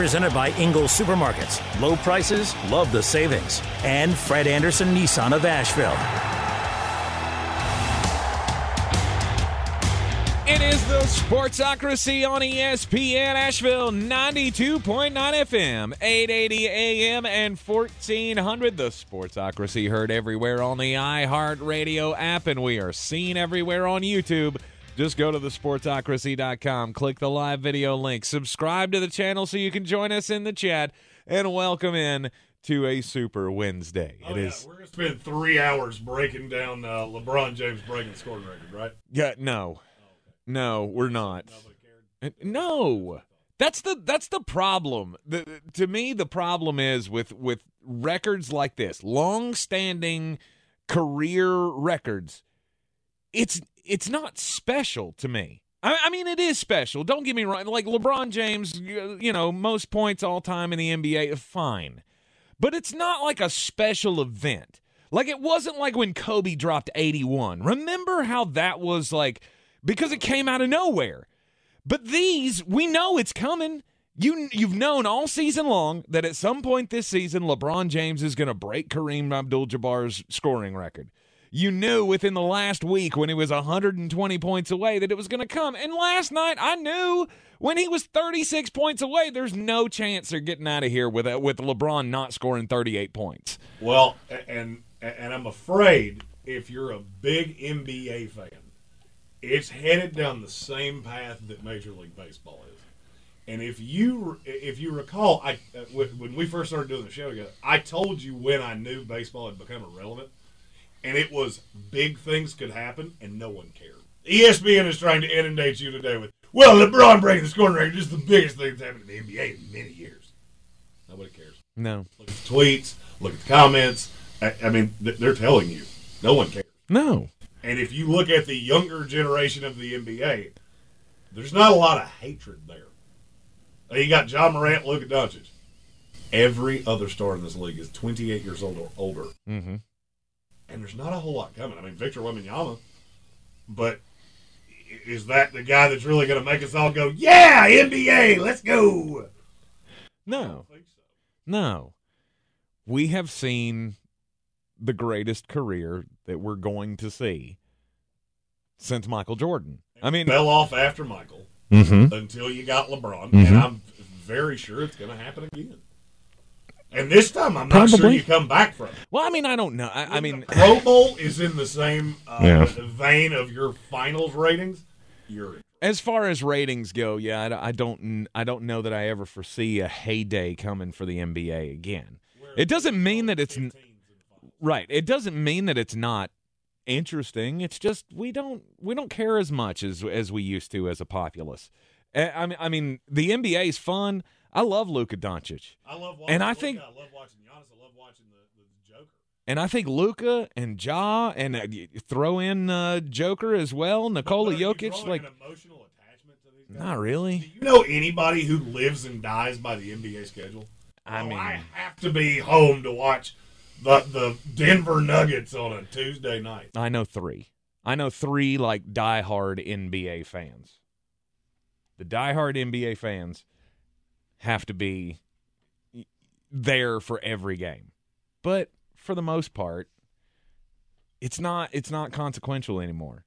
Presented by Ingles Supermarkets. Low prices, love the savings. And Fred Anderson Nissan of Asheville. It is the Sportsocracy on ESPN Asheville 92.9 FM, 880 AM, and 1400. The Sportsocracy heard everywhere on the iHeartRadio app, and we are seen everywhere on YouTube. Just go to thesportsocracy.com, click the live video link, subscribe to the channel so you can join us in the chat, and welcome in to a Super Wednesday. Oh, It yeah. is We're gonna spend three hours breaking down uh, LeBron James breaking the scoring record, right? Yeah, no, no, we're not. No, that's the that's the problem. The, to me, the problem is with with records like this, long-standing career records. It's it's not special to me. I, I mean, it is special. Don't get me wrong. Like LeBron James, you know, most points all time in the NBA, fine, but it's not like a special event. Like it wasn't like when Kobe dropped 81. Remember how that was like because it came out of nowhere. But these, we know it's coming. You you've known all season long that at some point this season LeBron James is going to break Kareem Abdul-Jabbar's scoring record. You knew within the last week when he was 120 points away that it was going to come. And last night I knew when he was 36 points away there's no chance they're getting out of here with uh, with LeBron not scoring 38 points. Well, and and I'm afraid if you're a big NBA fan, it's headed down the same path that Major League Baseball is. And if you if you recall, I uh, when when we first started doing the show together, I told you when I knew baseball had become irrelevant, and it was big things could happen and no one cared. ESPN is trying to inundate you today with, well, LeBron breaking the scoring record is the biggest thing that's happened in the NBA in many years. Nobody cares. No. Look at the tweets, look at the comments. I, I mean, th- they're telling you no one cares. No. And if you look at the younger generation of the NBA, there's not a lot of hatred there. Uh, You got Ja Morant, Luka Doncic. Every other star in this league is 28 years old or older, Mm-hmm. And there's not a whole lot coming. I mean, Victor Wembanyama, but is that the guy that's really going to make us all go, "Yeah, NBA, let's go"? No. I think so. No. We have seen the greatest career that we're going to see since Michael Jordan. I mean, Fell off after Michael. Mhm. until you got LeBron, Mhm. and I'm very sure it's going to happen again. And this time, I'm not sure you come back from. it. well, I mean, I don't know. I, I mean, the Pro Bowl is in the same uh, Yeah. vein of your finals ratings. You're as far as ratings go, yeah, I, I don't, I don't know that I ever foresee a heyday coming for the NBA again. It doesn't mean that it's n- right. It doesn't mean that it's not interesting. It's just we don't we don't care as much as as we used to as a populace. Eh, I mean, I mean, the NBA is fun. I love Luka Doncic. I love watching. And I Luka, think- I love watching Giannis. I love watching the, the Joker. And I think Luka and Ja and uh, throw in uh, Joker as well, Nikola But Jokic. Like, an emotional attachment to these guys? not Do really. you know anybody who lives and dies by the NBA schedule? I Oh, mean, I have to be home to watch the the Denver Nuggets on a Tuesday night. I know three. I know three like diehard NBA fans. The diehard NBA fans have to be there for every game, but for the most part, it's not. It's not consequential anymore.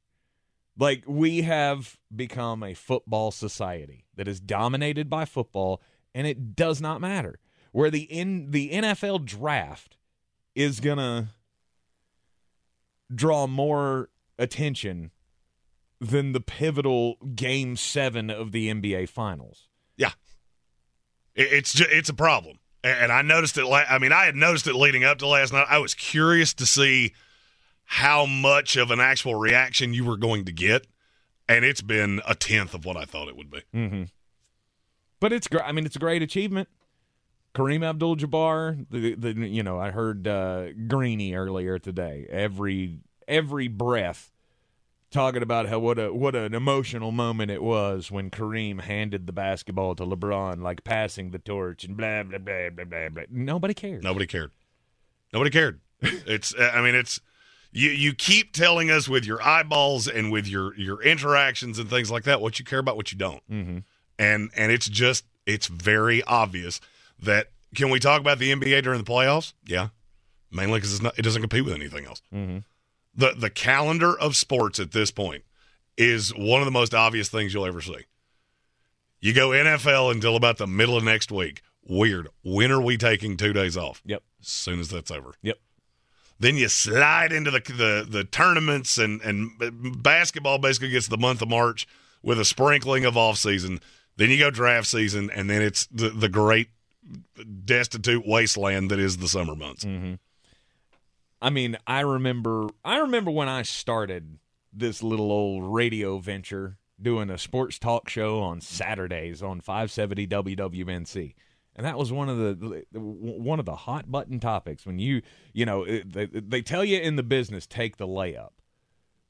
Like we have become a football society that is dominated by football, and it does not matter where the in the NFL draft is gonna draw more attention than the pivotal game seven of the NBA Finals. It- It's ju- it's a problem, and I noticed it. La- I mean, I had noticed it leading up to last night. I was curious to see how much of an actual reaction you were going to get, and it's been a tenth of what I thought it would be. Mm-hmm. But it's great. I mean, it's a great achievement. Kareem Abdul-Jabbar, the, the you know I heard uh, Greeny earlier today. Every every breath talking about how what a what an emotional moment it was when Kareem handed the basketball to LeBron, like passing the torch and blah blah blah blah blah. blah. Nobody cared. Nobody cared. Nobody cared. it's. I mean, it's. You you keep telling us with your eyeballs and with your your interactions and things like that what you care about, what you don't, Mm-hmm. and and it's just it's very obvious that can we talk about the NBA during the playoffs? Yeah, mainly because it doesn't compete with anything else. Mm-hmm. The the calendar of sports at this point is one of the most obvious things you'll ever see. You go NFL until about the middle of next week. Weird. When are we taking two days off? Yep. As soon as that's over. Yep. Then you slide into the the, the tournaments and and basketball basically gets the month of March with a sprinkling of off season. Then you go draft season, and then it's the the great destitute wasteland that is the summer months. Mm-hmm. I mean, I remember I remember when I started this little old radio venture doing a sports talk show on Saturdays on 570 WWNC. And that was one of the one of the hot button topics when you, you know, they, they tell you in the business take the layup.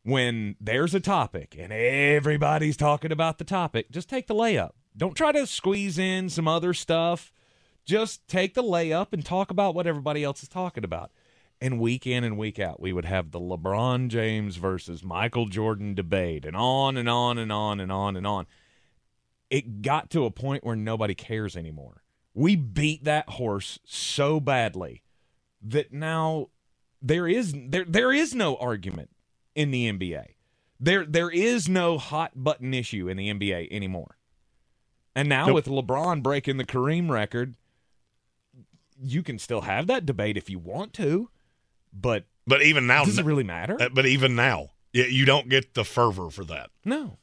When there's a topic and everybody's talking about the topic, just take the layup. Don't try to squeeze in some other stuff. Just take the layup and talk about what everybody else is talking about. And week in and week out, we would have the LeBron James versus Michael Jordan debate, and on and on and on and on and on. It got to a point where nobody cares anymore. We beat that horse so badly that now there is there there is no argument in the NBA. There there is no hot button issue in the NBA anymore. And now Nope. with LeBron breaking the Kareem record, you can still have that debate if you want to, but But even now, does it really matter? Uh, but even now, you don't get the fervor for that. no.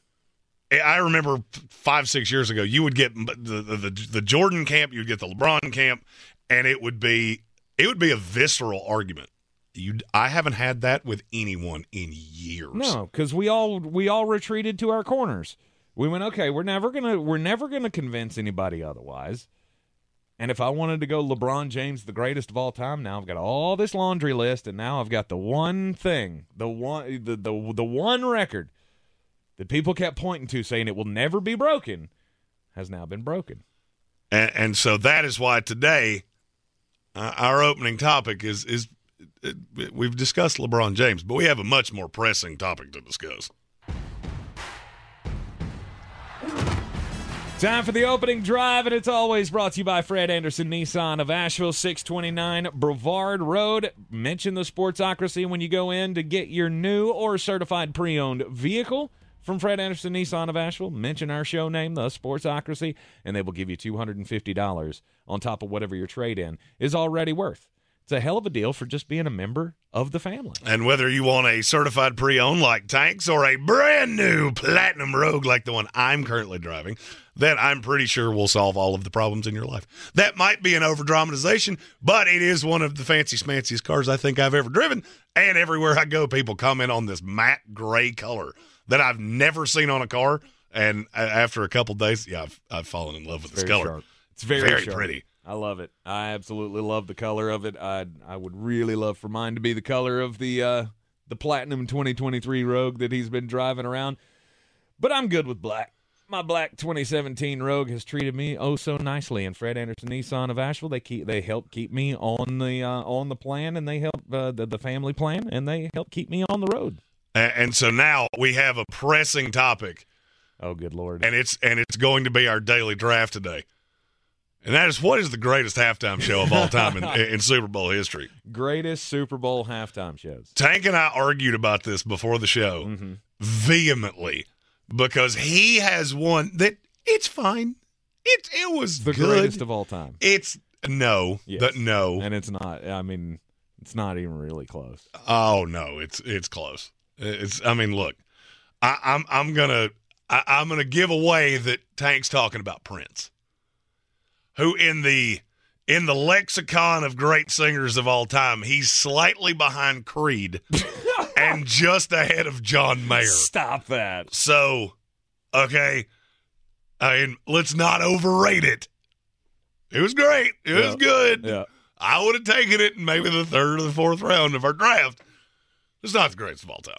I remember five, six years ago, you would get the, the the the Jordan camp, you'd get the LeBron camp, and it would be it would be a visceral argument. You, I haven't had that with anyone in years. No, because we all we all retreated to our corners. We went, okay, we're never gonna we're never gonna convince anybody otherwise. And if I wanted to go LeBron James, the greatest of all time, now I've got all this laundry list, and now I've got the one thing, the one the the, the one record that people kept pointing to, saying it will never be broken, has now been broken. and, and so that is why today uh, our opening topic is is uh, we've discussed LeBron James, but we have a much more pressing topic to discuss. Time for the opening drive, and it's always brought to you by Fred Anderson Nissan of Asheville, 629 Brevard Road. Mention the Sportsocracy when you go in to get your new or certified pre owned vehicle from Fred Anderson Nissan of Asheville. Mention our show name, The Sportsocracy, and they will give you $250 on top of whatever your trade in is already worth. It's a hell of a deal for just being a member of the family. And whether you want a certified pre-owned like Tanks or a brand new Platinum Rogue like the one I'm currently driving, that I'm pretty sure will solve all of the problems in your life. That might be an over dramatization, but it is one of the fancy smanciest cars I think I've ever driven. And everywhere I go, people comment on this matte gray color that I've never seen on a car. And after a couple days, yeah, I've, I've fallen in love with this color. sharp. It's very, Very sharp. pretty. I love it. I absolutely love the color of it. I I would really love for mine to be the color of the uh, the Platinum 2023 Rogue that he's been driving around. But I'm good with black. My black 2017 Rogue has treated me oh so nicely. And Fred Anderson Nissan of Asheville, they keep they help keep me on the uh, on the plan, and they help uh, the the family plan, and they help keep me on the road. A- And so now we have a pressing topic Oh, good lord! and it's and it's going to be our daily draft today. And that is what is the greatest halftime show of all time in, in Super Bowl history. Greatest Super Bowl halftime shows. Tank and I argued about this before the show Mhm. vehemently because he has one that it's fine. It it was The good. greatest of all time. It's no, Yes. that no. and it's not. I mean, it's not even really close. Oh no, it's it's close. It's I mean, look, I, I'm I'm gonna I, I'm gonna give away that Tank's talking about Prince, who in the in the lexicon of great singers of all time, he's slightly behind Creed and just ahead of John Mayer. Stop that. So, okay, uh, I mean, let's not overrate it. It was great. It Yeah. was good. Yeah. I would have taken it in maybe the third or the fourth round of our draft. It's not the greatest of all time.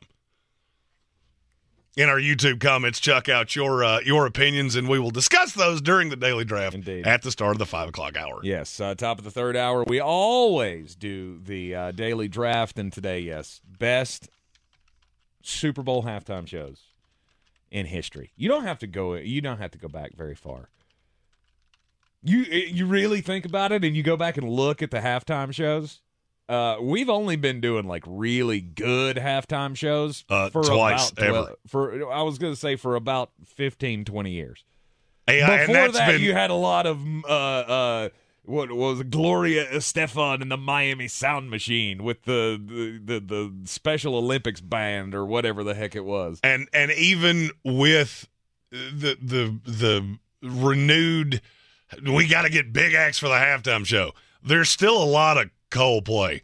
In our YouTube comments, chuck out your uh, your opinions, and we will discuss those during the daily draft Indeed. at the start of the five o'clock hour. Yes, uh, top of the third hour. We always do the uh, daily draft, and today, yes, best Super Bowl halftime shows in history. You don't have to go. You don't have to go back very far. You you really think about it, and you go back and look at the halftime shows. Uh, we've only been doing like really good halftime shows Uh, for twice, about 12 ever. For I was going to say for about 15, 20 years. Yeah, Before that, been you had a lot of uh, uh, what was Gloria Estefan and the Miami Sound Machine with the, the the the Special Olympics band or whatever the heck it was. and and even with the the the renewed we got to get big acts for the halftime show there's still a lot of coldplay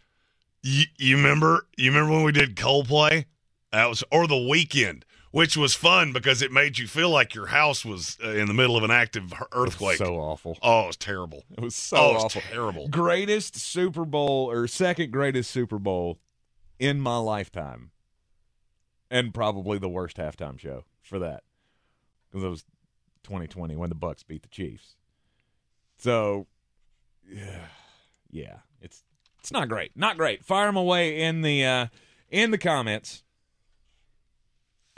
you, you remember you remember when we did coldplay that was or the Weeknd which was fun because it made you feel like your house was uh, in the middle of an active earthquake. So awful. oh it was terrible. It was so oh it was awful. terrible. Greatest Super Bowl or second greatest Super Bowl in my lifetime, and probably the worst halftime show for that. Because it was 2020 when the Bucs beat the Chiefs. So, yeah, yeah, it's it's not great, not great. Fire them away in the uh, in the comments.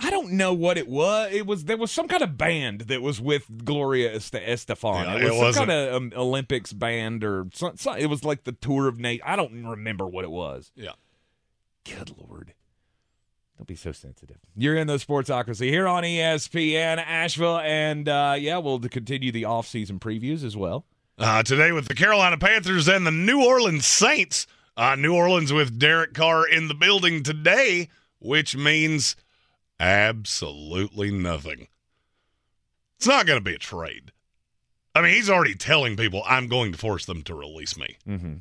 I don't know what it was. It was there was some kind of band that was with Gloria Est- Estefan. Yeah, it it was some wasn't- kind of um, Olympics band or some, some, It was like the tour of Nate. I don't remember what it was. yeah Good lord. Don't be so sensitive. You're in the Sportsocracy here on ESPN Asheville, and uh, yeah, we'll continue the off-season previews as well. Uh, today with the Carolina Panthers and the New Orleans Saints. Uh, New Orleans with Derek Carr in the building today, which means absolutely nothing. It's not going to be a trade. I mean, he's already telling people, I'm going to force them to release me. Mm-hmm.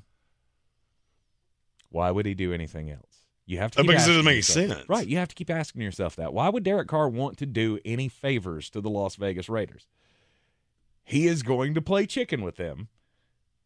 Why would he do anything else? You have to Uh, because it doesn't make yourself- sense. right? You have to keep asking yourself that. Why would Derek Carr want to do any favors to the Las Vegas Raiders? He is going to play chicken with them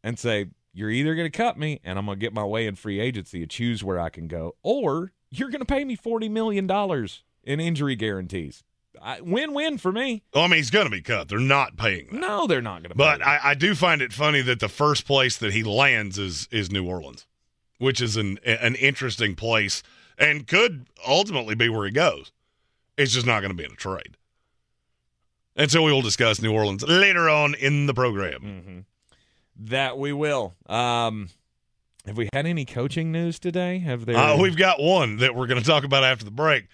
and say, "You're either going to cut me, and I'm going to get my way in free agency and choose where I can go, or you're going to pay me forty million dollars in injury guarantees. I, win-win for me. Well, I mean, he's going to be cut. They're not paying that. No, they're not going to. But I, I do find it funny that the first place that he lands is is New Orleans, which is an an interesting place and could ultimately be where he goes. It's just not going to be in a trade. And so we will discuss New Orleans later on in the program. hmm That we will. Um, have we had any coaching news today? Have there? Uh, we've got one that we're going to talk about after the break.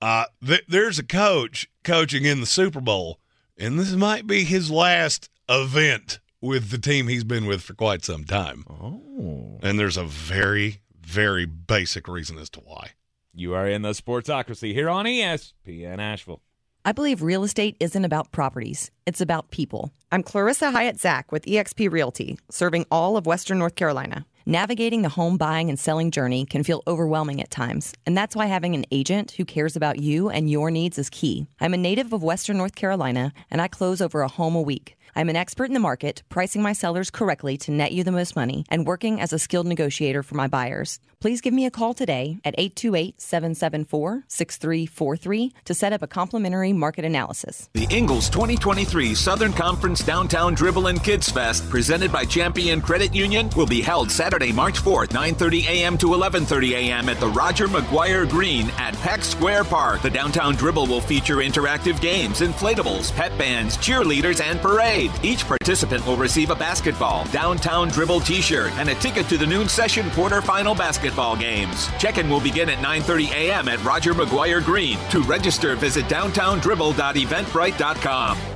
Uh, th- there's a coach coaching in the Super Bowl, and this might be his last event with the team he's been with for quite some time. Oh, And there's a very, very basic reason as to why. you are in the Sportsocracy here on ESPN Asheville. I believe real estate isn't about properties, it's about people. I'm Clarissa Hyatt Zach with eXp Realty, serving all of Western North Carolina. Navigating the home buying and selling journey can feel overwhelming at times, and that's why having an agent who cares about you and your needs is key. I'm a native of Western North Carolina, and I close over a home a week. I'm an expert in the market, pricing my sellers correctly to net you the most money, and working as a skilled negotiator for my buyers. Please give me a call today at 828 774 6343 to set up a complimentary market analysis. The Ingles 2023 Southern Conference Downtown Dribble and Kids Fest, presented by Champion Credit Union, will be held Saturday, March 4th, 9:30 a.m. to 11:30 a.m. at the Roger McGuire Green at Pack Square Park. The Downtown Dribble will feature interactive games, inflatables, pet bands, cheerleaders, and parade. Each participant will receive a basketball, Downtown Dribble T-shirt, and a ticket to the noon session quarterfinal basketball games. Check-in will begin at 9:30 a.m. at Roger McGuire Green. To register, visit downtowndribble.eventbrite.com.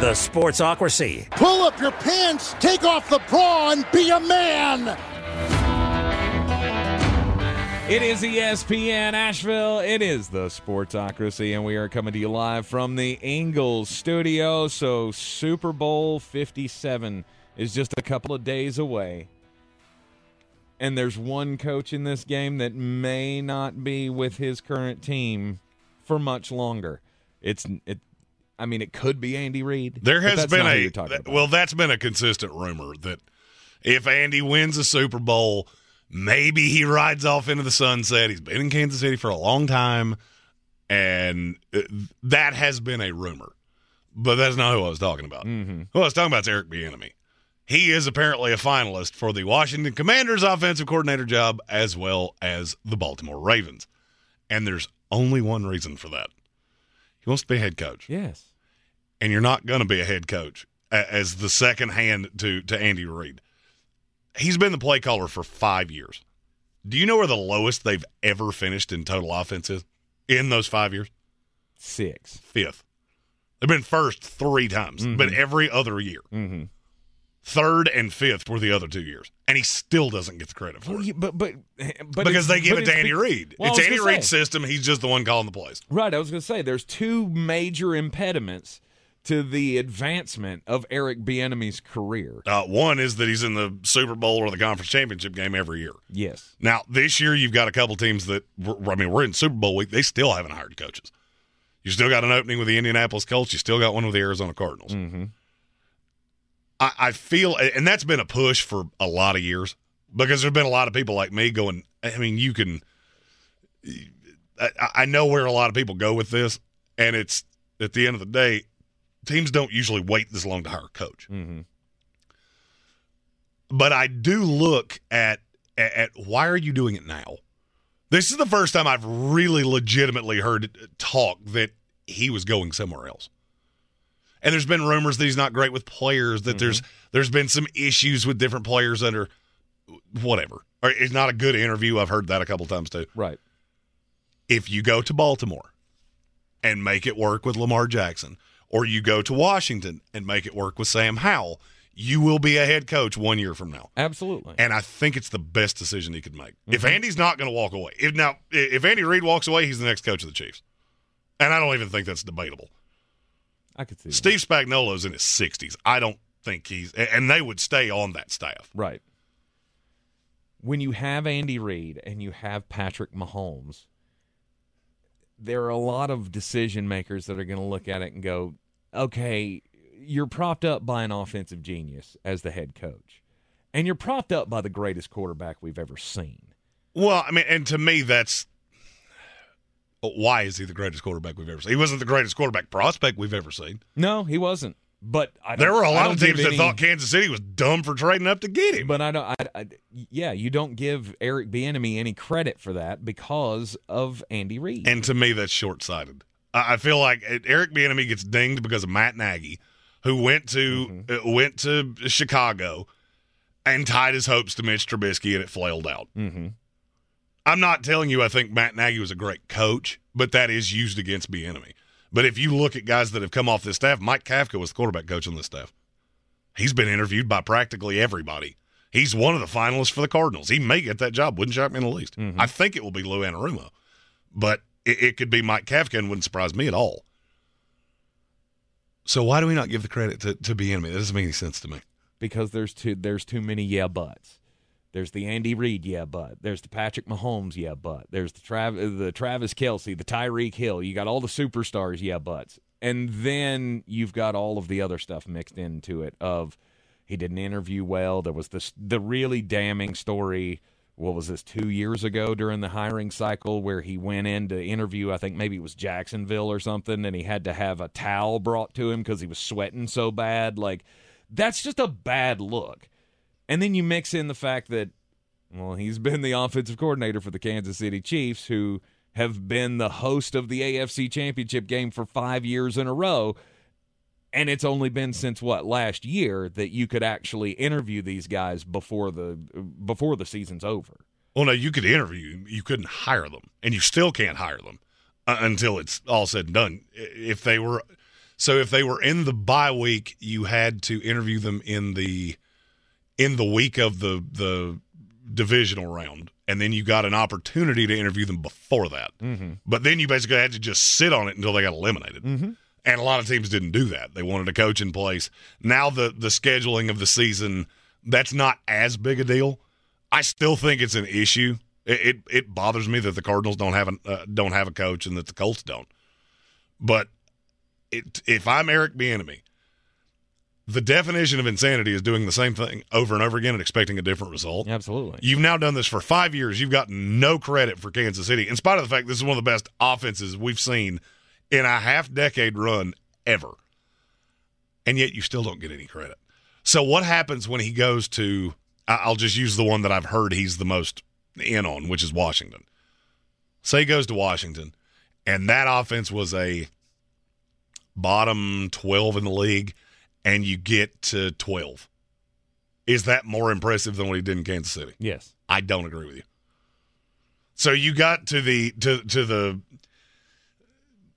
The Sportsocracy. Pull up your pants, take off the bra, and be a man. It is ESPN Asheville. It is the Sportsocracy, and we are coming to you live from the Ingles studio. So, Super Bowl 57 is just a couple of days away. And there's one coach in this game that may not be with his current team for much longer. It's it. I mean, it could be Andy Reid. There has been a you're talking about. well, that's been a consistent rumor that if Andy wins a Super Bowl, maybe he rides off into the sunset. He's been in Kansas City for a long time, and uh, that has been a rumor. But that's not who I was talking about. Mm-hmm. Who I was talking about is Eric Bieniemy. He is apparently a finalist for the Washington Commanders offensive coordinator job as well as the Baltimore Ravens. And there's only one reason for that. He wants to be head coach yes. And you're not going to be a head coach as the second hand to to Andy Reid. He's been the play caller for five years. Do you know where the lowest they've ever finished in total offense is in those five years? Six. Fifth. They've been first three times, but every other year. Mm-hmm. Third and fifth were the other two years, and he still doesn't get the credit for Well, it but but but because they give it to Andy Reid. Well, it's Andy Reid's system. He's just the one calling the plays. Right, I was going to say there's two major impediments to the advancement of Eric Bieniemy's career. Uh, one is that he's in the Super Bowl or the conference championship game every year. Yes. Now, this year, you've got a couple teams that, I mean, we're in Super Bowl week. They still haven't hired coaches. You still got an opening with the Indianapolis Colts. You still got one with the Arizona Cardinals. Mm-hmm. I, I feel, and that's been a push for a lot of years because there's been a lot of people like me going, I mean, you can, I, I know where a lot of people go with this, and it's at the end of the day, teams don't usually wait this long to hire a coach Mm-hmm. but I do look at, at at why are you doing it now? This is the first time I've really legitimately heard talk that he was going somewhere else. And there's been rumors that he's not great with players. That there's there's been some issues with different players under whatever. Or it's not a good interview. I've heard that a couple times too. Right. If you go to Baltimore and make it work with Lamar Jackson, or you go to Washington and make it work with Sam Howell, you will be a head coach one year from now. Absolutely. And I think it's the best decision he could make. If mm-hmm. Andy's not going to walk away, if now if Andy Reid walks away, he's the next coach of the Chiefs, and I don't even think that's debatable. I could see that. Steve Spagnuolo's in his sixties. I don't think he's, and they would stay on that staff. Right. When you have Andy Reid and you have Patrick Mahomes, there are a lot of decision makers that are going to look at it and go, okay, you're propped up by an offensive genius as the head coach, and you're propped up by the greatest quarterback we've ever seen. Well, I mean, and to me, that's why is he the greatest quarterback we've ever seen? He wasn't the greatest quarterback prospect we've ever seen. No, he wasn't. But There were a lot of teams give that any- thought Kansas City was dumb for trading up to get him. But I don't. I, I, yeah, you don't give Eric Bieniemy any credit for that because of Andy Reid. And to me, that's short sighted. I I feel like Eric Bieniemy gets dinged because of Matt Nagy, who went to uh, went to Chicago and tied his hopes to Mitch Trubisky, and it flailed out. mm-hmm. I'm not telling you I think Matt Nagy was a great coach, but that is used against Bieniemy. But if you look at guys that have come off this staff, Mike Kafka was the quarterback coach on this staff. He's been interviewed by practically everybody. He's one of the finalists for the Cardinals. He may get that job. Wouldn't shock me in the least. Mm-hmm. I think it will be Lou Anarumo, but it, it could be Mike Kafka and wouldn't surprise me at all. So why do we not give the credit to, to Bieniemy? That doesn't make any sense to me. because there's too there's too many yeah buts. There's the Andy Reid yeah but. There's the Patrick Mahomes yeah but. There's the Trav uh, the Travis Kelce, the Tyreek Hill. You got all the superstars yeah buts, and then you've got all of the other stuff mixed into it. Of he didn't interview well. There was this the really damning story. What was this two years ago during the hiring cycle where he went in to interview? I think maybe it was Jacksonville or something, and he had to have a towel brought to him because he was sweating so bad. Like that's just a bad look. And then you mix in the fact that, well, he's been the offensive coordinator for the Kansas City Chiefs, who have been the host of the AFC Championship game for five years in a row. And it's only been since what last year that you could actually interview these guys before the before the season's over. Well, no, you could interview, you couldn't hire them, and you still can't hire them uh, until it's all said and done. If they were, So if they were in the bye week, you had to interview them in the in the week of the the divisional round, and then you got an opportunity to interview them before that. Mm-hmm. But then you basically had to just sit on it until they got eliminated. Mm-hmm. And a lot of teams didn't do that. They wanted a coach in place. Now the the scheduling of the season that's not as big a deal. I still think it's an issue. It it, it bothers me that the Cardinals don't have a uh, don't have a coach and that the Colts don't. But it, if I'm Eric Bieniemy, the definition of insanity is doing the same thing over and over again and expecting a different result. Absolutely. You've now done this for five years. You've gotten no credit for Kansas City, in spite of the fact this is one of the best offenses we've seen in a half decade run ever. And yet you still don't get any credit. So what happens when he goes to I'll just use the one that I've heard he's the most in on, which is Washington. Say he goes to Washington, and that offense was a bottom 12 in the league, and you get to 12. Is that more impressive than what he did in Kansas City? Yes. I don't agree with you. So you got to the to to the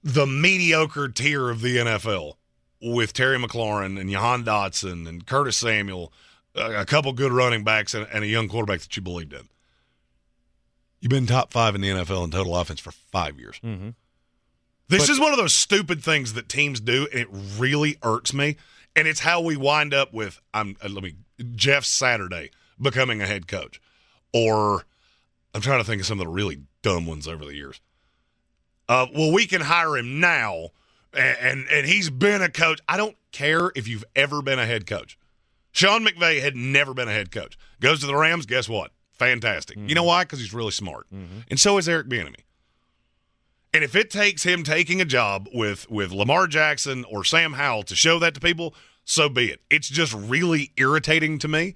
the mediocre tier of the NFL with Terry McLaurin and Jahan Dotson and Curtis Samuel, a, a couple good running backs and, and, a young quarterback that you believed in. You've been top five in the NFL in total offense for five years. Mm-hmm. This but, is one of those stupid things that teams do, and it really irks me. And it's how we wind up with I'm uh, let me Jeff Saturday becoming a head coach, or I'm trying to think of some of the really dumb ones over the years. Uh, well, we can hire him now, and, and and he's been a coach. I don't care if you've ever been a head coach. Sean McVay had never been a head coach. Goes to the Rams. Guess what? Fantastic. Mm-hmm. You know mm-hmm. why? Because he's really smart, mm-hmm. and so is Eric Bieniemy. And if it takes him taking a job with with Lamar Jackson or Sam Howell to show that to people, so be it. It's just really irritating to me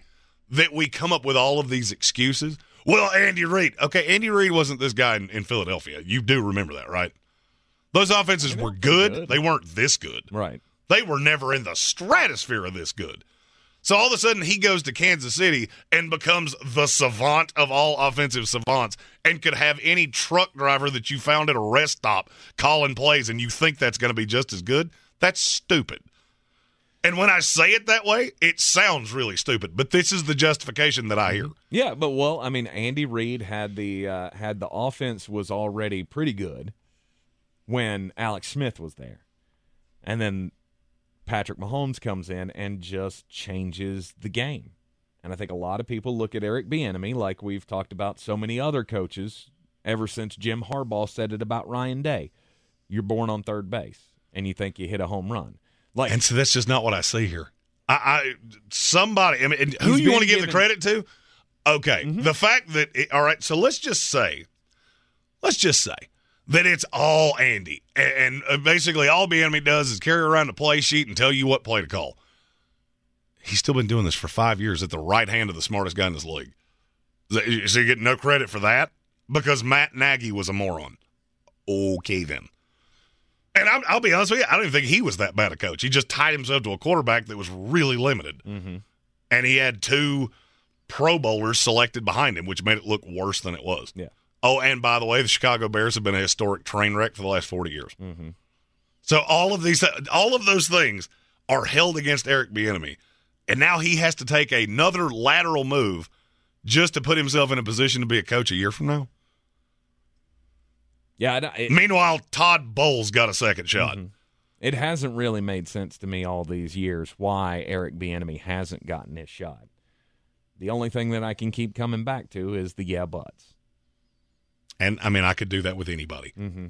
that we come up with all of these excuses. Well, Andy Reid. Okay, Andy Reid wasn't this guy in, in Philadelphia. You do remember that, right? Those offenses were good. good. They weren't this good. Right. They were never in the stratosphere of this good. So all of a sudden he goes to Kansas City and becomes the savant of all offensive savants and could have any truck driver that you found at a rest stop calling plays and you think that's going to be just as good. That's stupid. And when I say it that way, it sounds really stupid, but this is the justification that I hear. Yeah, but well, I mean, Andy Reid had the uh, had the offense was already pretty good when Alex Smith was there, and then Patrick Mahomes comes in and just changes the game. And I think a lot of people look at Eric Bieniemy like we've talked about so many other coaches ever since Jim Harbaugh said it about Ryan Day. You're born on third base, and you think you hit a home run. Like, and so that's just not what I see here. I, I somebody. I mean, who you want to give the credit to? Okay, mm-hmm. the fact that it, all right. So let's just say, let's just say that it's all Andy, and, and uh, basically all Bieniemy does is carry around a play sheet and tell you what play to call. He's still been doing this for five years at the right hand of the smartest guy in this league. So you get no credit for that because Matt Nagy was a moron. Okay, then. And i will be honest with you, I don't even think he was that bad a coach. He just tied himself to a quarterback that was really limited. Mm-hmm. And he had two Pro Bowlers selected behind him, which made it look worse than it was. Yeah. Oh, and by the way, the Chicago Bears have been a historic train wreck for the last 40 years. Mm-hmm. So all of these, all of those things are held against Eric Bieniemy. And now he has to take another lateral move just to put himself in a position to be a coach a year from now. Yeah. It, Meanwhile, Todd Bowles got a second shot. Mm-hmm. It hasn't really made sense to me all these years why Eric Bieniemy hasn't gotten his shot. The only thing that I can keep coming back to is the yeah buts. And I mean, I could do that with anybody. Mm-hmm.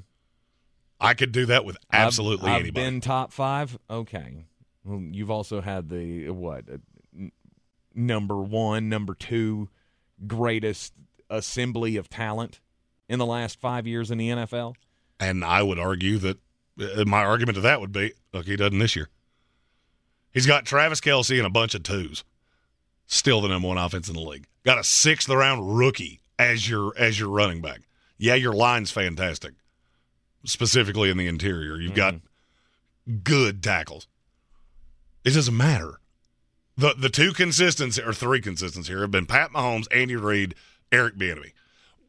I could do that with absolutely I've, I've anybody. Been top five. Okay. Well, you've also had the what uh, number one, number two greatest assembly of talent in the last five years in the NFL. And I would argue that uh, my argument to that would be, look, he doesn't this year. He's got Travis Kelce and a bunch of twos. Still the number one offense in the league. Got a sixth round rookie as your as your running back. Yeah, your line's fantastic, specifically in the interior. You've mm-hmm. got good tackles. It doesn't matter. The the two consistents or three consistents here have been Pat Mahomes, Andy Reid, Eric Bieniemy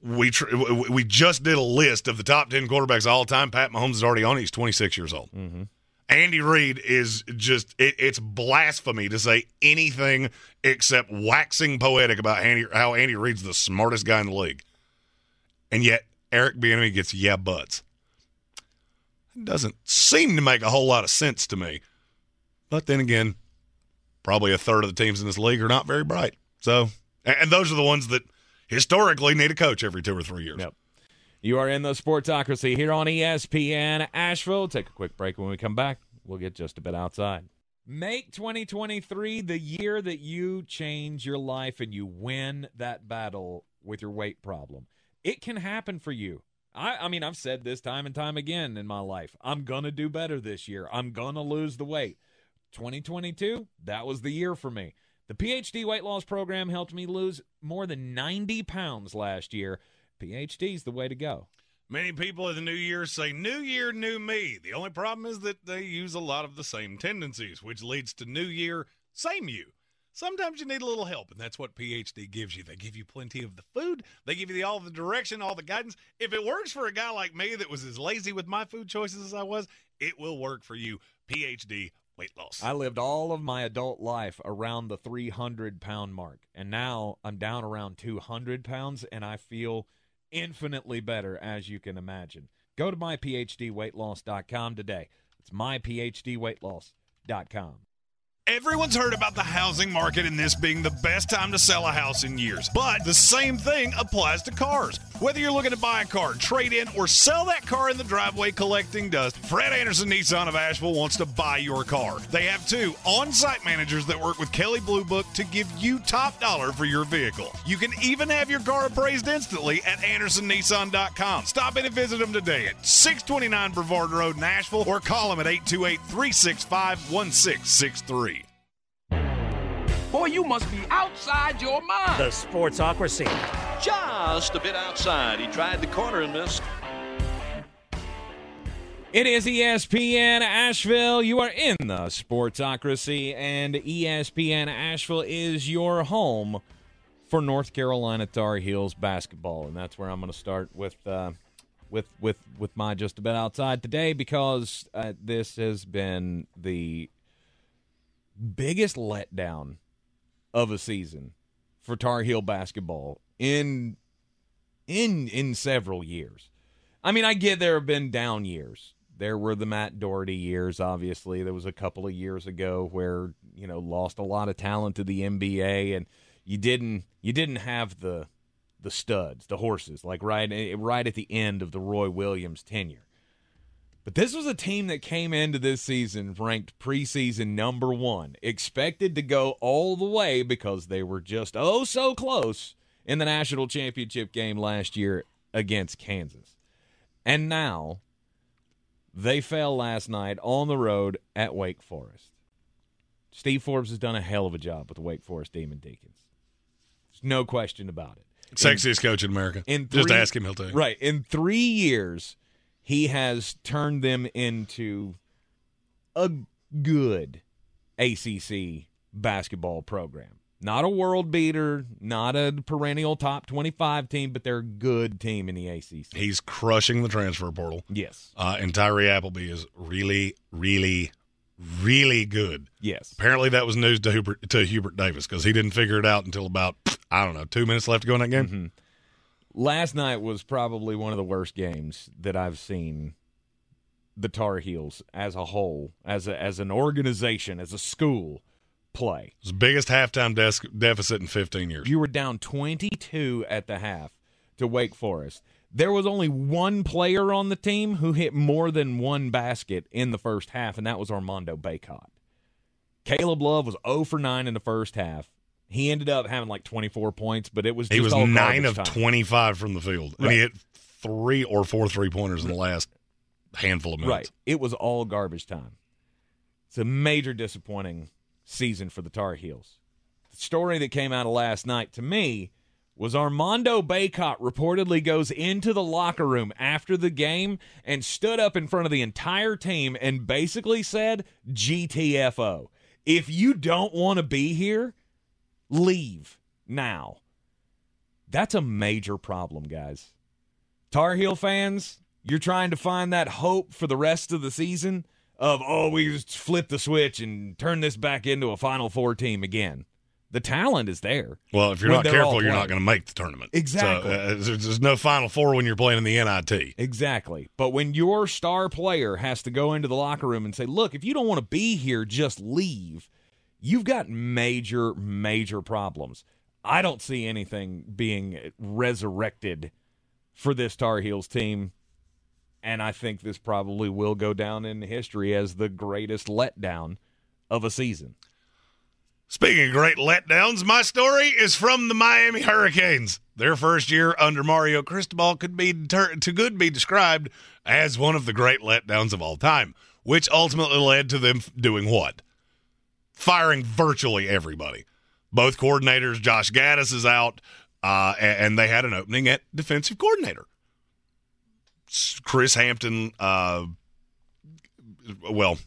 we tr- we just did a list of the top 10 quarterbacks all time. Pat Mahomes is already on it. He's 26 years old. Mm-hmm. Andy Reid is just it, it's blasphemy to say anything except waxing poetic about Andy, how Andy Reid's the smartest guy in the league. And yet Eric Bieniemy gets yeah buts. It doesn't seem to make a whole lot of sense to me. But then again, probably a third of the teams in this league are not very bright. So, and those are the ones that historically need a coach every two or three years. Yep. You are in the Sportsocracy here on ESPN Asheville. Take a quick break. When we come back, we'll get just a bit outside. Make 2023 the year that you change your life and you win that battle with your weight problem. It can happen for you. I, I mean, I've said this time and time again in my life. I'm going to do better this year. I'm going to lose the weight. 2022, that was the year for me. The PhD weight loss program helped me lose more than 90 pounds last year. PhD is the way to go. Many people in the new year say, New year, new me. The only problem is that they use a lot of the same tendencies, which leads to new year, same you. Sometimes you need a little help, and that's what PhD gives you. They give you plenty of the food, they give you the, all the direction, all the guidance. If it works for a guy like me that was as lazy with my food choices as I was, it will work for you. PhD weight loss. I lived all of my adult life around the 300 pound mark, and now I'm down around 200 pounds, and I feel infinitely better, as you can imagine. Go to myphdweightloss.com today. It's myphdweightloss.com. Everyone's heard about the housing market and this being the best time to sell a house in years. But the same thing applies to cars. Whether you're looking to buy a car, trade in, or sell that car in the driveway collecting dust, Fred Anderson Nissan of Asheville wants to buy your car. They have two on site managers that work with Kelley Blue Book to give you top dollar for your vehicle. You can even have your car appraised instantly at AndersonNissan.com. Stop in and visit them today at 629 Brevard Road, Nashville, or call them at 828 365 1663. Boy, you must be outside your mind. The Sportsocracy. Just a bit outside. He tried the corner and missed. It is ESPN Asheville. You are in the Sportsocracy, and ESPN Asheville is your home for North Carolina Tar Heels basketball, and that's where I'm going to start with uh, with with with my just a bit outside today because uh, this has been the biggest letdown of a season for Tar Heel basketball in in in several years. I mean, I get there have been down years. There were the Matt Doherty years, obviously. There was a couple of years ago where, you know, lost a lot of talent to the NBA and you didn't you didn't have the the studs, the horses, like right right at the end of the Roy Williams tenure. But this was a team that came into this season ranked preseason number one, expected to go all the way because they were just oh so close in the national championship game last year against Kansas. And now they fell last night on the road at Wake Forest. Steve Forbes has done a hell of a job with the Wake Forest Demon Deacons. There's no question about it. Sexiest in, coach in America. In three, Just ask him, he'll tell you. Right. In three years, he has turned them into a good ACC basketball program. Not a world beater, not a perennial top 25 team, but they're a good team in the ACC. He's crushing the transfer portal. Yes. Uh, and Tyree Appleby is really, really, really good. Yes. Apparently that was news to Hubert, to Hubert Davis because he didn't figure it out until about, I don't know, two minutes left to go in that game. Mm-hmm last night was probably one of the worst games that I've seen the Tar Heels as a whole, as a, as an organization, as a school play. It's the biggest halftime des- deficit in 15 years. You were down 22 at the half to Wake Forest. There was only one player on the team who hit more than one basket in the first half, and that was Armando Bacot. Caleb Love was 0 for 9 in the first half. He ended up having like 24 points, but it was he was nine of time. 25 from the field, right. and he hit three or four three pointers in the last handful of minutes. Right, it was all garbage time. It's a major disappointing season for the Tar Heels. The story that came out of last night to me was Armando Bacot reportedly goes into the locker room after the game and stood up in front of the entire team and basically said, GTFO. If you don't want to be here, leave now. That's a major problem, guys. Tar Heel fans, you're trying to find that hope for the rest of the season of oh we just flip the switch and turn this back into a Final Four team again. The talent is there. Well, if you're not careful, you're not going to make the tournament. Exactly. So, uh, there's, there's no Final Four when you're playing in the NIT. Exactly. But when your star player has to go into the locker room and say, look, if you don't want to be here, just leave, you've got major, major problems. I don't see anything being resurrected for this Tar Heels team. And I think this probably will go down in history as the greatest letdown of a season. Speaking of great letdowns, my story is from the Miami Hurricanes. Their first year under Mario Cristobal could be ter- to good be described as one of the great letdowns of all time, which ultimately led to them doing what? Firing virtually everybody. Both coordinators, Josh Gattis is out, uh, and they had an opening at defensive coordinator. Chris Hampton, uh, well,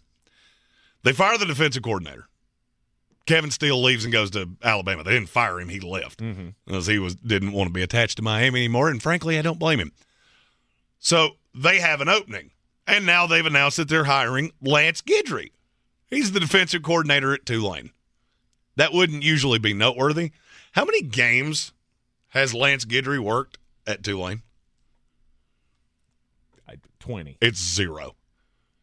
they fire the defensive coordinator. Kevin Steele leaves and goes to Alabama. They didn't fire him; he left because he was didn't want to be attached to Miami anymore. And frankly, I don't blame him. So they have an opening, and now they've announced that they're hiring Lance Guidry. He's the defensive coordinator at Tulane. That wouldn't usually be noteworthy. How many games has Lance Guidry worked at Tulane? 20. It's zero.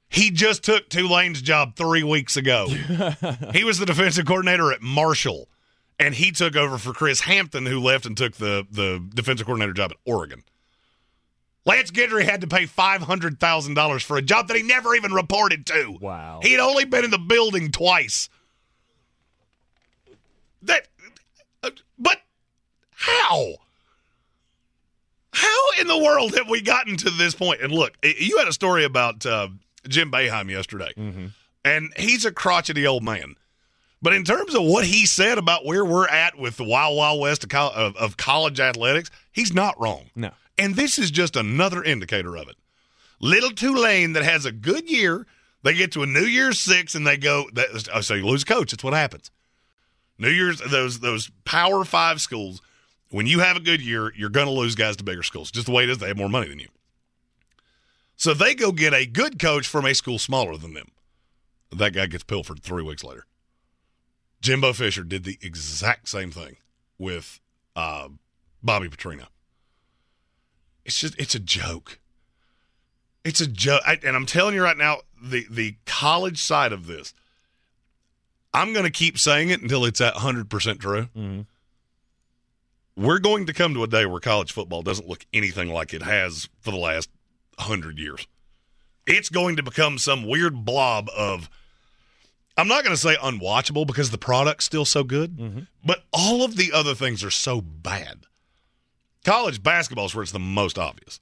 He just took Tulane's job three weeks ago. he was the defensive coordinator at Marshall, and he took over for Chris Hampton, who left and took the, the defensive coordinator job at Oregon. Lance Guidry had to pay $500,000 for a job that he never even reported to. Wow. He'd only been in the building twice. That, uh, but how? How in the world have we gotten to this point? And look, you had a story about uh, Jim Boeheim yesterday, and he's a crotchety old man. But in terms of what he said about where we're at with the wild, wild west of, col- of, of college athletics, he's not wrong. No. And this is just another indicator of it. Little Tulane that has a good year, they get to a New Year's Six and they go. Oh, so you lose a coach. That's what happens. New Year's those those Power Five schools. When you have a good year, you're going to lose guys to bigger schools. Just the way it is. They have more money than you. So they go get a good coach from a school smaller than them. That guy gets pilfered three weeks later. Jimbo Fisher did the exact same thing with uh, Bobby Petrino. It's just it's a joke. It's a joke, and I'm telling you right now, the the college side of this, I'm going to keep saying it until it's at 100 percent true. Mm-hmm. We're going to come to a day where college football doesn't look anything like it has for the last hundred years. It's going to become some weird blob of. I'm not going to say unwatchable because the product's still so good, mm-hmm. but all of the other things are so bad. College basketball is where it's the most obvious.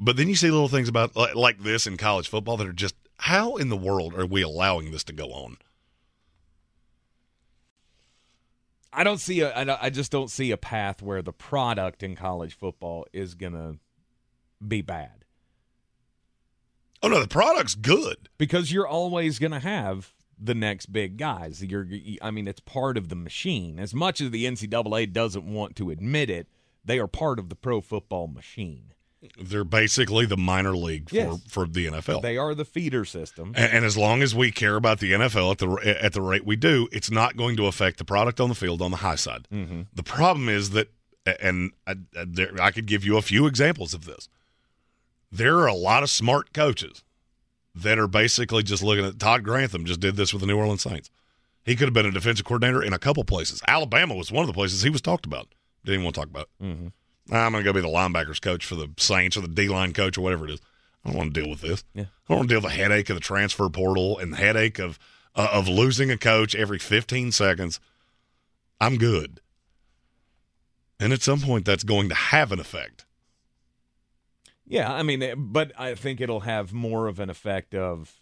But then you see little things about like, this in college football that are just how in the world are we allowing this to go on? I don't see a. I just don't see a path where the product in college football is gonna be bad Oh no, the product's good. because you're always gonna have the next big guys. You're. I mean, it's part of the machine. As much as the NCAA doesn't want to admit it, they are part of the pro football machine. They're basically the minor league for, Yes. for the NFL. They are the feeder system. And, and as long as we care about the NFL at the at the rate we do, it's not going to affect the product on the field on the high side. Mm-hmm. The problem is that, and I, I- there, I could give you a few examples of this. There are a lot of smart coaches that are basically just looking at Todd Grantham. Just did this with the New Orleans Saints. He could have been a defensive coordinator in a couple places. Alabama was one of the places he was talked about. Didn't even want to talk about. it. I'm going to go be the linebackers coach for the Saints or the D line coach or whatever it is. I don't want to deal with this. Yeah. I don't want to deal with the headache of the transfer portal and the headache of uh, of losing a coach every 15 seconds. I'm good. And at some point, that's going to have an effect. Yeah, I mean, eh, but I think it'll have more of an effect of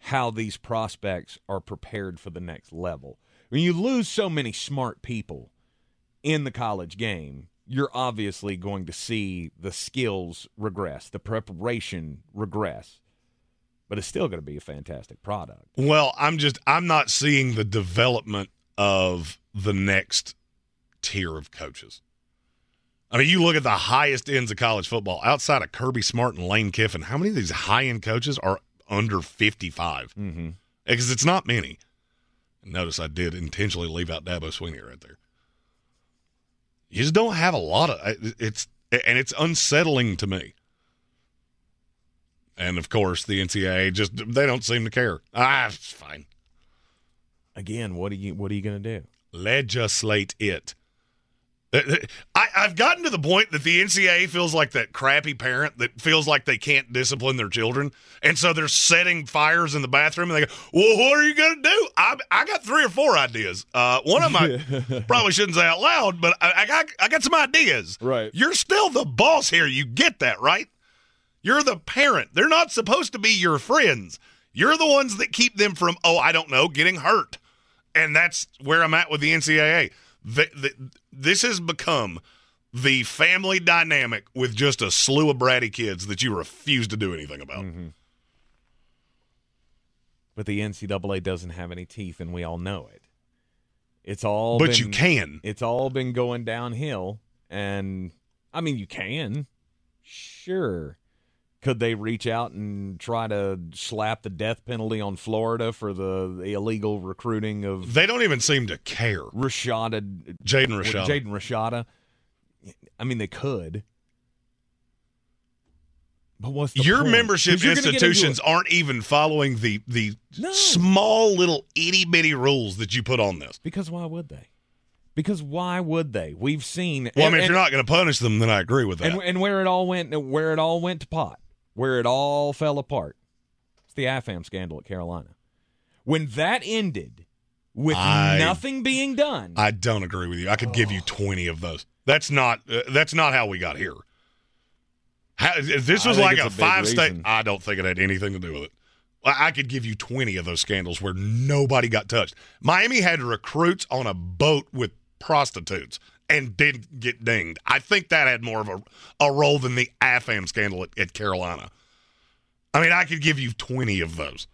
how these prospects are prepared for the next level. When you lose so many smart people in the college game, you're obviously going to see the skills regress, the preparation regress. But it's still going to be a fantastic product. Well, I'm just I'm not seeing the development of the next tier of coaches. I mean, you look at the highest ends of college football outside of Kirby Smart and Lane Kiffin. How many of these high end coaches are under 55. Mm-hmm. Because it's not many. Notice I did intentionally leave out Dabo Swinney right there. You just don't have a lot of it's and it's unsettling to me. And of course, the NCAA just they don't seem to care. Ah, it's fine. Again, what are you what are you going to do? Legislate it. I, I've gotten to the point that the NCAA feels like that crappy parent that feels like they can't discipline their children, and so they're setting fires in the bathroom, and they go, "Well, what are you going to do?" I, I got three or four ideas. Uh, one of them I probably shouldn't say out loud, but I, I got I got some ideas. Right. You're still the boss here. You get that, right? You're the parent. They're not supposed to be your friends. You're the ones that keep them from, oh, I don't know, getting hurt. And that's where I'm at with the NCAA. The, the, this has become the family dynamic with just a slew of bratty kids that you refuse to do anything about. Mm-hmm. But the NCAA doesn't have any teeth, and we all know it. It's all. But been, you can. It's all been going downhill, and I mean, you can. Sure. Could they reach out and try to slap the death penalty on Florida for the, the illegal recruiting of? They don't even seem to care. Rashada, Jaden Rashada, Jaden Rashada. I mean, they could. But what's the your point? membership institutions aren't even following the the no. small little itty bitty rules that you put on this? Because why would they? Because why would they? We've seen. Well, and, I mean, if and, you're not going to punish them, then I agree with that. And, and where it all went, where it all went to pot, where it all fell apart, it's the AFAM scandal at Carolina. When that ended, with I, nothing being done, I don't agree with you. I could oh. give you twenty of those. That's not. Uh, that's not how we got here. How, this was like a, a five state, I don't think it had anything to do with it. I could give you 20 of those scandals where nobody got touched. Miami had recruits on a boat with prostitutes and didn't get dinged. I think that had more of a, a role than the AFAM scandal at, at Carolina. I mean, I could give you 20 of those.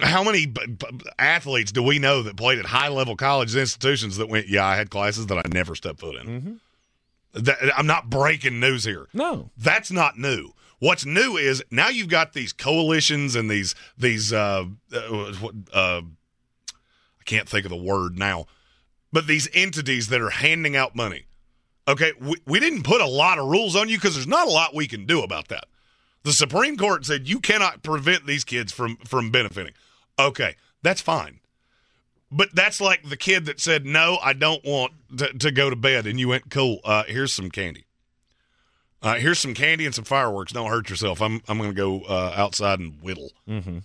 How many b- b- athletes do we know that played at high level college institutions that went, yeah, I had classes that I never stepped foot in? Mm-hmm. That, I'm not breaking news here. No. That's not new. What's new is now you've got these coalitions and these these uh, uh, uh, I can't think of the word now, but these entities that are handing out money. Okay, we, we didn't put a lot of rules on you because there's not a lot we can do about that. The Supreme Court said you cannot prevent these kids from from benefiting. Okay, that's fine. But that's like the kid that said, "No, I don't want to, to go to bed," and you went, "Cool, uh, here's some candy. Uh, here's some candy and some fireworks. Don't hurt yourself. I'm I'm going to go uh, outside and whittle." Mm-hmm.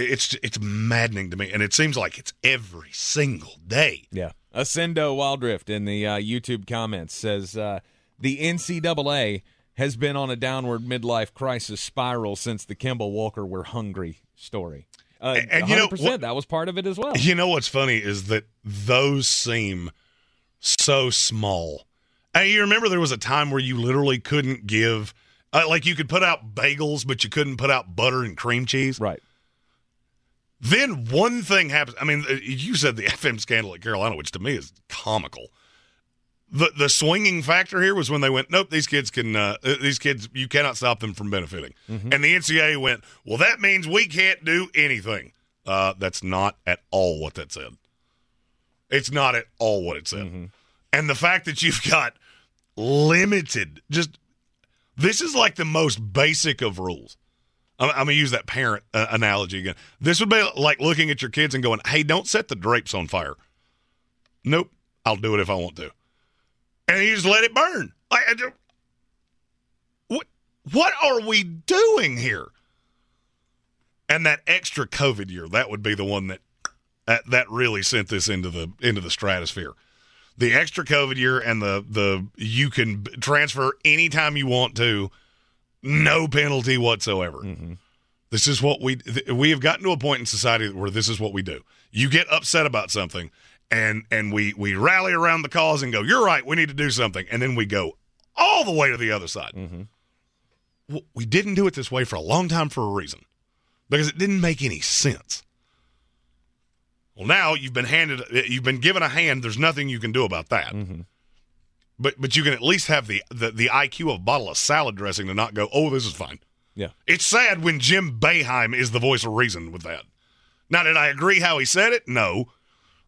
It's it's maddening to me, and it seems like it's every single day. Yeah. Ascendo Wildrift in the uh, YouTube comments says uh, the NCAA has been on a downward midlife crisis spiral since the Kemba Walker "We're Hungry" story. Uh, and, and you know what, that was part of it as well. You know what's funny is that those seem so small. And you remember there was a time where you literally couldn't give, uh, like you could put out bagels, but you couldn't put out butter and cream cheese. Right. Then one thing happens. I mean, uh, you said the FM scandal at Carolina, which to me is comical. The the swinging factor here was when they went, nope, these kids can, uh, uh these kids, you cannot stop them from benefiting. Mm-hmm. And the NCAA went, well, that means we can't do anything. Uh, that's not at all what that said. It's not at all what it said. Mm-hmm. And the fact that you've got limited, just this is like the most basic of rules. I'm, I'm going to use that parent uh, analogy again. This would be like looking at your kids and going, hey, don't set the drapes on fire. Nope, I'll do it if I want to. And you just let it burn. Like, what, what are we doing here? And that extra COVID year, that would be the one that that, that really sent this into the into the stratosphere. The extra COVID year and the the you can transfer anytime you want to, no penalty whatsoever. Mm-hmm. This is what we we have gotten to a point in society where this is what we do. You get upset about something, and and we we rally around the cause and go, "You're right, we need to do something," and then we go all the way to the other side. Mm-hmm. We didn't do it this way for a long time for a reason, because it didn't make any sense. Well, now you've been handed, you've been given a hand. There's nothing you can do about that. Mm-hmm. But but you can at least have the, the the IQ of a bottle of salad dressing to not go, oh, this is fine. Yeah. It's sad when Jim Boeheim is the voice of reason with that. Now, did I agree how he said it? No.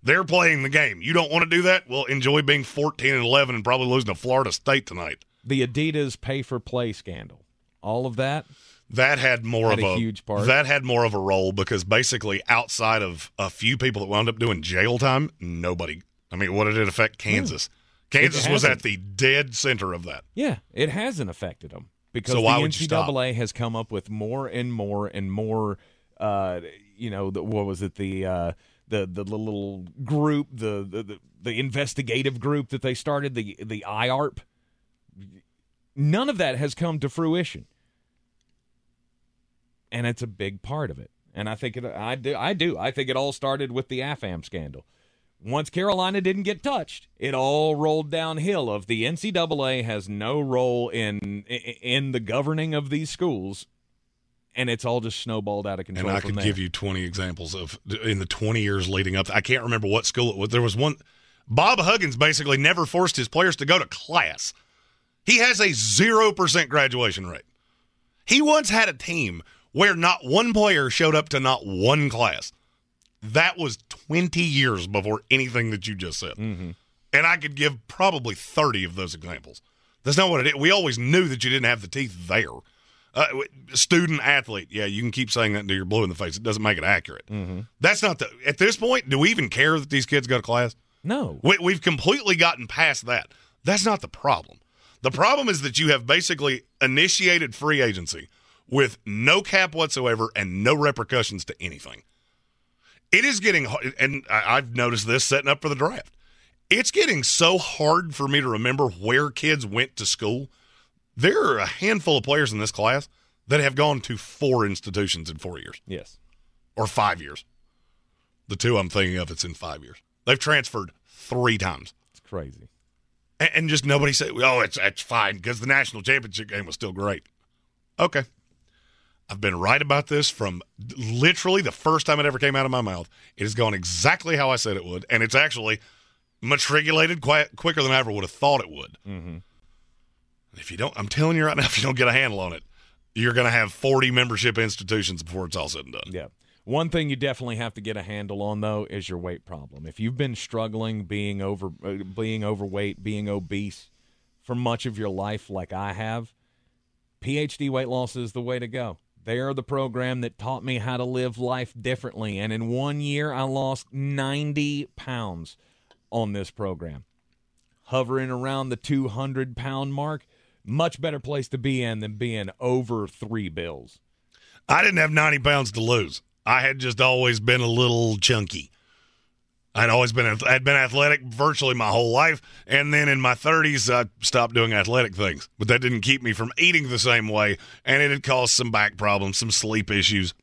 They're playing the game. You don't want to do that? Well, enjoy being 14 and 11 and probably losing to Florida State tonight. The Adidas pay for play scandal. All of that. That had more Had of a a, huge part. That had more of a role because basically, outside of a few people that wound up doing jail time, nobody. I mean, what did it affect Kansas? Kansas was at the dead center of that. Yeah, it hasn't affected them because So why the would you? NCAA has come up with more and more and more. Uh, you know, the, what was it? The uh, the the little group, the, the the the investigative group that they started, the the IARP. None of that has come to fruition, and it's a big part of it. And I think it, I do, I do, I think it all started with the AFAM scandal once Carolina didn't get touched, it all rolled downhill. Of the NCAA has no role in in the governing of these schools, and it's all just snowballed out of control. And I could there. give you 20 examples of in the 20 years leading up. I can't remember what school it was. There was one. Bob Huggins basically never forced his players to go to class. He has a 0% graduation rate. He once had a team where not one player showed up to not one class. That was 20 years before anything that you just said. Mm-hmm. And I could give probably 30 of those examples. That's not what it is. We always knew that you didn't have the teeth there. Uh, student athlete, yeah, you can keep saying that until you're blue in the face. It doesn't make it accurate. Mm-hmm. That's not the. At this point, do we even care that these kids go to class? No. We, we've completely gotten past that. That's not the problem. The problem is that you have basically initiated free agency with no cap whatsoever and no repercussions to anything. It is getting, and I- I've noticed this setting up for the draft. It's getting so hard for me to remember where kids went to school. There are a handful of players in this class that have gone to four institutions in four years Yes. or five years. The two I'm thinking of, it's in five years. They've transferred three times. It's crazy. And, and just nobody said, oh, it's, it's fine because the national championship game was still great. Okay. I've been right about this from literally the first time it ever came out of my mouth. It has gone exactly how I said it would. And it's actually matriculated quite quicker than I ever would have thought it would. Mm-hmm. If you don't, I'm telling you right now, if you don't get a handle on it, you're going to have 40 membership institutions before it's all said and done. Yeah. One thing you definitely have to get a handle on though is your weight problem. If you've been struggling being over uh, being overweight, being obese for much of your life like I have, PhD weight loss is the way to go. They are the program that taught me how to live life differently and in 1 year I lost 90 pounds on this program. Hovering around the 200 pound mark, much better place to be in than being over 3 bills. I didn't have 90 pounds to lose. I had just always been a little chunky. I'd always been I'd been athletic virtually my whole life, and then in my 30s I stopped doing athletic things. But that didn't keep me from eating the same way, and it had caused some back problems, some sleep issues.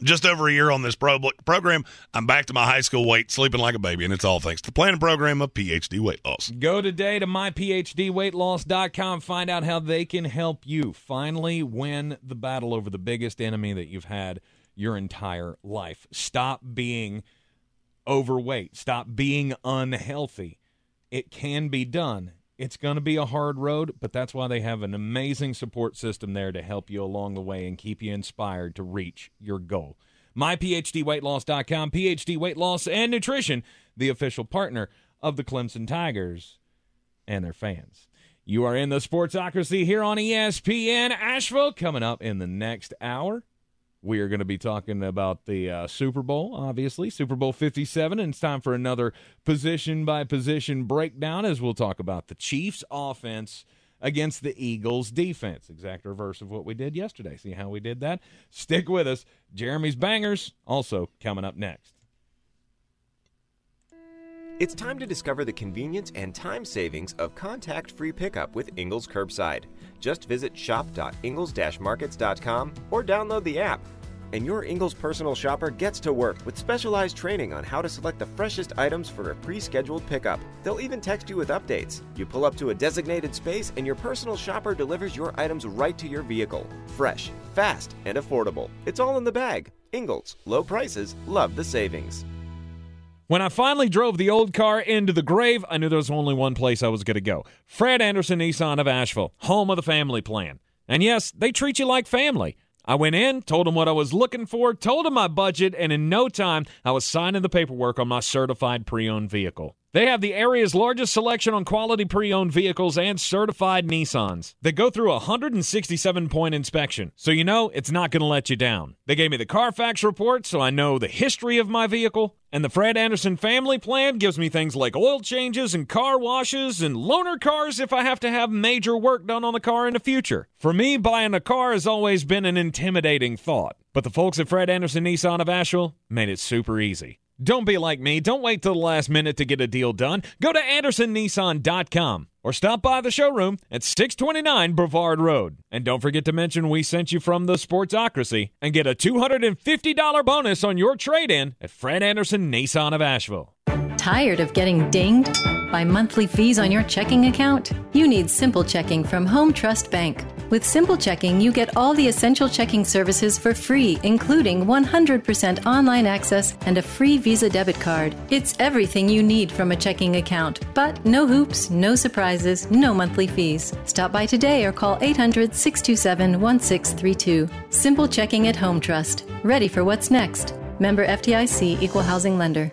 Just over a year on this pro- program, I'm back to my high school weight, sleeping like a baby, and it's all thanks to the planning program of PhD weight loss. Go today to myphdweightloss.com. Find out how they can help you finally win the battle over the biggest enemy that you've had your entire life. Stop being overweight. Stop being unhealthy. It can be done. It's going to be a hard road, but that's why they have an amazing support system there to help you along the way and keep you inspired to reach your goal. MyPhDWeightLoss.com, PhD Weight Loss and Nutrition, the official partner of the Clemson Tigers and their fans. You are in the Sportsocracy here on ESPN Asheville. Coming up in the next hour, we are going to be talking about the uh, Super Bowl, obviously, Super Bowl 57. And it's time for another position by position breakdown as we'll talk about the Chiefs' offense against the Eagles' defense. Exact reverse of what we did yesterday. See how we did that? Stick with us. Jeremy's Bangers also coming up next. It's time to discover the convenience and time savings of contact free pickup with Ingles Curbside. Just visit shop.ingles-markets.com or download the app. And your Ingles personal shopper gets to work with specialized training on how to select the freshest items for a pre scheduled pickup. They'll even text you with updates. You pull up to a designated space, and your personal shopper delivers your items right to your vehicle. Fresh, fast, and affordable. It's all in the bag. Ingles, low prices, love the savings. When I finally drove the old car into the grave, I knew there was only one place I was going to go Fred Anderson Nissan of Asheville, home of the family plan. And yes, they treat you like family. I went in, told them what I was looking for, told them my budget, and in no time, I was signing the paperwork on my certified pre owned vehicle. They have the area's largest selection on quality pre owned vehicles and certified Nissans. They go through a 167 point inspection, so you know it's not going to let you down. They gave me the Carfax report, so I know the history of my vehicle. And the Fred Anderson family plan gives me things like oil changes and car washes and loaner cars if I have to have major work done on the car in the future. For me, buying a car has always been an intimidating thought, but the folks at Fred Anderson Nissan of Asheville made it super easy. Don't be like me. Don't wait till the last minute to get a deal done. Go to AndersonNissan.com or stop by the showroom at 629 Brevard Road. And don't forget to mention we sent you from the Sportsocracy and get a $250 bonus on your trade in at Fred Anderson Nissan of Asheville. Tired of getting dinged by monthly fees on your checking account? You need Simple Checking from Home Trust Bank. With Simple Checking, you get all the essential checking services for free, including 100% online access and a free Visa debit card. It's everything you need from a checking account, but no hoops, no surprises, no monthly fees. Stop by today or call 800 627 1632. Simple Checking at Home Trust. Ready for what's next. Member FDIC Equal Housing Lender.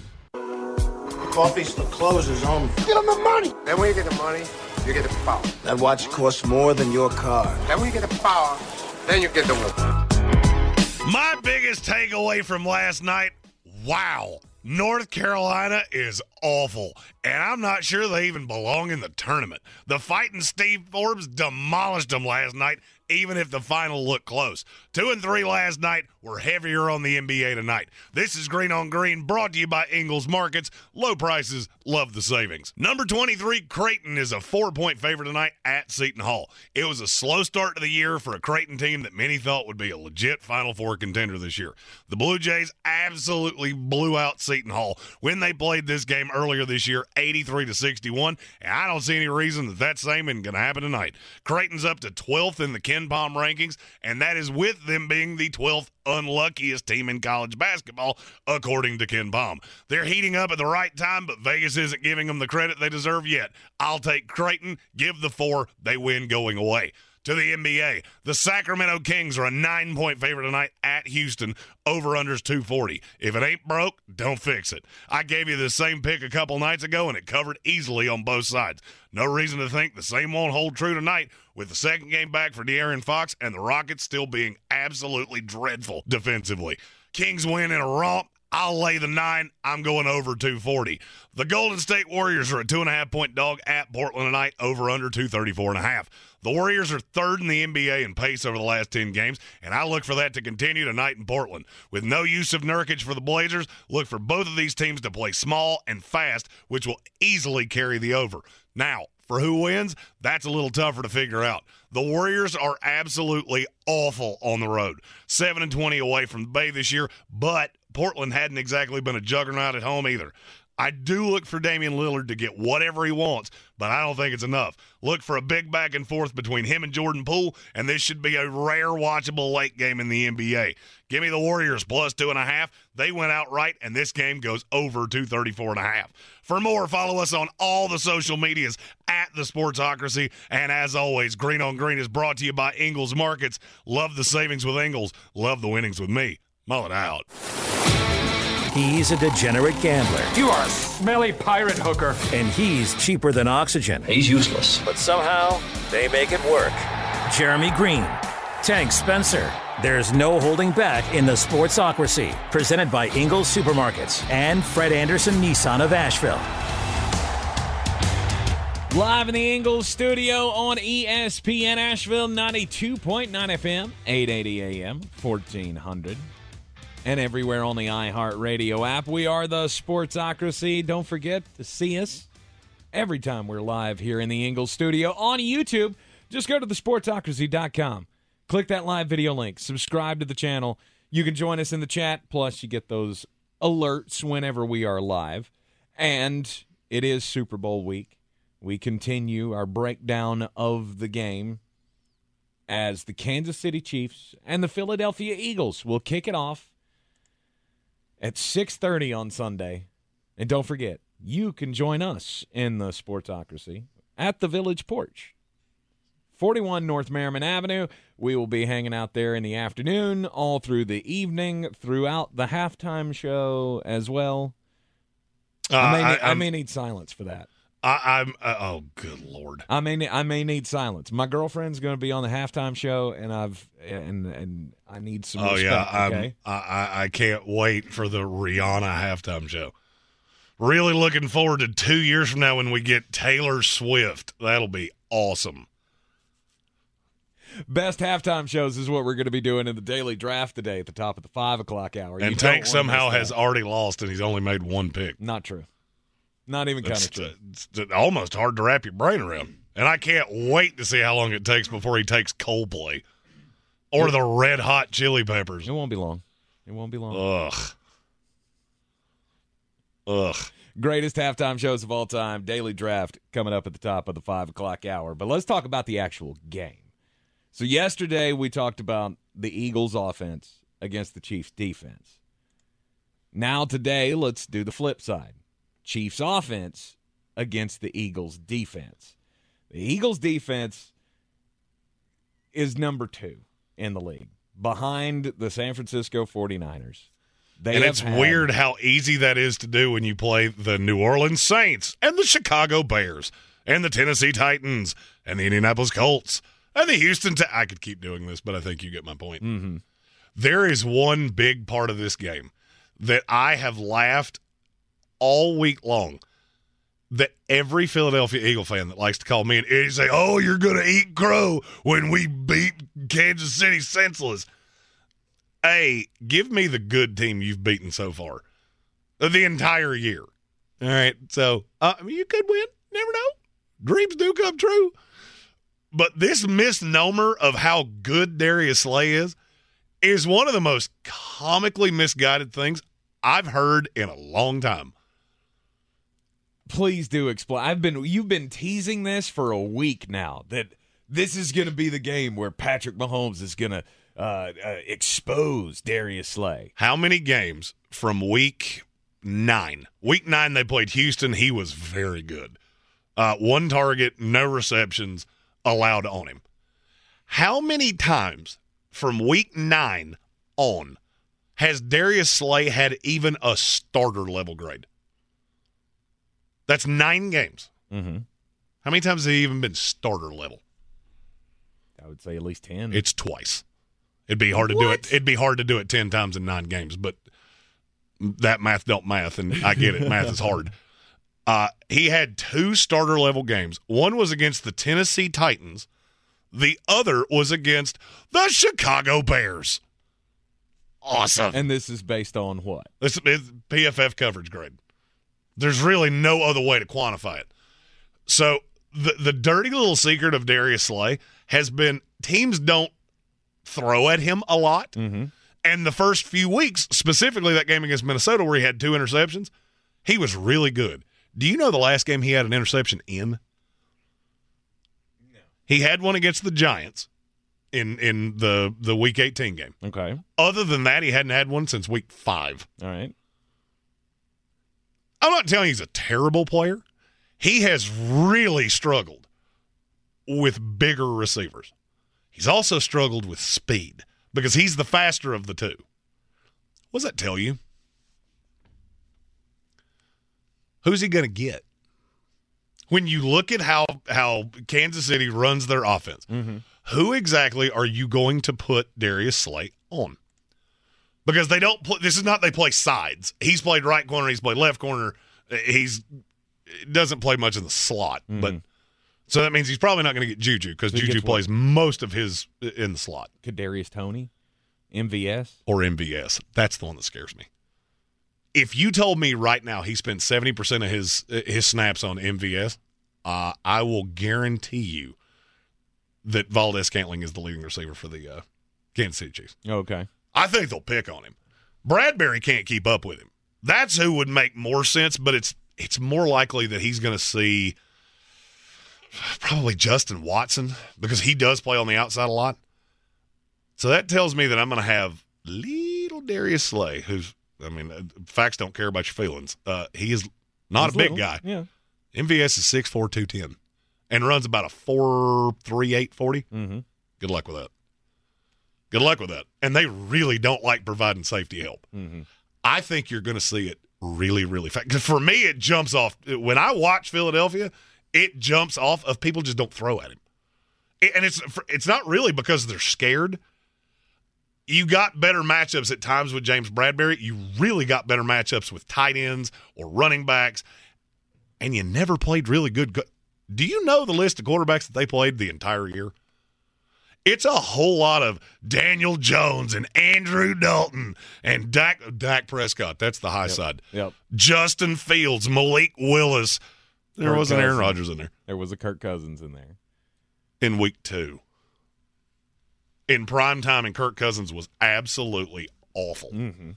Coffee closes on. Get him the money. Then when you get the money, you get the power. That watch costs more than your car. Then when you get the power, then you get the woman. My biggest takeaway from last night wow, North Carolina is awful. And I'm not sure they even belong in the tournament. The fighting Steve Forbes demolished them last night, even if the final looked close. Two and three last night were heavier on the NBA tonight. This is Green on Green, brought to you by Ingles Markets. Low prices, love the savings. Number 23, Creighton is a four point favorite tonight at Seton Hall. It was a slow start to the year for a Creighton team that many thought would be a legit Final Four contender this year. The Blue Jays absolutely blew out Seton Hall when they played this game earlier this year, 83 to 61. And I don't see any reason that that same isn't going to happen tonight. Creighton's up to 12th in the KenPom rankings, and that is with them being the 12th unluckiest team in college basketball, according to KenPom. They're heating up at the right time, but Vegas isn't giving them the credit they deserve yet. I'll take Creighton, give the four, they win going away to the NBA. The Sacramento Kings are a nine point favorite tonight at Houston. Over unders 240. If it ain't broke, don't fix it. I gave you the same pick a couple nights ago, and it covered easily on both sides. No reason to think the same won't hold true tonight with the second game back for De'Aaron Fox and the Rockets still being absolutely dreadful defensively. Kings win in a romp. I'll lay the nine. I'm going over 240. The Golden State Warriors are a two and a half point dog at Portland tonight, over under 234 and a half. The Warriors are third in the NBA in pace over the last 10 games, and I look for that to continue tonight in Portland. With no use of Nurkic for the Blazers, look for both of these teams to play small and fast, which will easily carry the over. Now, for who wins, that's a little tougher to figure out. The Warriors are absolutely awful on the road. 7 and 20 away from the Bay this year, but Portland hadn't exactly been a juggernaut at home either. I do look for Damian Lillard to get whatever he wants, but I don't think it's enough. Look for a big back and forth between him and Jordan Poole, and this should be a rare watchable late game in the NBA. Give me the Warriors plus two and a half. They went outright, and this game goes over 234 and a half. For more, follow us on all the social medias at the Sportsocracy. And as always, Green on Green is brought to you by Ingles Markets. Love the savings with Ingles. Love the winnings with me. Mull it out. He's a degenerate gambler. You are a smelly pirate hooker. And he's cheaper than oxygen. He's useless. But somehow, they make it work. Jeremy Green, Tank Spencer. There's no holding back in the Sportsocracy. Presented by Ingles Supermarkets and Fred Anderson Nissan of Asheville. Live in the Ingles studio on ESPN Asheville 92.9 FM, 880 AM, 1400 and everywhere on the iHeartRadio app. We are the Sportsocracy. Don't forget to see us every time we're live here in the Ingles studio on YouTube. Just go to thesportsocracy.com. Click that live video link. Subscribe to the channel. You can join us in the chat. Plus, you get those alerts whenever we are live. And it is Super Bowl week. We continue our breakdown of the game as the Kansas City Chiefs and the Philadelphia Eagles will kick it off at 6:30 on Sunday. And don't forget, you can join us in the Sportsocracy at the Village Porch. 41 North Merrimon Avenue. We will be hanging out there in the afternoon, all through the evening, throughout the halftime show as well. Uh, I, may I- need, I may need silence for that. I, I'm uh, oh, good lord. I may I may need silence. My girlfriend's going to be on the halftime show, and I've and and I need some. Oh respect, yeah, okay? I, I I can't wait for the Rihanna halftime show. Really looking forward to two years from now when we get Taylor Swift. That'll be awesome. Best halftime shows is what we're going to be doing in the daily draft today at the top of the five o'clock hour. And don't Tank somehow has already lost, and he's only made one pick. not true. Not even kind It's, of true. it's almost hard to wrap your brain around. And I can't wait to see how long it takes before he takes Coldplay or the Red Hot Chili Peppers. It won't be long. It won't be long. Ugh. Ugh. Greatest halftime shows of all time. Daily draft coming up at the top of the five o'clock hour. But let's talk about the actual game. So yesterday we talked about the Eagles' offense against the Chiefs' defense. Now today, let's do the flip side. Chiefs' offense against the Eagles' defense. The Eagles' defense is number two in the league, behind the San Francisco 49ers. They and it's had- weird how easy that is to do when you play the New Orleans Saints and the Chicago Bears and the Tennessee Titans and the Indianapolis Colts and the Houston. Te- I could keep doing this, but I think you get my point. Mm-hmm. There is one big part of this game that I have laughed all week long. That every Philadelphia Eagle fan that likes to call me an idiot say, "Oh, you're going to eat crow when we beat Kansas City senseless." Hey, give me the good team you've beaten so far, the entire year. All right, so uh, you could win. Never know. Dreams do come true. But this misnomer of how good Darius Slay is is one of the most comically misguided things I've heard in a long time. Please do explain. I've been you've been teasing this for a week now that this is going to be the game where Patrick Mahomes is going to uh, uh, expose Darius Slay. How many games from week nine? Week nine, they played Houston. He was very good. Uh, one target, no receptions allowed on him. How many times from week nine on has Darius Slay had even a starter level grade? That's nine games. Mm-hmm. How many times has he even been starter level? I would say at least ten. It's twice. It'd be hard to do it. It'd be hard to do it ten times in nine games, but that math don't math, and I get it. math is hard. Uh, he had two starter level games. One was against the Tennessee Titans. The other was against the Chicago Bears. Awesome. and this is based on what? This is PFF coverage grade. There's really no other way to quantify it. So the the dirty little secret of Darius Slay has been teams don't throw at him a lot. Mm-hmm. And the first few weeks, specifically that game against Minnesota where he had two interceptions, he was really good. Do you know the last game he had an interception in? No. He had one against the Giants in in the the week 18 game. Okay. Other than that, he hadn't had one since week 5. All right. I'm not telling you he's a terrible player. He has really struggled with bigger receivers. He's also struggled with speed because he's the faster of the two. What does that tell you? Who's he going to get? When you look at how how Kansas City runs their offense, mm-hmm. who exactly are you going to put Darius Slay on? Because they don't play. This is not they play sides. He's played right corner. He's played left corner. He's doesn't play much in the slot, but so that means he's probably not going to get Juju because So Juju gets what? plays most of his in the slot Kadarius Toney, MVS. or MVS. That's the one that scares me. If you told me right now he spent seventy percent of his his snaps on MVS, uh, I will guarantee you that Valdez Scantling is the leading receiver for the uh, Kansas City Chiefs. Okay. I think they'll pick on him. Bradberry can't keep up with him. That's who would make more sense, but it's it's more likely that he's going to see probably Justin Watson because he does play on the outside a lot. So that tells me that I'm going to have little Darius Slay, who's I mean, uh, facts don't care about your feelings. Uh, he is not He's a big little, guy. yeah. MVS is six four two ten, and runs about a four three eight forty. Mm-hmm. Good luck with that. Good luck with that. And they really don't like providing safety help. Mm-hmm. I think you're going to see it really, really fast. for me, it jumps off. When I watch Philadelphia, it jumps off of people just don't throw at him. And it's it's not really because they're scared. You got better matchups at times with James Bradberry. You really got better matchups with tight ends or running backs, and you never played really good. go- Do you know the list of quarterbacks that they played the entire year? It's a whole lot of Daniel Jones and Andrew Dalton and Dak, Dak Prescott. That's the high side. Yep. Justin Fields, Malik Willis. There Kirk wasn't Aaron Rodgers in there There was a Kirk Cousins in there. in week two. In prime time, and Kirk Cousins was absolutely awful. Mm-hmm.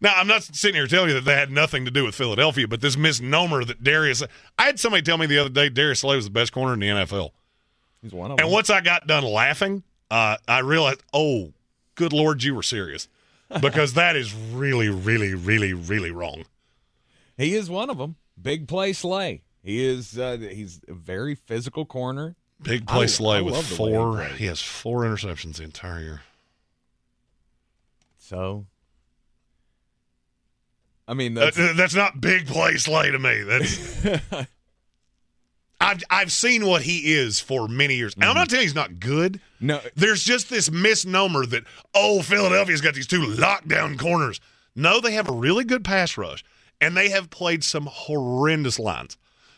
Now, I'm not sitting here telling you that they had nothing to do with Philadelphia, but this misnomer that Darius. I had somebody tell me the other day Darius Slay was the best corner in the NFL. He's one of And them. And once I got done laughing, uh, I realized, oh, good Lord, you were serious. Because that is really, really, really, really wrong. He is one of them. Big play Slay. He is. Uh, he's a very physical corner. Big play I Slay with love he four. He has four interceptions the entire year. So, I mean, That's, that's, that's not big play Slay to me. That's I've I've seen what he is for many years. And I'm not mm-hmm. telling you he's not good. no. There's just this misnomer that oh Philadelphia's got these two lockdown corners. No, they have a really good pass rush, and they have played some horrendous lines.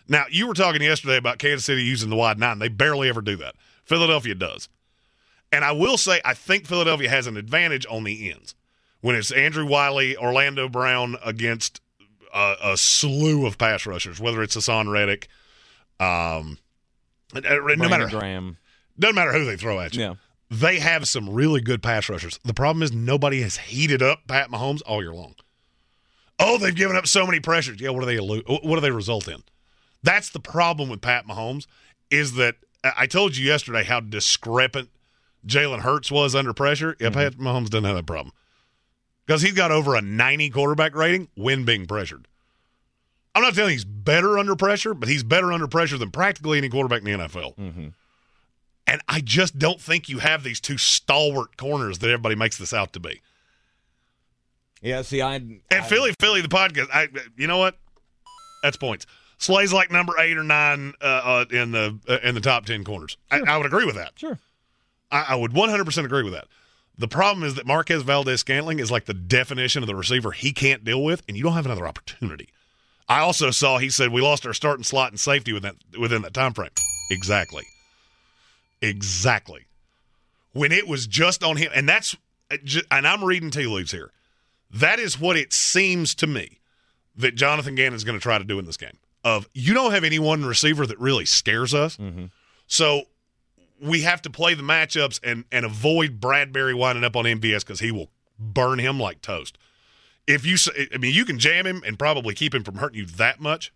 Now you were talking yesterday about Kansas City using the wide nine. They barely ever do that. Philadelphia does, and I will say I think Philadelphia has an advantage on the ends when it's Andrew Wylie, Orlando Brown against a, a slew of pass rushers, whether it's Haason Reddick. Um, no matter Graham. doesn't matter who they throw at you. Yeah. They have some really good pass rushers. The problem is nobody has heated up Pat Mahomes all year long. Oh, they've given up so many pressures. Yeah, what do they what do they result in? That's the problem with Pat Mahomes is that I told you yesterday how discrepant Jalen Hurts was under pressure. Yeah, Pat Mahomes doesn't have that problem because he's got over a 90 quarterback rating when being pressured. I'm not telling he's better under pressure, but he's better under pressure than practically any quarterback in the NFL. Mm-hmm. And I just don't think you have these two stalwart corners that everybody makes this out to be. Yeah. See, I. And I- Philly, Philly, the podcast. I, you know what? That's points. Slay's like number eight or nine uh, uh, in the uh, in the top ten corners. I, I would agree with that. Sure. I, I would 100 percent agree with that. The problem is that Marquez Valdez Scantling is like the definition of the receiver he can't deal with, and you don't have another opportunity. I also saw he said we lost our starting slot and safety within that within that time frame. Exactly. Exactly. When it was just on him, and that's and I'm reading tea leaves here. That is what it seems to me that Jonathan Gannon is going to try to do in this game. Of you don't have any one receiver that really scares us, mm-hmm. so we have to play the matchups and and avoid Bradberry winding up on MVS because he will burn him like toast. If you, I mean, you can jam him and probably keep him from hurting you that much.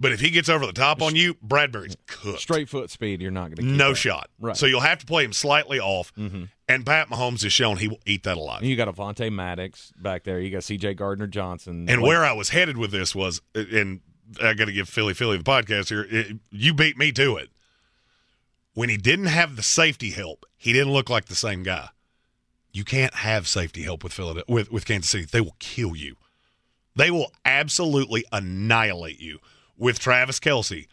But if he gets over the top on you, Bradberry's cooked. Straight foot speed, you're not going to. no shot. Right. So you'll have to play him slightly off. Mhm. And Pat Mahomes has shown he will eat that alive. And you got Avonte Maddox back there. You got C.J. Gardner Johnson. And Like- where I was headed with this was, and I got to give Philly Philly the podcast here. It, you beat me to it. When he didn't have the safety help, he didn't look like the same guy. You can't have safety help with Philadelphia, with with Kansas City. They will kill you. They will absolutely annihilate you with Travis Kelce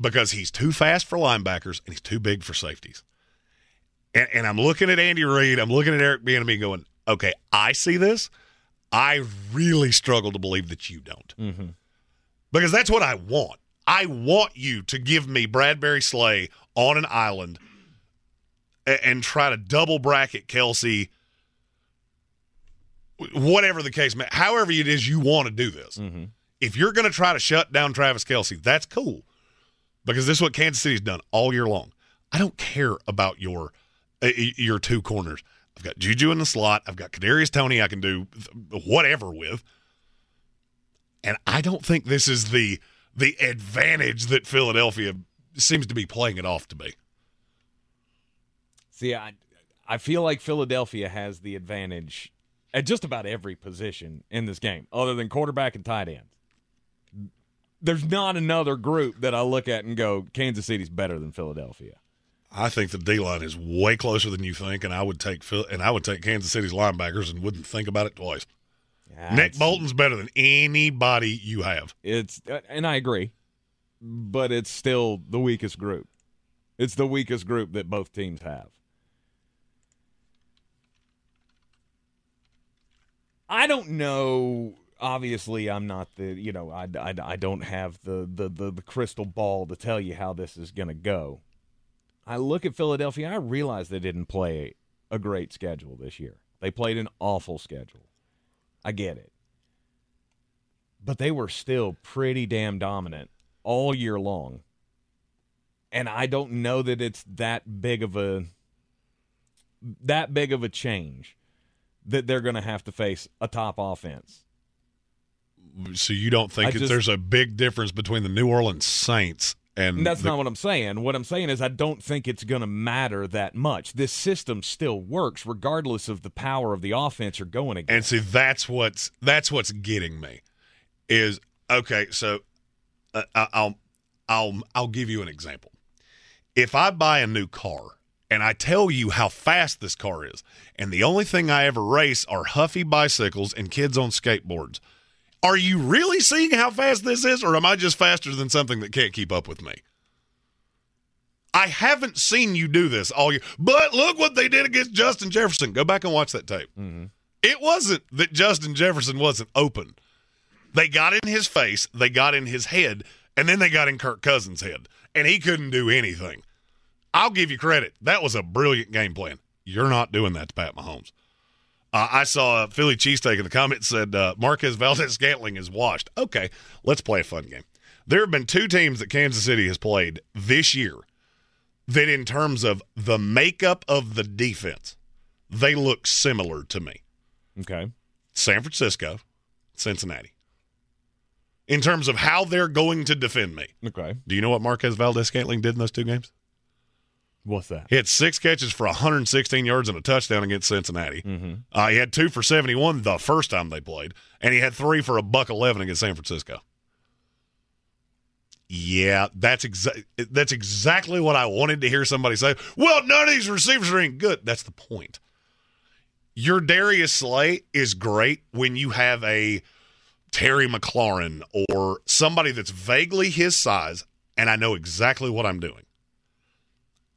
because he's too fast for linebackers and he's too big for safeties. And, and I'm looking at Andy Reid. I'm looking at Eric Bieniemy going, okay, I see this. I really struggle to believe that you don't. Mm-hmm. Because that's what I want. I want you to give me Bradberry Slay on an island and, and try to double bracket Kelce, whatever the case may however it is you want to do this. Mm-hmm. If you're going to try to shut down Travis Kelce, that's cool. because this is what Kansas City's done all year long. I don't care about your uh, your two corners. I've got Juju in the slot. I've got Kadarius Toney I can do whatever with, and I don't think this is the the advantage that Philadelphia seems to be playing it off to be. See, I I feel like Philadelphia has the advantage at just about every position in this game, other than quarterback and tight ends. There's not another group that I look at and go, Kansas City's better than Philadelphia. I think the D line is way closer than you think, and I would take Phil, and I would take Kansas City's linebackers and wouldn't think about it twice. Yeah, Nick Bolton's better than anybody you have. It's uh, and I agree, but it's still the weakest group. It's the weakest group that both teams have. I don't know. Obviously, I'm not the you know I, I, I don't have the, the, the, the crystal ball to tell you how this is going to go. I look at Philadelphia. I realize they didn't play a great schedule this year. They played an awful schedule. I get it, but they were still pretty damn dominant all year long. And I don't know that it's that big of a that big of a change that they're going to have to face a top offense. So you don't think just, there's a big difference between the New Orleans Saints and that's the, not what I'm saying. What I'm saying is I don't think it's going to matter that much. This system still works regardless of the power of the offense you're going against. And see that's what's that's what's getting me is okay, so uh, I'll I'll I'll give you an example. If I buy a new car and I tell you how fast this car is. And the only thing I ever race are Huffy bicycles and kids on skateboards. Are you really seeing how fast this is, or am I just faster than something that can't keep up with me? I haven't seen you do this all year, but look what they did against Justin Jefferson. Go back and watch that tape. Mm-hmm. It wasn't that Justin Jefferson wasn't open. They got in his face, they got in his head, and then they got in Kirk Cousins' head, and he couldn't do anything. I'll give you credit. That was a brilliant game plan. You're not doing that to Pat Mahomes. Uh, I saw a Philly cheesesteak in the comments said uh, Marquez Valdes-Scantling is washed. Okay, let's play a fun game. There have been two teams that Kansas City has played this year that, in terms of the makeup of the defense, they look similar to me. Okay. San Francisco, Cincinnati. In terms of how they're going to defend me. Okay. Do you know what Marquez Valdes-Scantling did in those two games? What's that? He had six catches for 116 yards and a touchdown against Cincinnati. Mm-hmm. Uh, he had two for 71 the first time they played, and he had three for a buck 11 against San Francisco. Yeah, that's exa- that's exactly what I wanted to hear somebody say. Well, none of these receivers are any good. That's the point. Your Darius Slay is great when you have a Terry McLaurin or somebody that's vaguely his size, and I know exactly what I'm doing.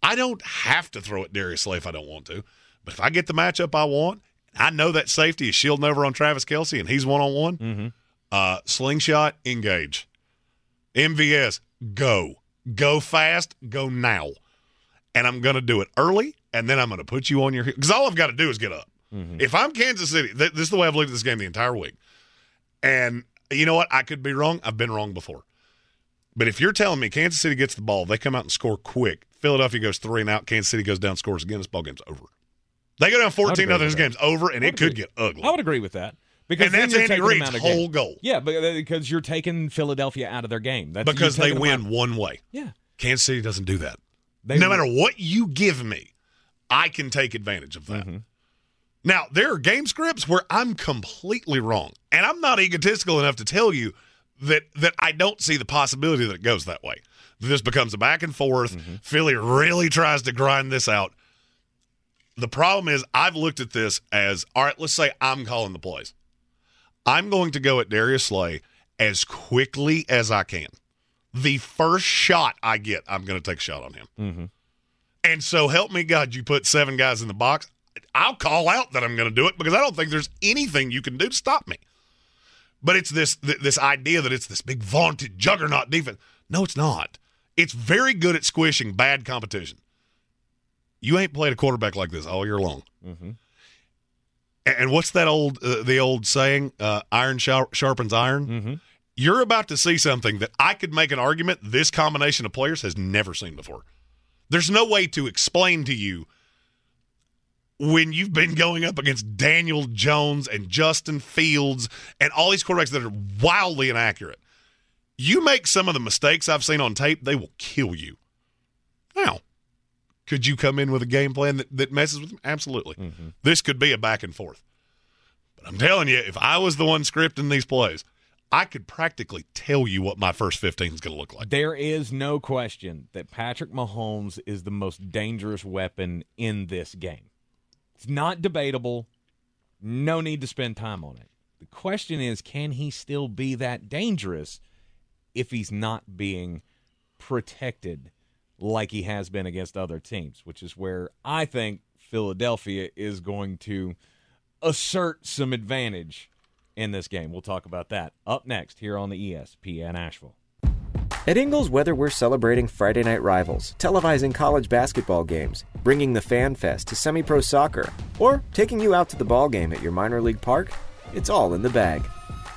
I don't have to throw at Darius Slay if I don't want to. But if I get the matchup I want, I know that safety is shielding over on Travis Kelce and he's one on one. Slingshot, engage. MVS, go. Go fast, go now. And I'm going to do it early, and then I'm going to put you on your Because all I've got to do is get up. Mm-hmm. If I'm Kansas City, th- this is the way I've looked at this game the entire week. And you know what? I could be wrong. I've been wrong before. But if you're telling me Kansas City gets the ball, they come out and score quick. Philadelphia goes three and out. Kansas City goes down, scores again. This ball game's over. They go down 14 nothing. This game's over, and it could get ugly. I would agree with that. Because and that's Andy Reid's whole goal. Yeah, but, because you're taking Philadelphia out of their game. That's, because they win one way. Yeah. Kansas City doesn't do that. They no matter what you give me, I can take advantage of that. Mm-hmm. Now, there are game scripts where I'm completely wrong. And I'm not egotistical enough to tell you that that I don't see the possibility that it goes that way. This becomes a back and forth. Mm-hmm. Philly really tries to grind this out. The problem is, I've looked at this as all right, let's say I'm calling the plays. I'm going to go at Darius Slay as quickly as I can. The first shot I get, I'm going to take a shot on him. Mm-hmm. And so, help me God, you put seven guys in the box. I'll call out that I'm going to do it because I don't think there's anything you can do to stop me. But it's this this idea that it's this big vaunted juggernaut defense. No, it's not. It's very good at squishing bad competition. You ain't played a quarterback like this all year long. Mm-hmm. And what's that old uh, the old saying? Uh, iron sharpens iron. Mm-hmm. you're about to see something that I could make an argument this combination of players has never seen before. There's no way to explain to you when you've been going up against Daniel Jones and Justin Fields and all these quarterbacks that are wildly inaccurate. You make some of the mistakes I've seen on tape, they will kill you. Now, could you come in with a game plan that, that messes with them? Absolutely. Mm-hmm. This could be a back and forth. But I'm telling you, if I was the one scripting these plays, I could practically tell you what my first 15 is going to look like. There is no question that Patrick Mahomes is the most dangerous weapon in this game. It's not debatable. No need to spend time on it. The question is can he still be that dangerous if he's not being protected like he has been against other teams, which is where I think Philadelphia is going to assert some advantage in this game. We'll talk about that up next here on the ESPN Asheville. At Ingles, whether we're celebrating Friday night rivals, televising college basketball games, bringing the Fan Fest to semi pro soccer, or taking you out to the ball game at your minor league park, it's all in the bag.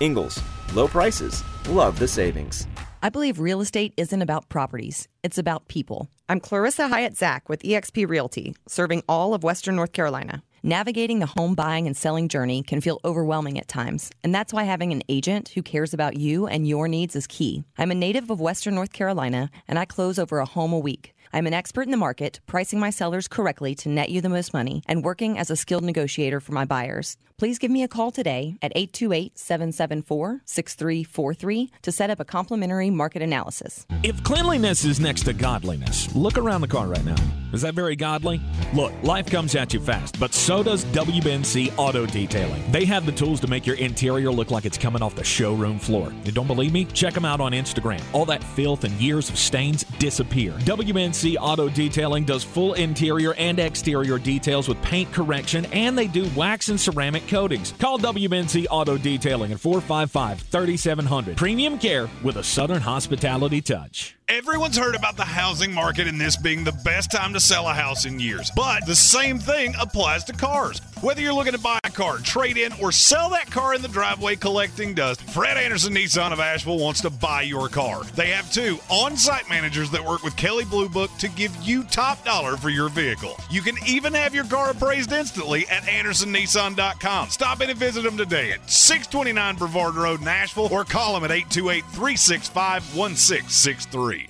Ingles, low prices, love the savings. I believe real estate isn't about properties, it's about people. I'm Clarissa Hyatt Zack with eXp Realty, serving all of Western North Carolina. Navigating the home buying and selling journey can feel overwhelming at times, and that's why having an agent who cares about you and your needs is key. I'm a native of Western North Carolina, and I close over a home a week. I'm an expert in the market, pricing my sellers correctly to net you the most money, and working as a skilled negotiator for my buyers. Please give me a call today at 828 774 6343 to set up a complimentary market analysis. If cleanliness is next to godliness, look around the car right now. Is that very godly? Look, life comes at you fast, but so does WBNC Auto Detailing. They have the tools to make your interior look like it's coming off the showroom floor. You don't believe me? Check them out on Instagram. All that filth and years of stains disappear. WBNC Auto Detailing does full interior and exterior details with paint correction, and they do wax and ceramic coatings. Call WBNC Auto Detailing at 455 3700. Premium care with a Southern hospitality touch. Everyone's heard about the housing market and this being the best time to sell a house in years. But the same thing applies to cars. Whether you're looking to buy a car, trade in, or sell that car in the driveway collecting dust, Fred Anderson Nissan of Asheville wants to buy your car. They have two on site managers that work with Kelley Blue Book to give you top dollar for your vehicle. You can even have your car appraised instantly at AndersonNissan.com. Stop in and visit them today at 629 Brevard Road, Asheville, or call them at 828 365 1663.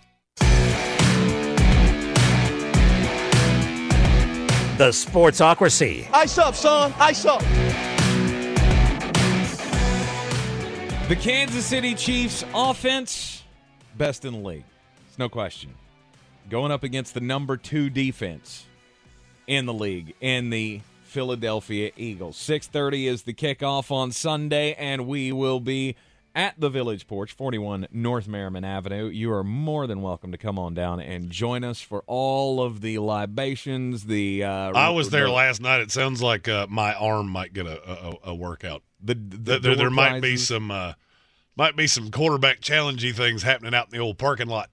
The Sportsocracy. Ice up, son. Ice up. The Kansas City Chiefs offense, best in the league. It's no question. Going up against the number two defense in the league in the Philadelphia Eagles. 6:30 is the kickoff on Sunday, and we will be at the Village Porch, 41 North Merrimon Avenue. You are more than welcome to come on down and join us for all of the libations. The uh, I was there last night. It sounds like uh, my arm might get a, a, a workout. The, the there, there might be some uh, might be some quarterback challengey things happening out in the old parking lot.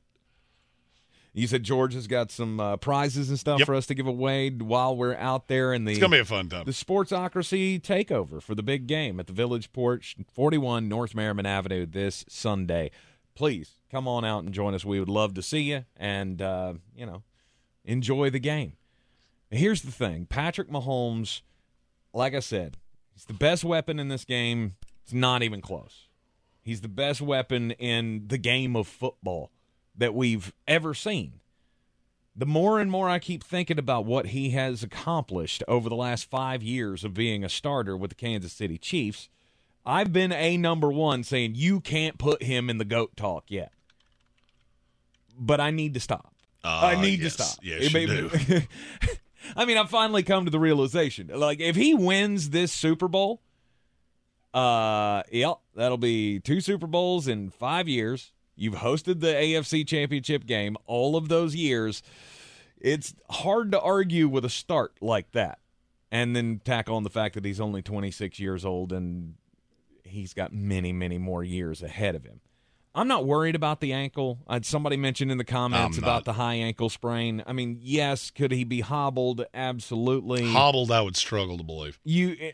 You said George has got some uh, prizes and stuff Yep. for us to give away while we're out there in the. It's gonna be a fun time. The Sportsocracy takeover for the big game at the Village Porch, 41 North Merrimon Avenue this Sunday. Please come on out and join us. We would love to see you and uh, you know enjoy the game. Here's the thing: Patrick Mahomes, like I said, he's the best weapon in this game. It's not even close. He's the best weapon in the game of football that we've ever seen. The more and more I keep thinking about what he has accomplished over the last five years of being a starter with the Kansas City Chiefs, I've been a number one saying you can't put him in the GOAT talk yet. But I need to stop. I Uh, need yes. to stop. Yes, It you do. I mean, I've finally come to the realization. Like, if he wins this Super Bowl, uh, yep, that'll be two Super Bowls in five years. You've hosted the AFC Championship game all of those years. It's hard to argue with a start like that, and then tack on the fact that he's only 26 years old and he's got many, many more years ahead of him. I'm not worried about the ankle. Uh, somebody mentioned in the comments about the high ankle sprain. I mean, yes, could he be hobbled? Absolutely. Hobbled, I would struggle to believe. You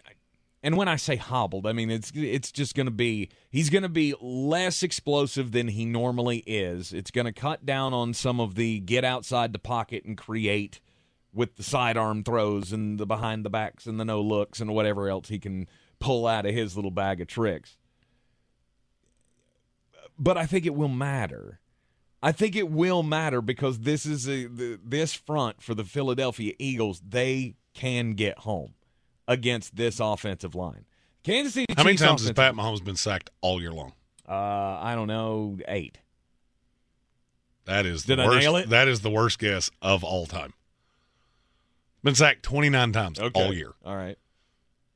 And when I say hobbled, I mean it's it's just going to be he's going to be less explosive than he normally is. It's going to cut down on some of the get outside the pocket and create with the sidearm throws and the behind the backs and the no looks and whatever else he can pull out of his little bag of tricks. But I think it will matter. I think it will matter because this is a the, this front for the Philadelphia Eagles. They can get home against this offensive line. Kansas City. How many Chiefs times has Pat Mahomes been sacked all year long? Uh, I don't know, eight. That is Did the I worst, nail it? That is the worst guess of all time. Been sacked 29 times Okay. all year. All right.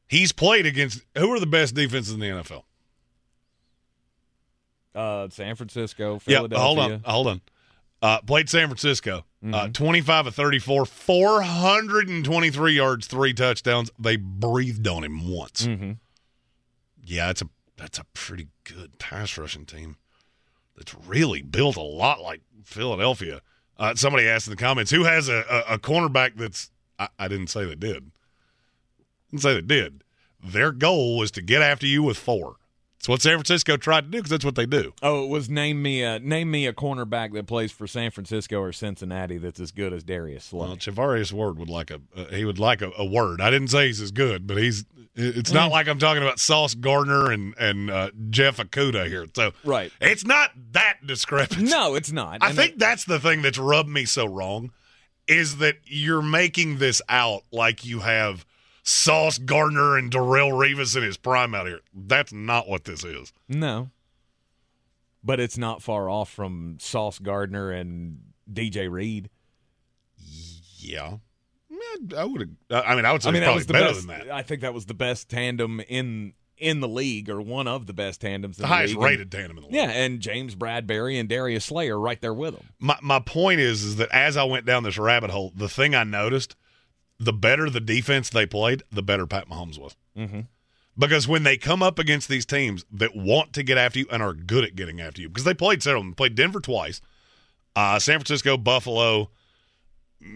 He's played against who are the best defenses in the NFL? Uh, San Francisco, Yeah, Philadelphia. hold on, hold on. Uh, played San Francisco. Uh, Mm-hmm. 25 of 34, 423 yards, three touchdowns. They breathed on him once. Mm-hmm. Yeah, that's a that's a pretty good pass rushing team. That's really built a lot like Philadelphia. Uh, somebody asked in the comments, who has a, a, a cornerback that's I, I didn't say they did. didn't say they did. Their goal was to get after you with four. It's what San Francisco tried to do because that's what they do. Oh, it was name me a name me a cornerback that plays for San Francisco or Cincinnati that's as good as Darius Slay. Well, Charvarius Ward would like a uh, he would like a, a word. I didn't say he's as good, but he's. It's not Mm. like I'm talking about Sauce Gardner and and uh, Jeff Okudah here. So right, it's not that discrepancy. No, it's not. I And think that's the thing that's rubbed me so wrong is that you're making this out like you have Sauce Gardner and Darrelle Revis in his prime out here. That's not what this is. No. But it's not far off from Sauce Gardner and DJ Reed. Yeah. I would. I mean, I would say I mean, probably better best. than that. I think that was the best tandem in in the league, or one of the best tandems. In The the, highest league. rated tandem in the league. Yeah, and James Bradberry and Darius Slayer right there with him. My my point is is that as I went down this rabbit hole, the thing I noticed, the better the defense they played, the better Pat Mahomes was. Mm-hmm. Because when they come up against these teams that want to get after you and are good at getting after you, because they played several, of them played Denver twice, uh, San Francisco, Buffalo,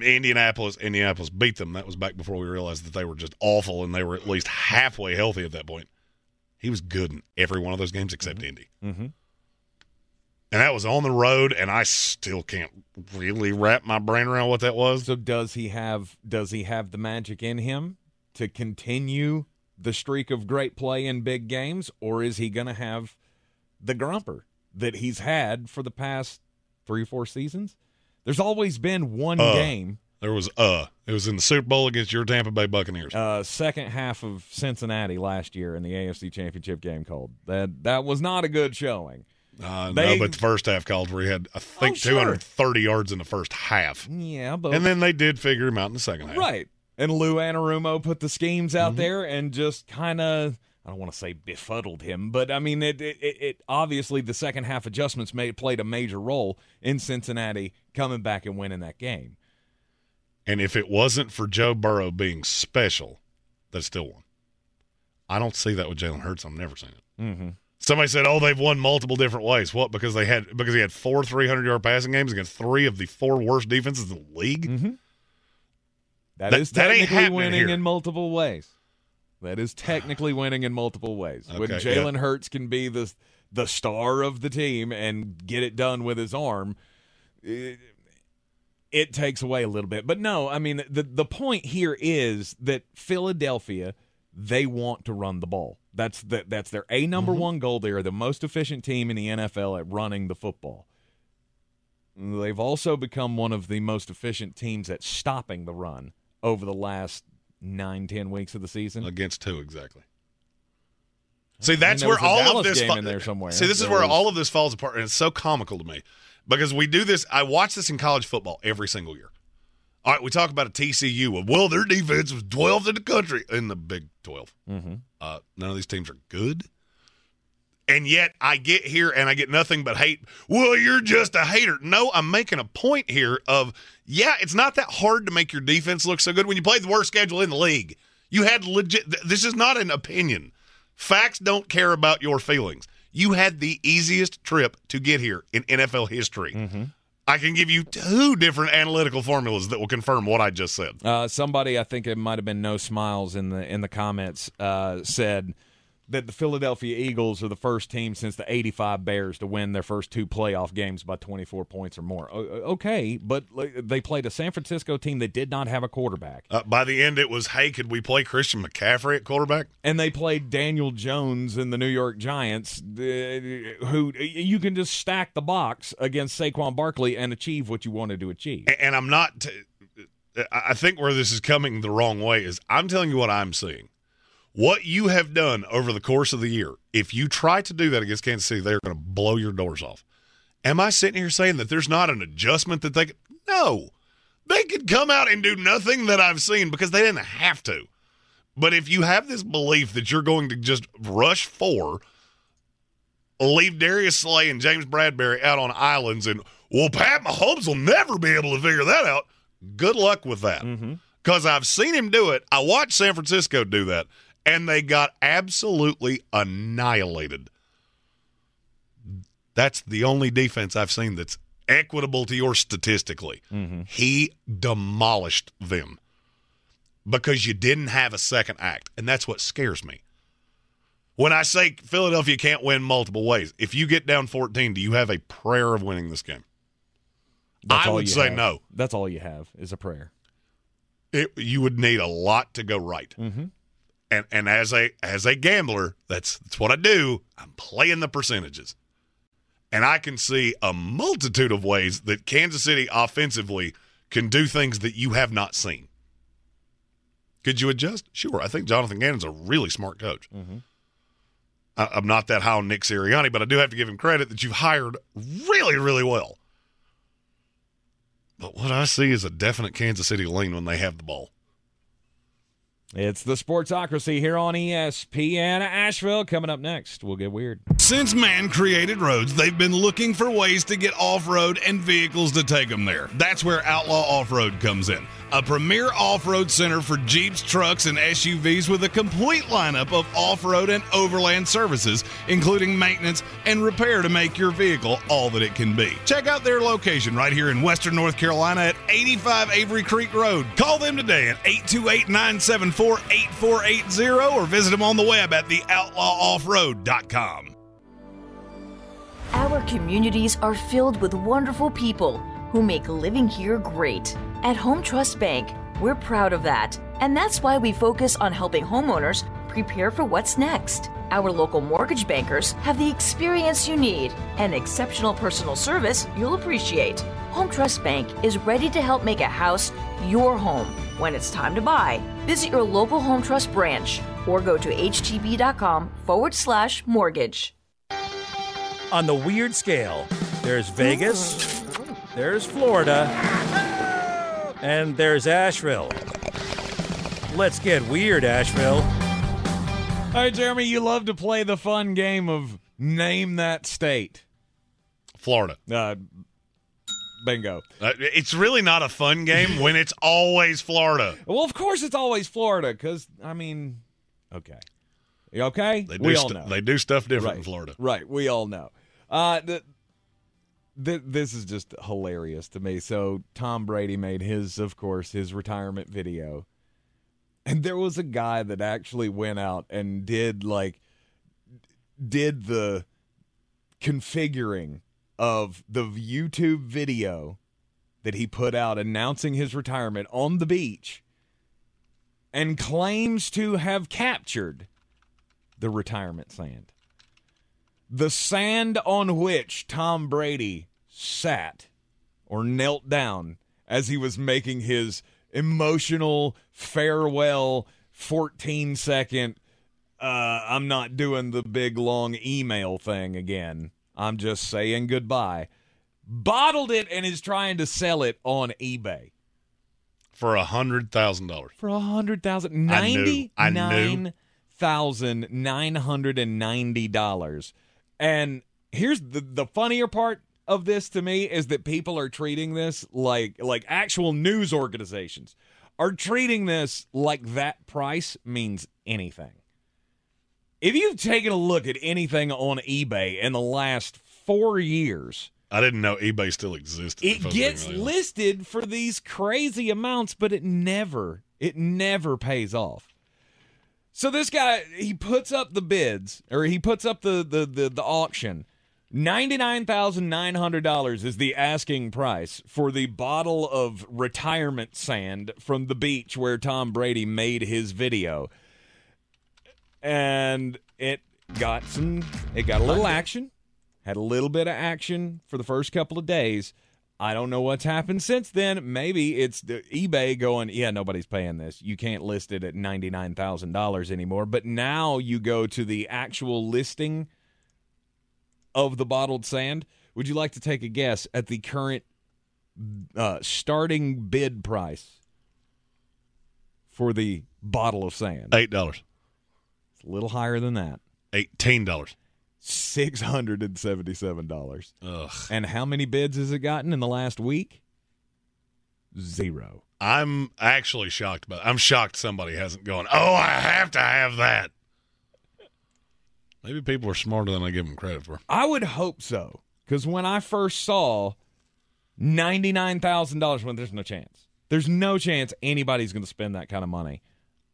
Indianapolis. Indianapolis beat them. That was back before we realized that they were just awful and they were at least halfway healthy at that point. He was good in every one of those games except Indy. Mm-hmm. And that was on the road, and I still can't really wrap my brain around what that was. So does he have does he have the magic in him to continue the streak of great play in big games, or is he going to have the grumper that he's had for the past three or four seasons? There's always been one Uh, game, There was uh, it was in the Super Bowl against your Tampa Bay Buccaneers. uh, second half of Cincinnati last year in the AFC Championship game called that. That was not a good showing. Uh, They- no, but the first half called where he had I think Oh, sure. 230 yards in the first half, Yeah, but and then they did figure him out in the second half. Right. And Lou Anarumo put the schemes out Mm-hmm. there and just kind of, I don't want to say befuddled him, but I mean, it, it, it, it obviously the second half adjustments made played a major role in Cincinnati coming back and winning that game. And if it wasn't for Joe Burrow being special, they still won. I don't see that with Jalen Hurts. I've never seen it. Mm-hmm. Somebody said, "Oh, they've won multiple different ways." What? Because they had because he had four 300 yard passing games against three of the four worst defenses in the league. Mm-hmm. That- that is technically happening winning here. in multiple ways. That is technically winning in multiple ways. when Okay, Jalen Hurts can be the the star of the team and get it done with his arm, it, it takes away a little bit. But no, I mean the the point here is that Philadelphia they want to run the ball. That's the, that's their a number Mm-hmm. one goal. They are the most efficient team in the NFL at running the football. They've also become one of the most efficient teams at stopping the run over the last nine, ten weeks of the season. Against who exactly? See, that's where all Dallas of this game fa- in there somewhere. See, this is where was- all of this falls apart, and it's so comical to me because we do this. I watch this in college football every single year. All right, we talk about a TCU. Well, their defense was 12th in the country in the Big 12. Mm-hmm. Uh, none of these teams are good. And yet I get here and I get nothing but hate. Well, you're just a hater. No, I'm making a point here of, yeah, it's not that hard to make your defense look so good when you play the worst schedule in the league. You had legit, this is not an opinion. Facts don't care about your feelings. You had the easiest trip to get here in NFL history. I can give you two different analytical formulas that will confirm what I just said. Uh, somebody, I think it might have been No Smiles in the in the comments, uh, said that the Philadelphia Eagles are the first team since the 85 Bears to win their first two playoff games by 24 points or more. Okay, but they played a San Francisco team that did not have a quarterback. Uh, by the end, it was, hey, could we play Christian McCaffrey at quarterback? And they played Daniel Jones in the New York Giants, uh, who you can just stack the box against Saquon Barkley and achieve what you wanted to achieve. And I'm not. T- I think where this is coming the wrong way is I'm telling you what I'm seeing what you have done over the course of the year, if you try to do that against Kansas City, they're going to blow your doors off. Am I sitting here saying that there's not an adjustment that they could? No. They could come out and do nothing that I've seen because they didn't have to. But if you have this belief that you're going to just rush four, leave Darius Slay and James Bradberry out on islands, and, well, Pat Mahomes will never be able to figure that out, good luck with that. Because mm-hmm. I've seen him do it. I watched San Francisco do that and they got absolutely annihilated. That's the only defense I've seen that's equitable to yours statistically. Mm-hmm. He demolished them because you didn't have a second act, and that's what scares me. When I say Philadelphia can't win multiple ways, if you get down 14, do you have a prayer of winning this game? That's I would say have. no. That's all you have is a prayer. It, you would need a lot to go right. Mm-hmm and and as a as a gambler, that's that's what I do. I'm playing the percentages. And I can see a multitude of ways that Kansas City offensively can do things that you have not seen. Could you adjust? Sure. I think Jonathan Gannon's a really smart coach. Mm-hmm. I, I'm not that high on Nick Sirianni, but I do have to give him credit that you've hired really, really well. But what I see is a definite Kansas City lean when they have the ball. It's the Sportsocracy here on ESPN Asheville. Coming up next, we'll get weird. Since man created roads, they've been looking for ways to get off road and vehicles to take them there. That's where Outlaw Off Road comes in a premier off road center for Jeeps, trucks, and SUVs with a complete lineup of off road and overland services, including maintenance and repair to make your vehicle all that it can be. Check out their location right here in Western North Carolina at 85 Avery Creek Road. Call them today at 828 974 8480 or visit them on the web at theoutlawoffroad.com. Our communities are filled with wonderful people who make living here great. At Home Trust Bank, we're proud of that. And that's why we focus on helping homeowners prepare for what's next. Our local mortgage bankers have the experience you need and exceptional personal service you'll appreciate. Home Trust Bank is ready to help make a house your home. When it's time to buy, visit your local Home Trust branch or go to htb.com forward slash mortgage. On the weird scale, there's Vegas, there's Florida and there's Asheville. Let's get weird, Asheville. All right, Jeremy, you love to play the fun game of name that state. Florida. Uh, bingo. Uh, it's really not a fun game when it's always Florida. Well, of course it's always Florida because, I mean, okay. You okay? They do we all st- know. They do stuff different right. in Florida. Right. We all know. Uh, the, th- this is just hilarious to me. So Tom Brady made his, of course, his retirement video, and there was a guy that actually went out and did like did the configuring of the YouTube video that he put out announcing his retirement on the beach and claims to have captured the retirement sand the sand on which Tom Brady sat or knelt down as he was making his emotional farewell 14 second uh, I'm not doing the big long email thing again. I'm just saying goodbye. Bottled it and is trying to sell it on eBay for a hundred thousand dollars. For a hundred thousand ninety nine thousand nine hundred and ninety dollars. And here's the the funnier part of this to me is that people are treating this like like actual news organizations are treating this like that price means anything. If you've taken a look at anything on eBay in the last 4 years, I didn't know eBay still existed. It I was being gets really listed for these crazy amounts, but it never, it never pays off. So this guy, he puts up the bids, or he puts up the the the, the auction. Ninety nine thousand nine hundred dollars is the asking price for the bottle of retirement sand from the beach where Tom Brady made his video, and it got some, it got a little action, had a little bit of action for the first couple of days. I don't know what's happened since then. Maybe it's the eBay going, yeah, nobody's paying this. You can't list it at $99,000 anymore. But now you go to the actual listing of the bottled sand. Would you like to take a guess at the current uh, starting bid price for the bottle of sand? Eight dollars. It's a little higher than that. Eighteen dollars. Six hundred and seventy-seven dollars. Ugh. And how many bids has it gotten in the last week? Zero. I'm actually shocked about. I'm shocked somebody hasn't gone. Oh, I have to have that. Maybe people are smarter than I give them credit for. I would hope so. Because when I first saw ninety-nine thousand dollars, when there's no chance, there's no chance anybody's going to spend that kind of money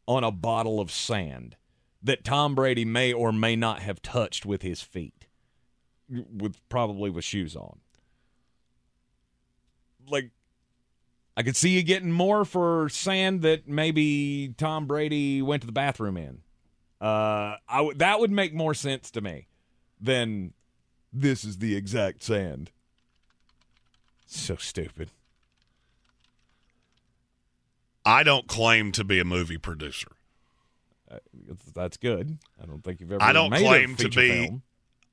on a bottle of sand that Tom Brady may or may not have touched with his feet, with probably with shoes on. Like, I could see you getting more for sand that maybe Tom Brady went to the bathroom in. Uh, I w- that would make more sense to me than this is the exact sand. So stupid. I don't claim to be a movie producer. That's good. I don't think you've ever. I don't made a claim to be. film.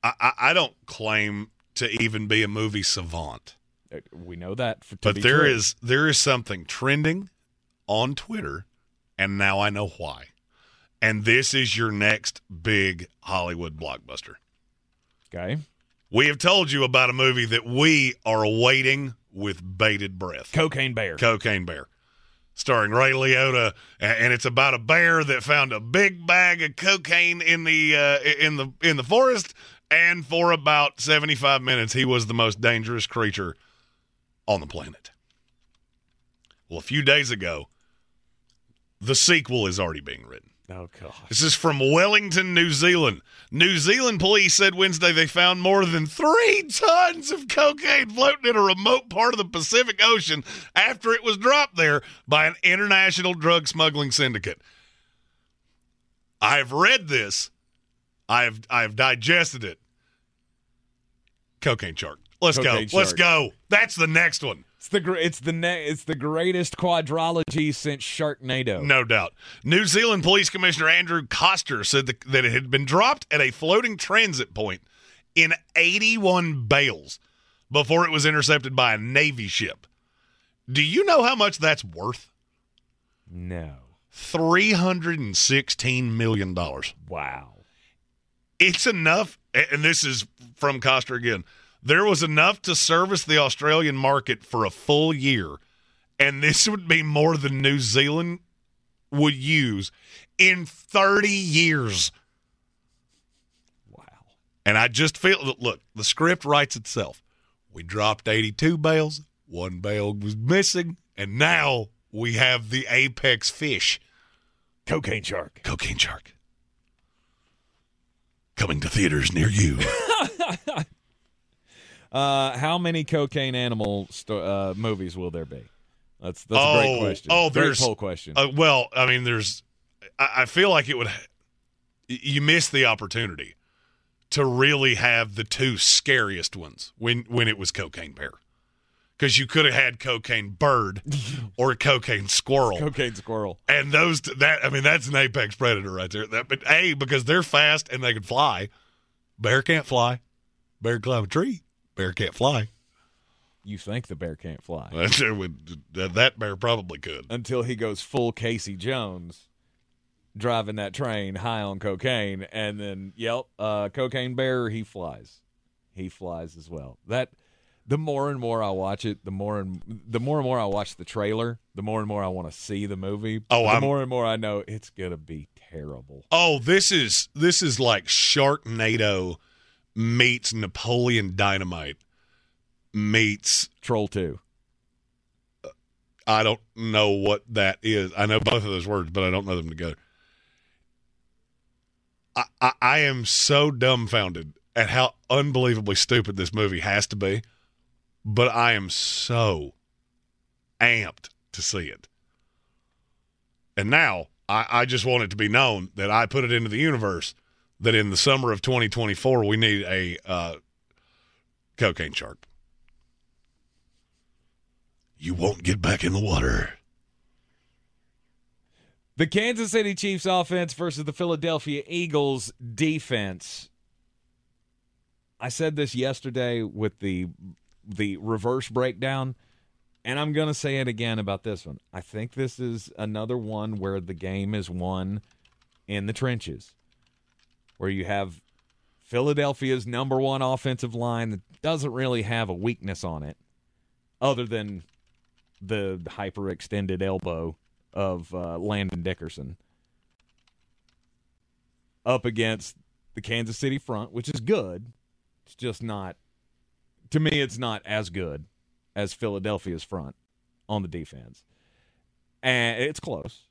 I, I, don't claim to even be a movie savant. Uh, We know that. For, But there true. is there is something trending on Twitter, and now I know why. And this is your next big Hollywood blockbuster. okay. We have told you about a movie that we are awaiting with bated breath. Cocaine Bear. Cocaine Bear. Starring Ray Liotta, and it's about a bear that found a big bag of cocaine in the uh, in the in the forest, and for about seventy five minutes, he was the most dangerous creature on the planet. Well, a few days ago, the sequel is already being written. Oh god. This is from Wellington, New Zealand. New Zealand police said Wednesday they found more than three tons of cocaine floating in a remote part of the Pacific Ocean after it was dropped there by an international drug smuggling syndicate. I've read this. I've I've digested it. Cocaine shark. Let's Cocaine go. Let's go. That's the next one. It's the it's the ne- it's the greatest quadrology since Sharknado. No doubt. New Zealand Police Commissioner Andrew Coster said that, that it had been dropped at a floating transit point in 81 bales before it was intercepted by a Navy ship. Do you know how much that's worth? No. $316 million. Wow. It's enough, and this is from Coster again. There was enough to service the Australian market for a full year, and this would be more than New Zealand would use in 30 years. Wow. And I just feel that, look, the script writes itself. We dropped 82 bales, one bale was missing, and now we have the apex fish. Cocaine shark. Cocaine shark. Coming to theaters near you. Uh, how many cocaine animal sto- uh, movies will there be? That's that's a oh, great question. Oh, great there's poll question. Uh, well, I mean, there's. I, I feel like it would. You miss the opportunity to really have the two scariest ones when when it was cocaine bear, because you could have had cocaine bird or cocaine squirrel. cocaine squirrel. And those that I mean that's an apex predator right there. That, but a because they're fast and they can fly. Bear can't fly. Bear can climb a tree. Bear can't fly. You think the bear can't fly That's- it would- that that bear probably could. until he goes full Casey Jones, driving that train high on cocaine, and then yep, uh, cocaine bear he flies, he flies as well. That the more and more I watch it, the more and the more and more I watch the trailer, the more and more I want to see the movie. Oh, the I'm- more and more I know it's gonna be terrible. Oh, this is this is like Sharknado meets Napoleon Dynamite. meets Troll 2. I don't know what that is. I know both of those words, but I don't know them together. I, I, I am so dumbfounded at how unbelievably stupid this movie has to be, but I am so amped to see it. And now I, I just want it to be known that I put it into the universe that in the summer of 2024 we need a uh, cocaine shark. You won't get back in the water. The Kansas City Chiefs offense versus the Philadelphia Eagles defense. I said this yesterday with the the reverse breakdown, and I'm going to say it again about this one. I think this is another one where the game is won in the trenches, where you have Philadelphia's number one offensive line that doesn't really have a weakness on it, other than the hyperextended elbow of uh, Landon Dickerson up against the Kansas City front, which is good. It's just not, to me, it's not as good as Philadelphia's front on the defense. And it's close.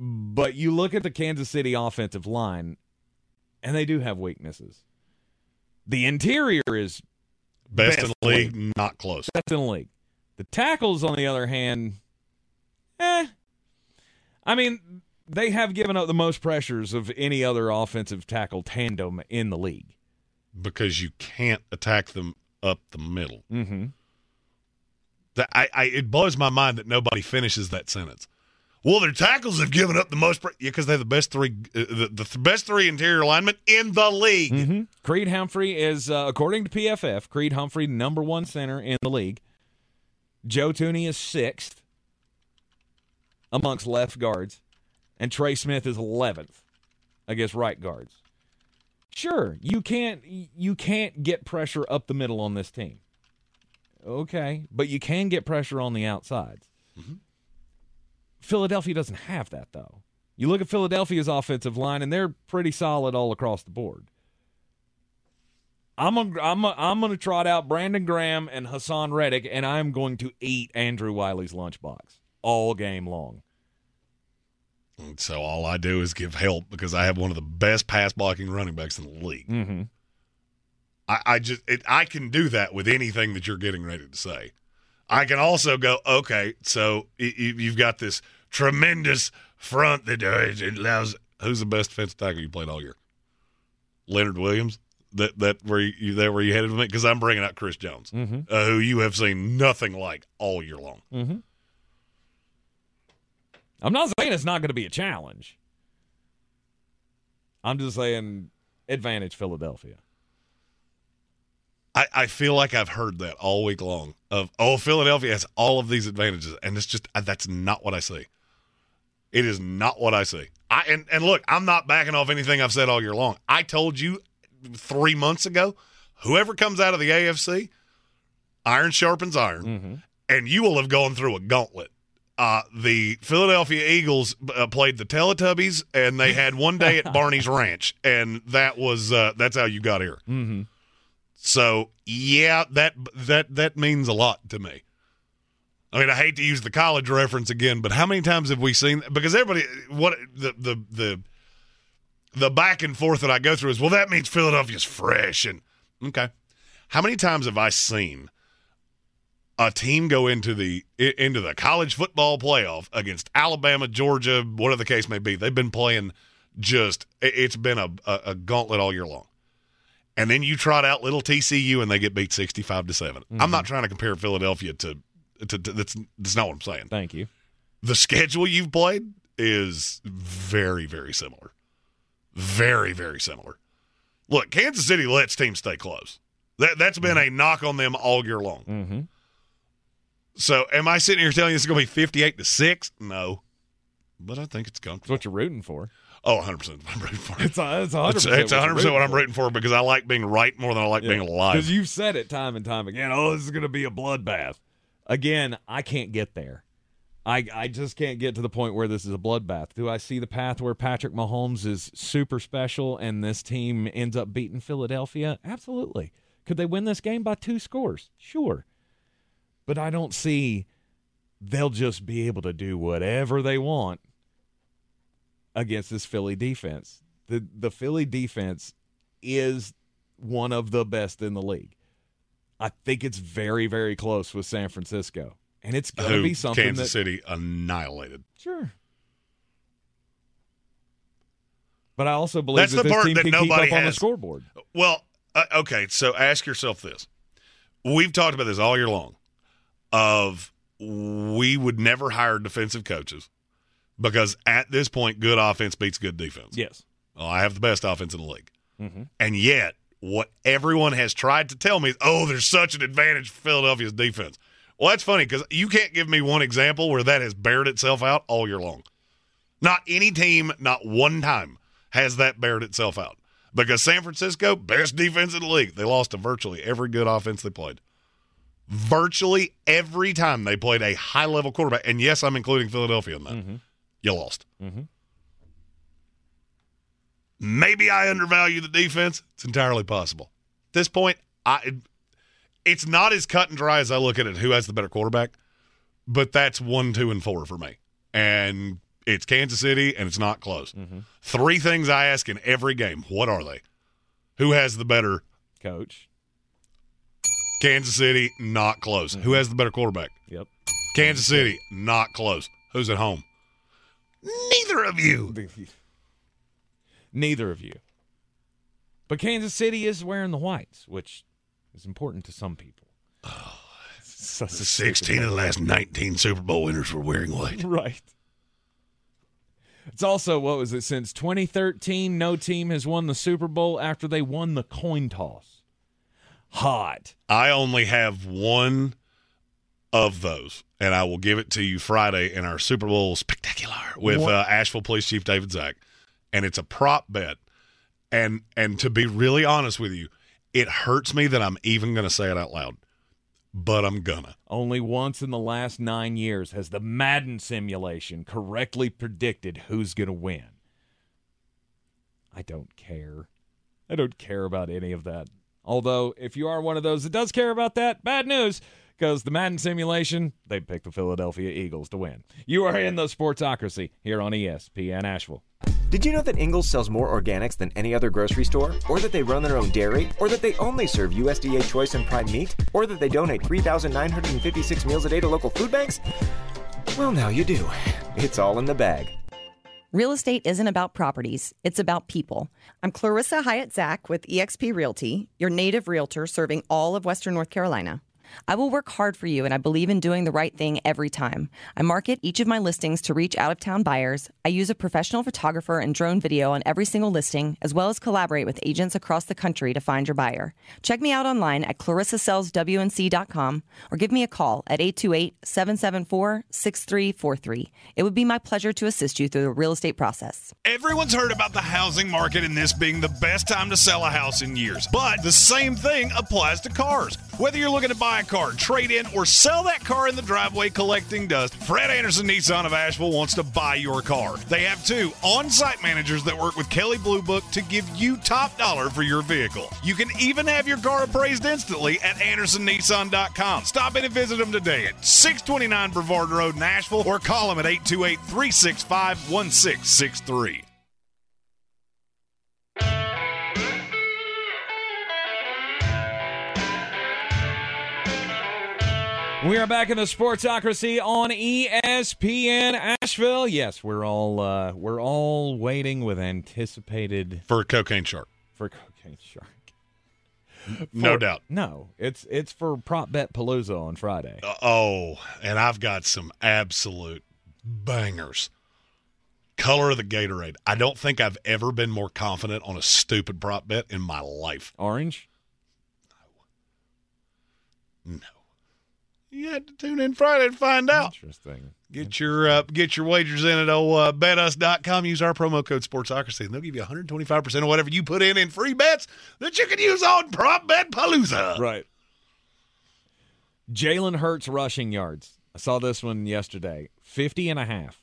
But you look at the Kansas City offensive line, and they do have weaknesses. The interior is Best, Best in the league, not close. best in the league. The tackles, on the other hand, eh. I mean, they have given up the most pressures of any other offensive tackle tandem in the league. Because you can't attack them up the middle. Mm-hmm. That I, I it blows my mind that nobody finishes that sentence. Well, their tackles have given up the most pre- yeah, because they have the best three, uh, the, the best three interior linemen in the league. Mm-hmm. Creed Humphrey is, uh, according to PFF, Creed Humphrey number one center in the league. Joe Thuney is sixth amongst left guards, and Trey Smith is eleventh against right guards. Sure, you can't you can't get pressure up the middle on this team. Okay, but you can get pressure on the outsides. Philadelphia doesn't have that though. You look at Philadelphia's offensive line, and they're pretty solid all across the board. I'm gonna, I'm gonna, I'm going to trot out Brandon Graham and Haason Reddick, and I'm going to eat Andrew Wylie's lunchbox all game long. And so all I do is give help because I have one of the best pass blocking running backs in the league. Mm-hmm. I, I just it, I can do that with anything that you're getting ready to say. I can also go, okay, so you've got this tremendous front that uh, allows. Who's the best defensive tackle you played all year? Leonard Williams. That that where you, that where you headed with me? Because I'm bringing out Chris Jones, Mhm. uh, who you have seen nothing like all year long. Mm-hmm. I'm not saying it's not going to be a challenge. I'm just saying advantage Philadelphia. I, I feel like I've heard that all week long of oh Philadelphia has all of these advantages and it's just uh, that's not what I see. It is not what I see. I and, and look, I'm not backing off anything I've said all year long. I told you three months ago, whoever comes out of the AFC, iron sharpens iron, and you will have gone through a gauntlet. Uh, the Philadelphia Eagles uh, played the Teletubbies, and they had one day at Barney's Ranch, and that was uh, that's how you got here. Mm-hmm. So yeah, that that that means a lot to me. I mean, I hate to use the college reference again, but how many times have we seen? Because everybody, what the the the the back and forth that I go through is, well, that means Philadelphia's fresh, and okay, how many times have I seen a team go into the into the college football playoff against Alabama, Georgia, whatever the case may be? They've been playing just it- it's been a, a, a gauntlet all year long and then you trot out little TCU and they get beat sixty-five to 7 i I'm not trying to compare Philadelphia to, to, to that's that's not what I'm saying. Thank you. The schedule you've played is very very similar, very very similar. Look, Kansas City lets teams stay close. That that's been a knock on them all year long. Mm-hmm. So, am I sitting here telling you it's going to be fifty-eight to six? No, but I think it's comfortable. what you're rooting for. Oh, 100 percent. I'm rooting for it. It's a, it's 100%. It's, it's 100 percent what I'm rooting for because I like being right more than I like being alive. Because you've said it time and time again. Oh, this is going to be a bloodbath. Again, I can't get there. I I just can't get to the point where this is a bloodbath. Do I see the path where Patrick Mahomes is super special and this team ends up beating Philadelphia? Absolutely. Could they win this game by two scores? Sure. But I don't see they'll just be able to do whatever they want against this Philly defense. The the Philly defense is one of the best in the league. I think it's very very close with San Francisco. And it's going to be something Kansas that City annihilated. Sure. But I also believe That's that the this part team that nobody up on the scoreboard. Well, uh, okay, so ask yourself this. We've talked about this all year long of we would never hire defensive coaches because at this point good offense beats good defense. Yes. Well, I have the best offense in the league. Mm-hmm. And yet, what everyone has tried to tell me is, oh, there's such an advantage for Philadelphia's defense. Well, that's funny because you can't give me one example where that has bared itself out all year long. Not any team, not one time has that bared itself out. Because San Francisco, best defense in the league, they lost to virtually every good offense they played. Virtually every time they played a high level quarterback, and yes, I'm including Philadelphia in that, you lost. Mm-hmm. Maybe I undervalue the defense. It's entirely possible. At this point, I it's not as cut and dry as I look at it who has the better quarterback, but that's one, two, and four for me. And it's Kansas City, and it's not close. Three things I ask in every game. What are they? Who has the better coach? Kansas City, not close. Who has the better quarterback? Yep. Kansas City, not close. Who's at home? Neither of you. Neither of you. But Kansas City is wearing the whites, which is important to some people. Such a 16 of the last 19 Super Bowl winners were wearing white. Right. It's also, what was it, since 2013, no team has won the Super Bowl after they won the coin toss. Hot. I only have one of those, and I will give it to you Friday in our Super Bowl spectacular with uh, Asheville Police Chief David Zack, and it's a prop bet. And and to be really honest with you, it hurts me that I'm even going to say it out loud, but I'm gonna. Only once in the last nine years has the Madden simulation correctly predicted who's going to win. I don't care. I don't care about any of that. Although, if you are one of those that does care about that, bad news, because the Madden simulation, they picked the Philadelphia Eagles to win. You are in the Sportsocracy here on ESPN Asheville. Did you know that Ingles sells more organics than any other grocery store? Or that they run their own dairy? Or that they only serve USDA choice and prime meat? Or that they donate 3,956 meals a day to local food banks? Well, now you do. It's all in the bag. Real estate isn't about properties, it's about people. I'm Clarissa Hyatt Zach with eXp Realty, your native realtor serving all of Western North Carolina. I will work hard for you, and I believe in doing the right thing every time. I market each of my listings to reach out of town buyers. I use a professional photographer and drone video on every single listing, as well as collaborate with agents across the country to find your buyer. Check me out online at clarissasellswnc.com or give me a call at 828 774 6343. It would be my pleasure to assist you through the real estate process. Everyone's heard about the housing market and this being the best time to sell a house in years. But the same thing applies to cars. Whether you're looking to buy car, trade in, or sell that car in the driveway collecting dust, Fred Anderson Nissan of Asheville wants to buy your car. They have two on site managers that work with Kelley Blue Book to give you top dollar for your vehicle. You can even have your car appraised instantly at AndersonNissan.com. Stop in and visit them today at 629 Brevard Road Nashville, or call them at 828 365 1663. We are back in the Sportsocracy on ESPN Asheville. Yes, we're all uh, we're all waiting with anticipated for Cocaine Shark. For Cocaine Shark. No doubt. No, it's it's for Prop Bet Palooza on Friday. Uh, oh, and I've got some absolute bangers. Color of the Gatorade. I don't think I've ever been more confident on a stupid prop bet in my life. Orange? No. You had to tune in Friday to find out. Interesting. Get your uh, get your wagers in at oh, uh, betus.com. Use our promo code Sportsocracy, and they'll give you 125% of whatever you put in in free bets that you can use on Prop Bet Palooza. Right. Jalen Hurts rushing yards. I saw this one yesterday. 50 and a half.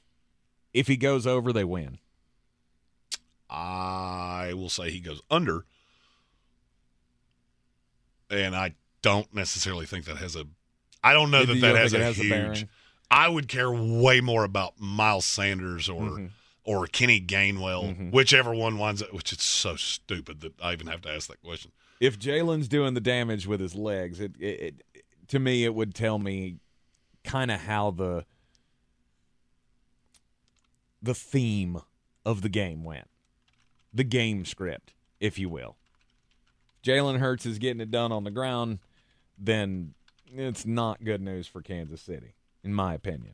If he goes over, they win. I will say he goes under. and I don't necessarily think that has a. I don't know that that has a has huge. bearing? I would care way more about Miles Sanders or Mhm. or Kenny Gainwell, Mhm. whichever one winds up. Which is so stupid that I even have to ask that question. if Jalen's doing the damage with his legs, it, it, it to me it would tell me kind of how the the theme of the game went, the game script, if you will. Jalen Hurts is getting it done on the ground, then it's not good news for Kansas City, in my opinion.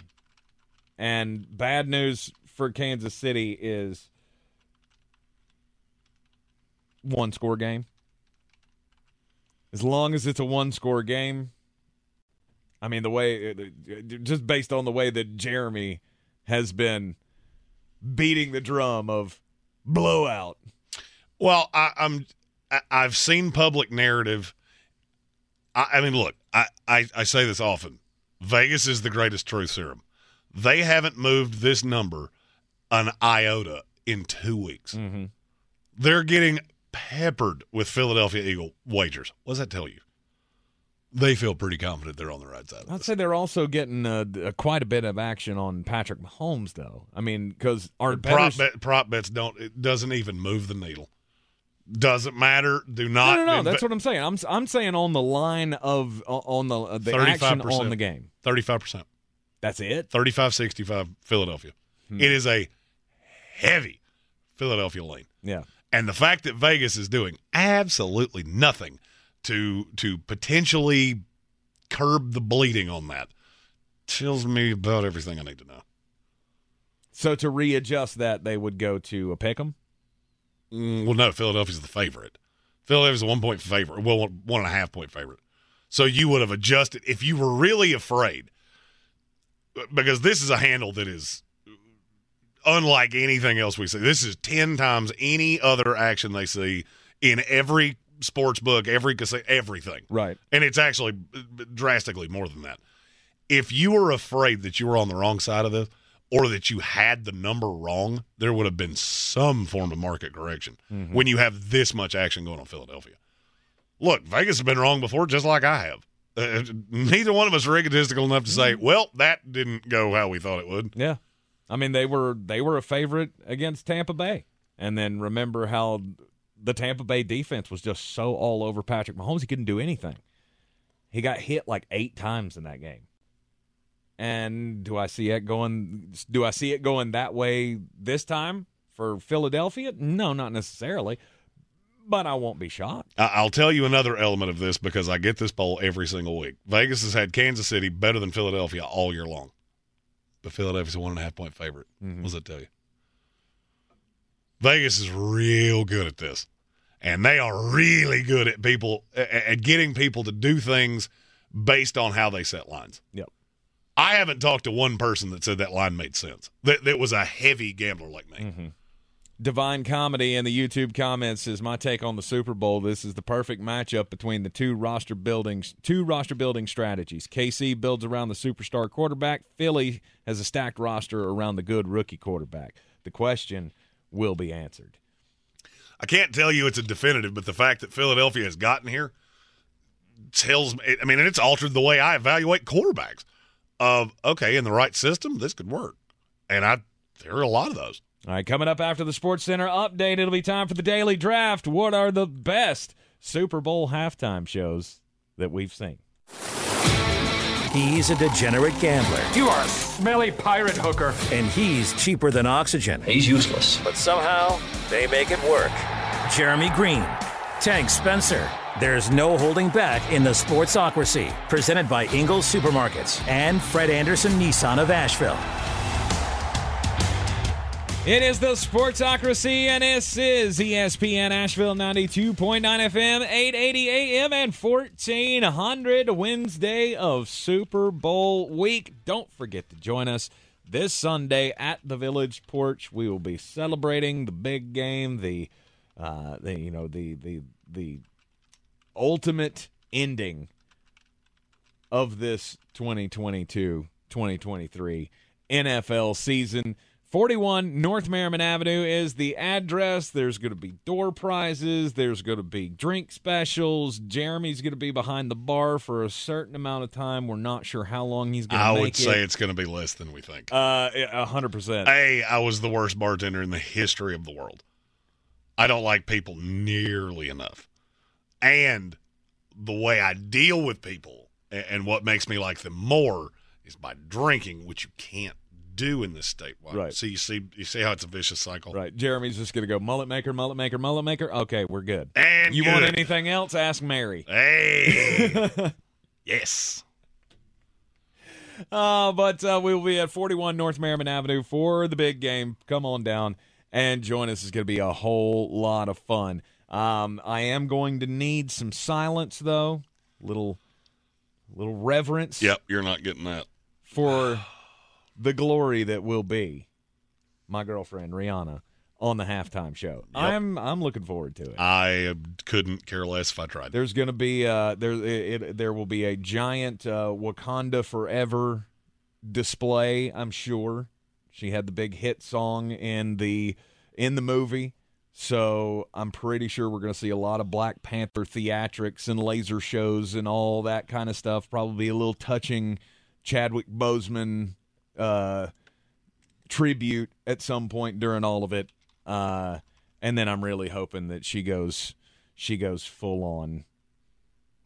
And bad news for Kansas City is one score game. As long as it's a one score game, I mean, the way, uh, uh, just based on the way that Jeremy has been beating the drum of blowout. Well, I, I'm I, I've seen public narrative. I, I mean, look, I, I I say this often. Vegas is the greatest truth serum. They haven't moved this number an iota in two weeks. Mm-hmm. They're getting peppered with Philadelphia Eagle wagers. What does that tell you? They feel pretty confident they're on the right side. I'd say they're also getting uh, uh, quite a bit of action on Patrick Mahomes, though. I mean, because our prop, bet, prop bets don't. It doesn't even move the needle. Doesn't matter. Do No, not. no, no. no. That's what I'm saying. I'm I'm saying on the line of on the uh, the action on the game. Thirty-five percent. That's it. 35-65 Philadelphia. Hmm. It is a heavy Philadelphia lane. Yeah. And the fact that Vegas is doing absolutely nothing to to potentially curb the bleeding on that tells me about everything I need to know. So to readjust that, they would go to a pick'em. Mm, well, no, Philadelphia's the favorite. Philadelphia's a one point favorite. Well, one, one and a half point favorite. So you would have adjusted if you were really afraid, because this is a handle that is unlike anything else we see. This is ten times any other action they see in every sports book, every everything. Right. And it's actually drastically more than that. If you were afraid that you were on the wrong side of this, or that you had the number wrong, there would have been some form of market correction Mhm. when you have this much action going on in Philadelphia. Look, Vegas has been wrong before, just like I have. Uh, neither one of us are egotistical enough to say, "Well, that didn't go how we thought it would." Yeah. I mean, they were they were a favorite against Tampa Bay, and then remember how the Tampa Bay defense was just so all over Patrick Mahomes, he couldn't do anything. He got hit like eight times in that game. And do I see it going? Do I see it going that way this time for Philadelphia? No, not necessarily. But I won't be shocked. I'll tell you another element of this because I get this poll every single week. Vegas has had Kansas City better than Philadelphia all year long, but Philadelphia's a one and a half point favorite. Mm-hmm. What does that tell you? Vegas is real good at this, and they are really good at people at getting people to do things based on how they set lines. Yep. I haven't talked to one person that said that line made sense. That that was a heavy gambler like me. Mm-hmm. Divine Comedy in the YouTube comments is my take on the Super Bowl. This is the perfect matchup between the two roster buildings, two roster building strategies. KC builds around the superstar quarterback. Philly has a stacked roster around the good rookie quarterback. The question will be answered. I can't tell you it's a definitive, but the fact that Philadelphia has gotten here tells me. I mean, and it's altered the way I evaluate quarterbacks. Of okay, in the right system, this could work, and I there are a lot of those. All right, coming up after the Sports Center update, it'll be time for the daily draft. What are the best Super Bowl halftime shows that we've seen? He's a degenerate gambler. You are a smelly pirate hooker. And he's cheaper than oxygen. He's useless. But somehow, they make it work. Jeremy Green, Tank Spencer. There's no holding back in the Sportsocracy, presented by Ingles Supermarkets and Fred Anderson Nissan of Asheville. It is the Sportsocracy, and this is ESPN Asheville 92.9 FM, 880 AM, and 1400 Wednesday of Super Bowl week. Don't forget to join us this Sunday at the Village Porch. We will be celebrating the big game, the, uh, the you know, the the the ultimate ending of this 2022 2023 NFL season 41 North Merrimon Avenue is the address. There's going to be door prizes. There's going to be drink specials. Jeremy's going to be behind the bar for a certain amount of time. We're not sure how long he's going to be. I would it. say it's going to be less than we think. Uh, a hundred percent. Hey, I was the worst bartender in the history of the world. I don't like people nearly enough. And the way I deal with people and what makes me like them more is by drinking, which you can't do in this state. Right. So you see you see how it's a vicious cycle. Right. Jeremy's just going to go mullet maker, mullet maker, mullet maker. Okay, we're good. And you want anything else? Ask Mary. Hey. yes. Uh, but uh, we will be at 41 North Merrimon Avenue for the big game. Come on down and join us. is going to be a whole lot of fun. Um, I am going to need some silence, though. Little, little reverence. Yep, you're not getting that. For the glory that will be my girlfriend Rihanna on the halftime show. I'm I'm looking forward to it. I couldn't care less if I tried. There's going to be uh there it, it, there will be a giant uh, Wakanda Forever display. I'm sure she had the big hit song in the in the movie, so I'm pretty sure we're going to see a lot of Black Panther theatrics and laser shows and all that kind of stuff. Probably a little touching Chadwick Boseman uh, tribute at some point during all of it. Uh, and then I'm really hoping that she goes she goes full on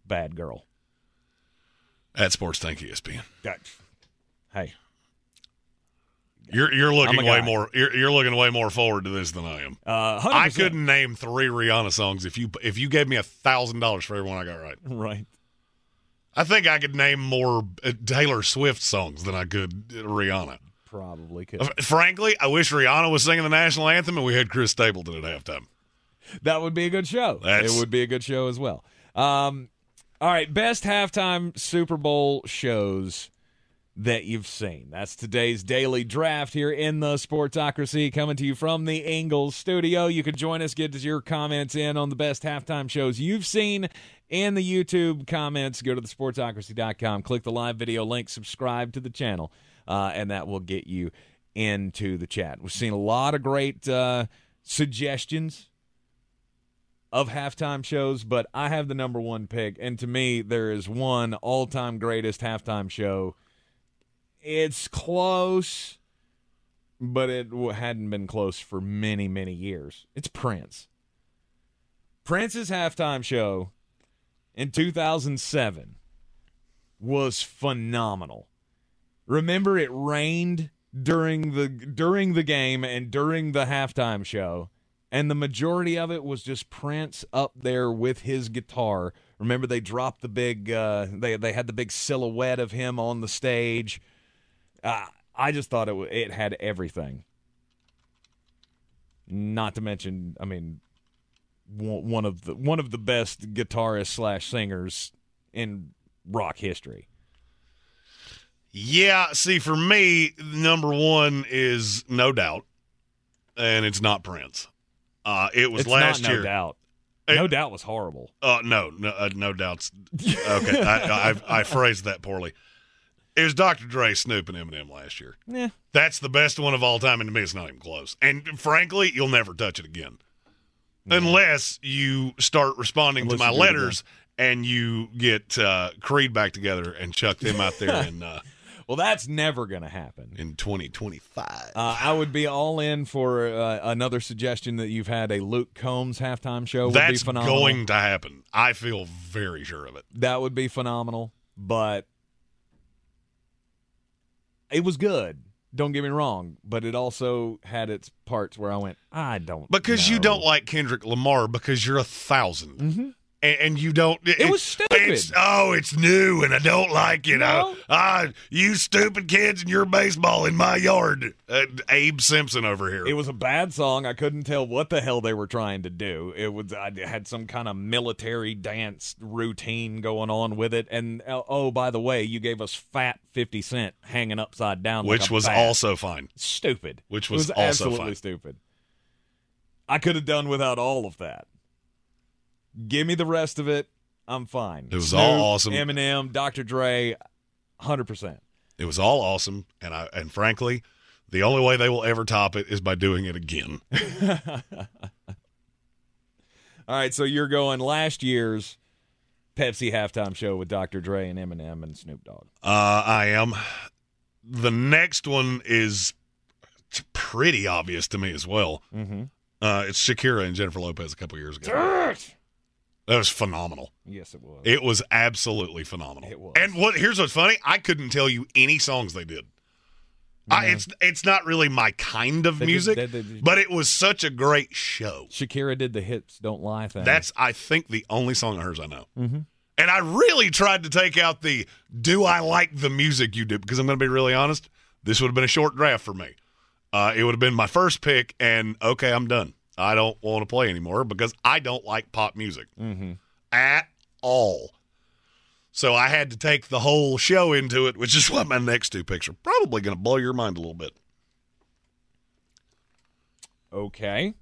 bad girl. At Sports Tank ESPN. That, hey, You're you're looking way more you're, you're looking way more forward to this than I am. uh, 100%. I couldn't name three Rihanna songs if you if you gave me a thousand dollars for every one I got right. right. I think I could name more uh, Taylor Swift songs than I could Rihanna. Probably could. Frankly, I wish Rihanna was singing the national anthem and we had Chris Stapleton at halftime. That would be a good show. That's- it would be a good show as well. Um, all right, best halftime Super Bowl shows that you've seen. That's today's daily draft here in the Sportsocracy, coming to you from the Ingles studio. You can join us, get your comments in on the best halftime shows you've seen in the YouTube comments. Go to the sportsocracy.com, click the live video link, subscribe to the channel, uh, and that will get you into the chat. We've seen a lot of great uh, suggestions of halftime shows, but I have the number one pick, and to me, there is one all-time greatest halftime show. It's close, but it hadn't been close for many, many years. It's Prince. Prince's halftime show in 2007 was phenomenal. Remember, it rained during the during the game and during the halftime show, and the majority of it was just Prince up there with his guitar. Remember, they dropped the big uh, they they had the big silhouette of him on the stage. Uh, I just thought it it had everything. Not to mention, I mean, one of the one of the best guitarists slash singers in rock history. Yeah, see, for me, number one is no doubt, and it's not Prince. Uh, it was It's last not no year. doubt. It- No doubt was horrible. Uh, no, no, uh, no doubts. Okay, I, I, I phrased that poorly. It was Dr. Dre, Snoop, and Eminem last year. Yeah. That's the best one of all time, and to me, it's not even close. And frankly, you'll never touch it again, unless you start responding Unless to my you do it letters and you get uh, Creed back together and chuck them out there and. uh, Well, that's never going to happen. in 2025. Uh, I would be all in for uh, another suggestion that you've had a Luke Combs halftime show. Would That's be phenomenal. going to happen. I feel very sure of it. That would be phenomenal, but it was good. Don't get me wrong, but it also had its parts where I went, I don't Because you don't like Kendrick Lamar because you're a 1000 mm-hmm. And, and you don't. It was stupid. It's, oh, it's new, and I don't like it. No. Uh, ah, you stupid kids and your baseball in my yard. Uh, Abe Simpson over here. It was a bad song. I couldn't tell what the hell they were trying to do. It was I had some kind of military dance routine going on with it. And uh, oh, by the way, you gave us fat Fifty Cent hanging upside down, which a was also fine. stupid. Which It was also absolutely fine. stupid. I could have done without all of that. Give me the rest of it. I'm fine. It was Snoop, all awesome. Eminem, Dr. Dre, hundred percent. It was all awesome, and I and frankly, The only way they will ever top it is by doing it again. All right, so you're going last year's Pepsi halftime show with Dr. Dre and Eminem and Snoop Dogg. Uh, I am. The next one is pretty obvious to me as well. Mm-hmm. Uh, it's Shakira and Jennifer Lopez a couple years ago. That was phenomenal. Yes, it was. It was absolutely phenomenal. It was. And what? Here's what's funny. I couldn't tell you any songs they did. I, it's it's not really my kind of They did- music, they- they- but it was such a great show. Shakira did the Hips Don't Lie thing. That's I think the only song of hers I know. mm-hmm. And I really tried to take out the do I like the music you do because I'm going to be really honest. This would have been a short draft for me. Uh, it would have been my first pick, and okay, I'm done. I don't want to play anymore because I don't like pop music Mm-hmm. at all. So I had to take the whole show into it, which is what my next two picks are probably going to blow your mind a little bit. Okay.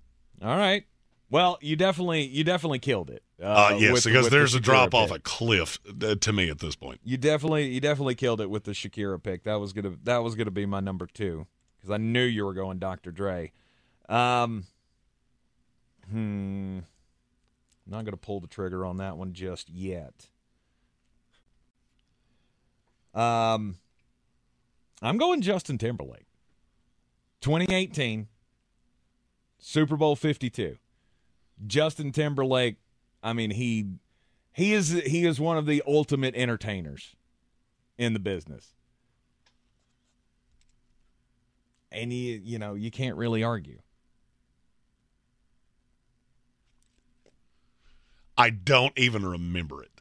All right. Well, you definitely you definitely killed it. Uh, yes, with- because with the there's a Shakira drop off a cliff uh, to me at this point. You definitely you definitely killed it with the Shakira pick. That was gonna that was gonna be my number two because I knew you were going Dr. Dre. Um, hmm. Not gonna pull the trigger on that one just yet. Um, I'm going Justin Timberlake. 2018 Super Bowl 52. Justin Timberlake. I mean he he is he is one of the ultimate entertainers in the business. And you you know, you can't really argue. I don't even remember it.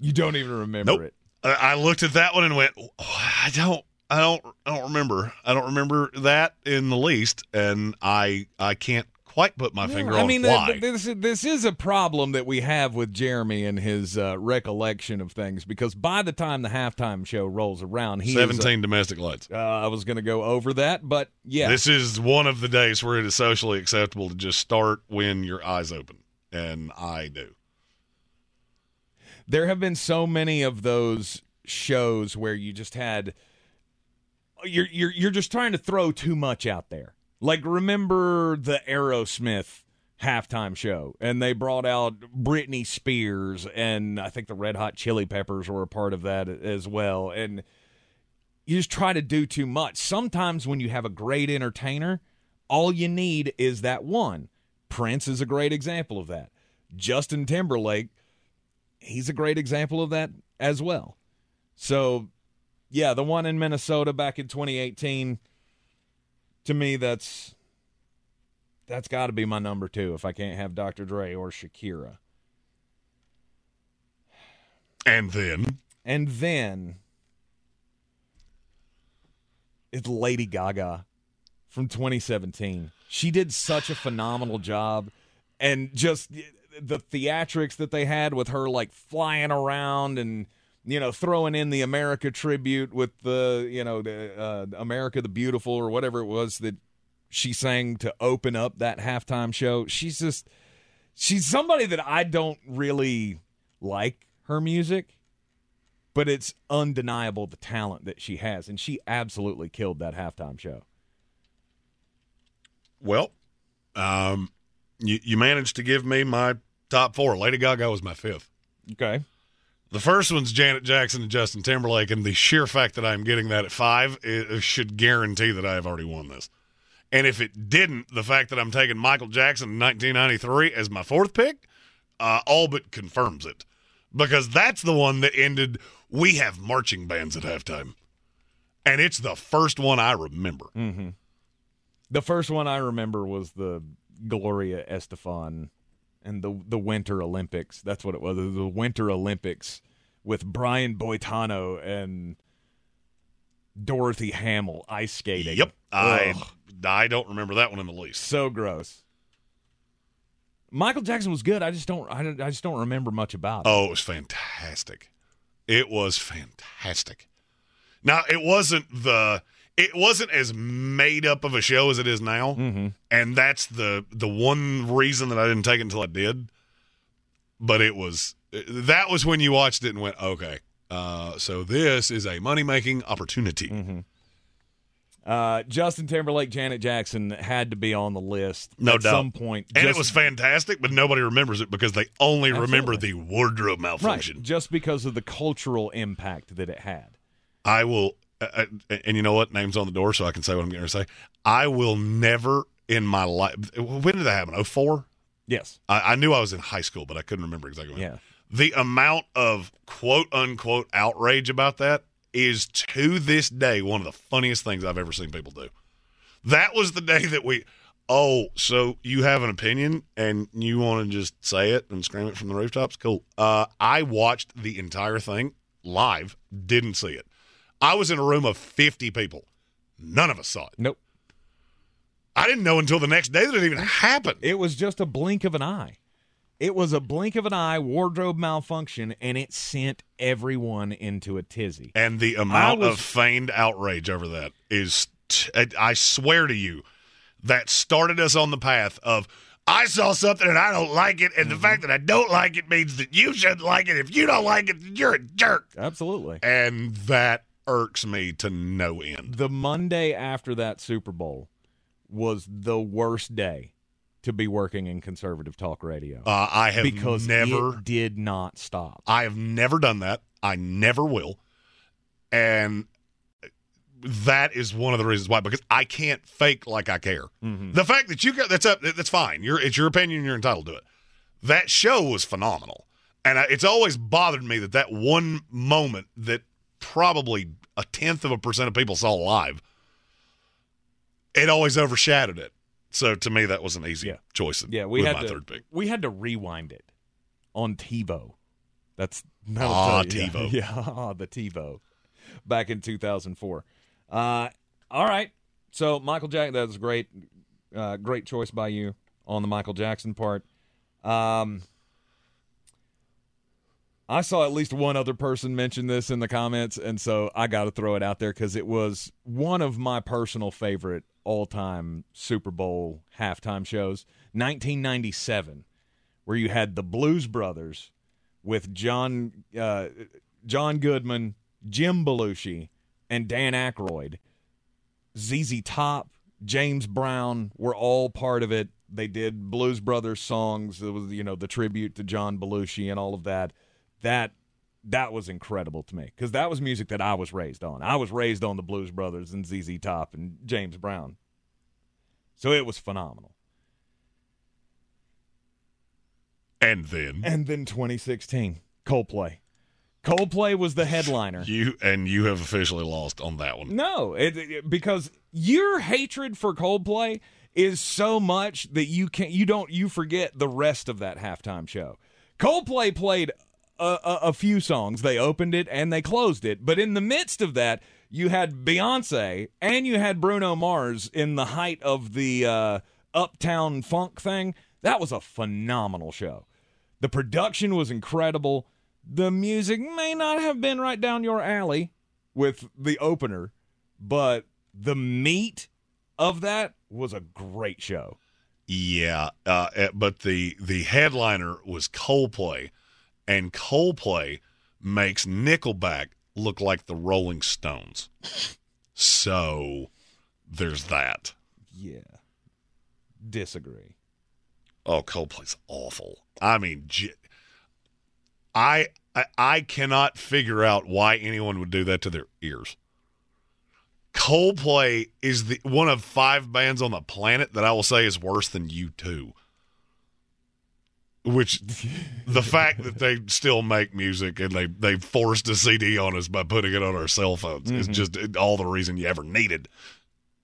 You don't even remember Nope. it. I I looked at that one and went, "Oh, I don't, I don't, I don't remember. I don't remember that in the least, and I, I can't quite put my finger I on mean, why. th- this this is a problem that we have with Jeremy and his uh, recollection of things because by the time the halftime show rolls around, he uh, Seventeen domestic lights. uh, I was going to go over that, but yeah, This is one of the days where it is socially acceptable to just start when your eyes open, and I do. There have been so many of those shows where you just had you're you're you're just trying to throw too much out there. Like remember the Aerosmith halftime show and they brought out Britney Spears and I think the Red Hot Chili Peppers were a part of that as well and you just try to do too much. Sometimes when you have a great entertainer, all you need is that one. Prince is a great example of that. Justin Timberlake he's a great example of that as well. So, yeah, the one in Minnesota back in 2018 to me that's that's got to be my number 2 if I can't have Dr. Dre or Shakira. And then, And then it's Lady Gaga from 2017. She did such a phenomenal job and just the theatrics that they had with her like flying around and you know throwing in the America tribute with the you know the uh, America the Beautiful or whatever it was that she sang to open up that halftime show. She's just she's somebody that I don't really like her music but it's undeniable the talent that she has, and she absolutely killed that halftime show. well, um, you you managed to give me my top four. Lady Gaga was my fifth. Okay. The first one's Janet Jackson and Justin Timberlake, and the sheer fact that I'm getting that at five should guarantee that I have already won this. And if it didn't, the fact that I'm taking Michael Jackson in 1993 as my fourth pick, uh, all but confirms it, because that's the one that ended. We have marching bands at halftime, and it's the first one I remember. Mm-hmm. The first one I remember was the Gloria Estefan and the the Winter Olympics. That's what it was. The Winter Olympics with Brian Boitano and Dorothy Hamill ice skating. Yep, I Ugh, I don't remember that one in the least. so gross. Michael Jackson was good. I just don't. I, don't- I just don't remember much about it. Oh, it was fantastic. It was fantastic. Now, it wasn't the it wasn't as made up of a show as it is now, Mm-hmm. and that's the the one reason that I didn't take it until I did. But it was that was when you watched it and went, okay, uh, so this is a money making opportunity. Mm-hmm. Uh, Justin Timberlake, Janet Jackson had to be on the list No at doubt. some point. And it was fantastic, but nobody remembers it because they only remember the wardrobe malfunction. right, just because of the cultural impact that it had. I will, uh, uh, and you know what? Name's on the door, so I can say what I'm going to say. I will never in my life. When did that happen? 04? Yes. I, I knew I was in high school, but I couldn't remember exactly when. Yeah. The amount of quote unquote outrage about that is to this day one of the funniest things I've ever seen people do. That was the day that we. Oh, so you have an opinion and you want to just say it and scream it from the rooftops? Cool. Uh, I watched the entire thing live, didn't see it. I was in a room of 50 people. None of us saw it. Nope. I didn't know until the next day that it even happened. It was just a blink of an eye. It was a blink of an eye wardrobe malfunction, and it sent everyone into a tizzy. And the amount was- of feigned outrage over that is, t- I swear to you, that started us on the path of, I saw something and I don't like it, and the mm-hmm. fact that I don't like it means that you shouldn't like it. If you don't like it, you're a jerk. Absolutely. And that irks me to no end. The Monday after that Super Bowl was the worst day to be working in conservative talk radio. Uh, I have because never it did not stop. I have never done that. I never will. And that is one of the reasons why because I can't fake like I care. Mhm. The fact that you got that's up that's fine. You're it's your opinion, you're entitled to it. That show was phenomenal. And I, it's always bothered me that that one moment that probably a tenth of a percent of people saw live it always overshadowed it. So to me that was an easy choice. Yeah, we had my to third pick. we had to rewind it on TiVo. That's that'll Ah. TiVo. Yeah, yeah, the TiVo back in 2004. Uh, all right, so Michael Jackson. That was great, uh, great choice by you on the Michael Jackson part. Um, I saw at least one other person mention this in the comments, and so I got to throw it out there because it was one of my personal favorite all-time Super Bowl halftime shows, 1997, where you had the Blues Brothers with John uh, John Goodman, Jim Belushi, and Dan Aykroyd. ZZ Top, James Brown were all part of it. They did Blues Brothers songs. It was you know the tribute to John Belushi and all of that. That that was incredible to me because that was music that I was raised on. I was raised on the Blues Brothers and ZZ Top and James Brown. So it was phenomenal. And then And then 2016, Coldplay. Coldplay was the headliner. you and you have officially lost on that one. No, it, it- because your hatred for Coldplay is so much that you can not you don't you forget the rest of that halftime show. Coldplay played a, a, few songs. They opened it and they closed it, but in the midst of that, you had Beyonce and you had Bruno Mars in the height of the uh, Uptown Funk thing. That was a phenomenal show. The production was incredible. The music may not have been right down your alley with the opener, but the meat of that was a great show. Yeah, uh, eh, but the the headliner was Coldplay, and Coldplay makes Nickelback look like the Rolling Stones. So there's that. Yeah. Disagree. Oh, Coldplay's awful. I mean, j- I, I I cannot figure out why anyone would do that to their ears. Coldplay is the one of five bands on the planet that I will say is worse than U2. Which the fact that they still make music and they they forced a CD on us by putting it on our cell phones is Mhm. just all the reason you ever needed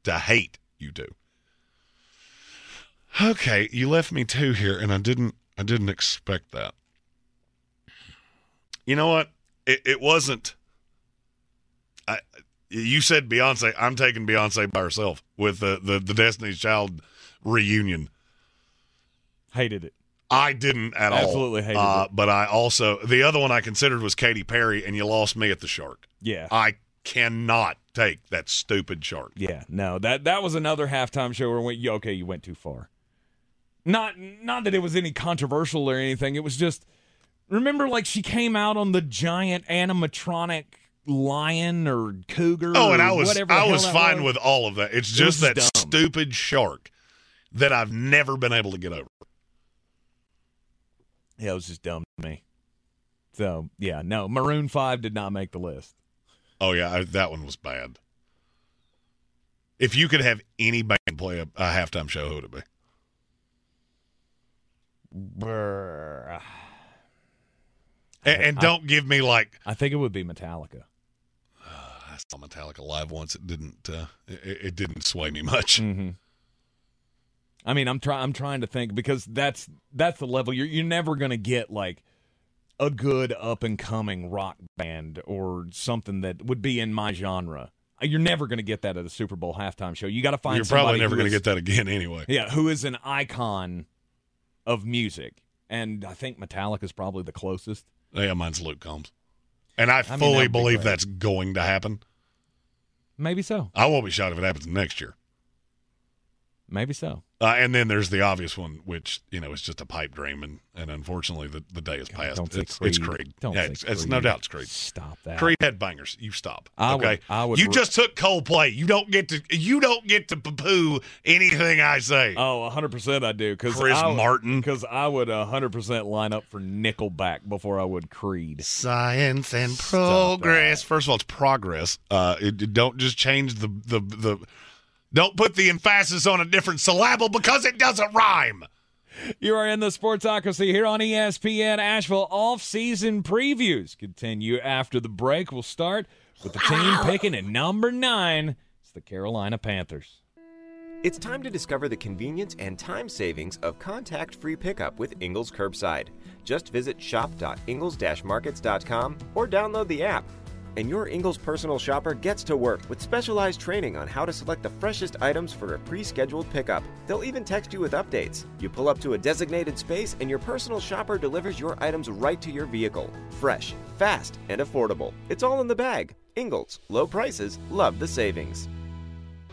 to hate U2. Okay, you left me two here, and I didn't. I didn't expect that. You know what? It, it wasn't. I. You said Beyonce. I'm taking Beyonce by herself with the the, the Destiny's Child reunion. Hated it. I didn't at all. Absolutely hated uh, it. But I also the other one I considered was Katy Perry, and you lost me at the shark. Yeah. I cannot take that stupid shark. Yeah, no, that that was another halftime show where went, okay, you went too far. Not not that it was any controversial or anything. It was just remember like she came out on the giant animatronic lion or cougar. Oh, and I was I was fine was. with all of that. It's just was that dumb. stupid shark that I've never been able to get over. Yeah, it was just dumb to me. So yeah, no, Maroon Five did not make the list. Oh yeah, I, that one was bad. If you could have any band play a, a halftime show, who would it be? Brr. And, and I- don't give me like I think it would be Metallica. I saw Metallica live once. It didn't. Uh, it, it didn't sway me much. Mm-hmm. I mean, I'm trying. I'm trying to think because that's that's the level you're you're never gonna get like a good up and coming rock band or something that would be in my genre. You're never gonna get that at a Super Bowl halftime show. You got to find. You're probably never going to is- get that again anyway. Yeah, who is an icon of music, and I think Metallica's probably the closest. Yeah, mine's Luke Combs, and I I mean, fully be believe that's going to happen. Maybe so. I won't be shocked if it happens next year. Maybe so. Uh, and then there's the obvious one, which you know is just a pipe dream, and, and unfortunately the, the day is past. don't say it's, it's Creed. Creed. Don't yeah, say it's, it's no doubt it's Creed. Stop that. Creed headbangers. You stop. I would- okay. I would you re- just took Coldplay. You don't get to. You don't get to poo anything I say. Oh, 100% I do. Cause Chris I, Martin. Because I would 100% line up for Nickelback before I would Creed. Science and progress. First of all, it's progress. Uh, it, it- don't just change the the the. Don't put the emphasis on a different syllable because it doesn't rhyme. You are in the Sportsocracy here on ESPN Asheville off-season previews. Continue after the break. We'll start with the team picking at number nine. It's the Carolina Panthers. It's time to discover the convenience and time savings of contact free pickup with Ingles Curbside. Just visit shop.ingles-markets.com or download the app. And your Ingles personal shopper gets to work with specialized training on how to select the freshest items for a pre scheduled pickup. They'll even text you with updates. You pull up to a designated space, and your personal shopper delivers your items right to your vehicle. Fresh, fast, and affordable. It's all in the bag. Ingles, low prices, love the savings.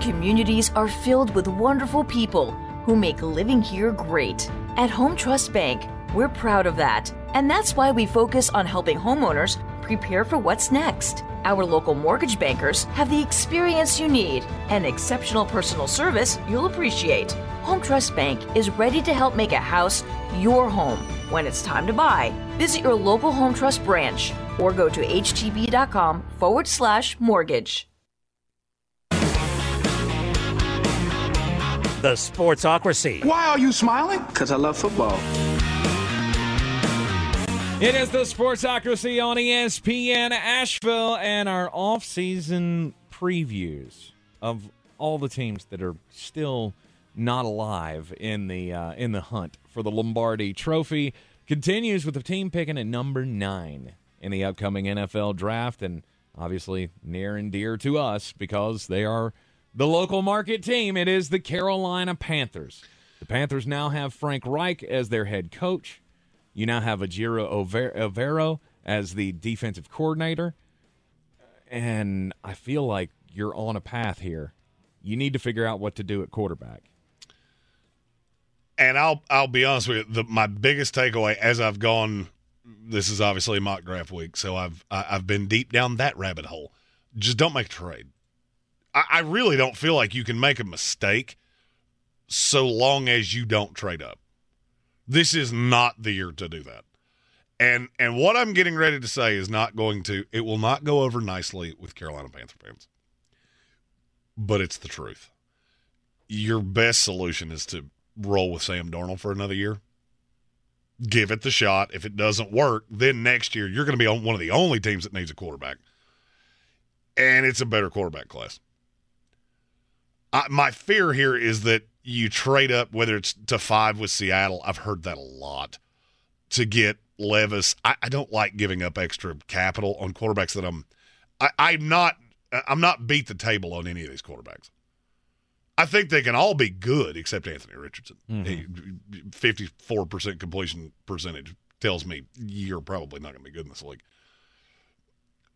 Communities are filled with wonderful people who make living here great. At Home Trust Bank, we're proud of that. And that's why we focus on helping homeowners prepare for what's next. Our local mortgage bankers have the experience you need and exceptional personal service you'll appreciate. Home Trust Bank is ready to help make a house your home when it's time to buy. Visit your local Home Trust branch or go to htb.com forward slash mortgage. The Sportsocracy. Why are you smiling? Because I love football. It is the Sportsocracy on ESPN Asheville and our off-season previews of all the teams that are still not alive in the uh, in the hunt for the Lombardi Trophy continues with the team picking at number nine in the upcoming NFL draft, and obviously near and dear to us because they are the local market team. It is the Carolina Panthers. The Panthers now have Frank Reich as their head coach. You now have Ejiro Evero as the defensive coordinator. And I feel like you're on a path here. You need to figure out what to do at quarterback. And I'll I'll be honest with you. The, my biggest takeaway as I've gone, this is obviously mock draft week, so I've I've been deep down that rabbit hole. Just don't make a trade. I, I really don't feel like you can make a mistake so long as you don't trade up. This is not the year to do that. And and what I'm getting ready to say is not going to it will not go over nicely with Carolina Panther fans. But it's the truth. Your best solution is to roll with Sam Darnold for another year. Give it the shot. If it doesn't work, then next year you're going to be on one of the only teams that needs a quarterback. And it's a better quarterback class. I, my fear here is that you trade up, whether it's to five with Seattle. I've heard that a lot to get Levis. I, I don't like giving up extra capital on quarterbacks that I'm. I, I'm not. I'm not beat the table on any of these quarterbacks. I think they can all be good except Anthony Richardson. Mm-hmm. Fifty-four percent completion percentage tells me you're probably not going to be good in this league.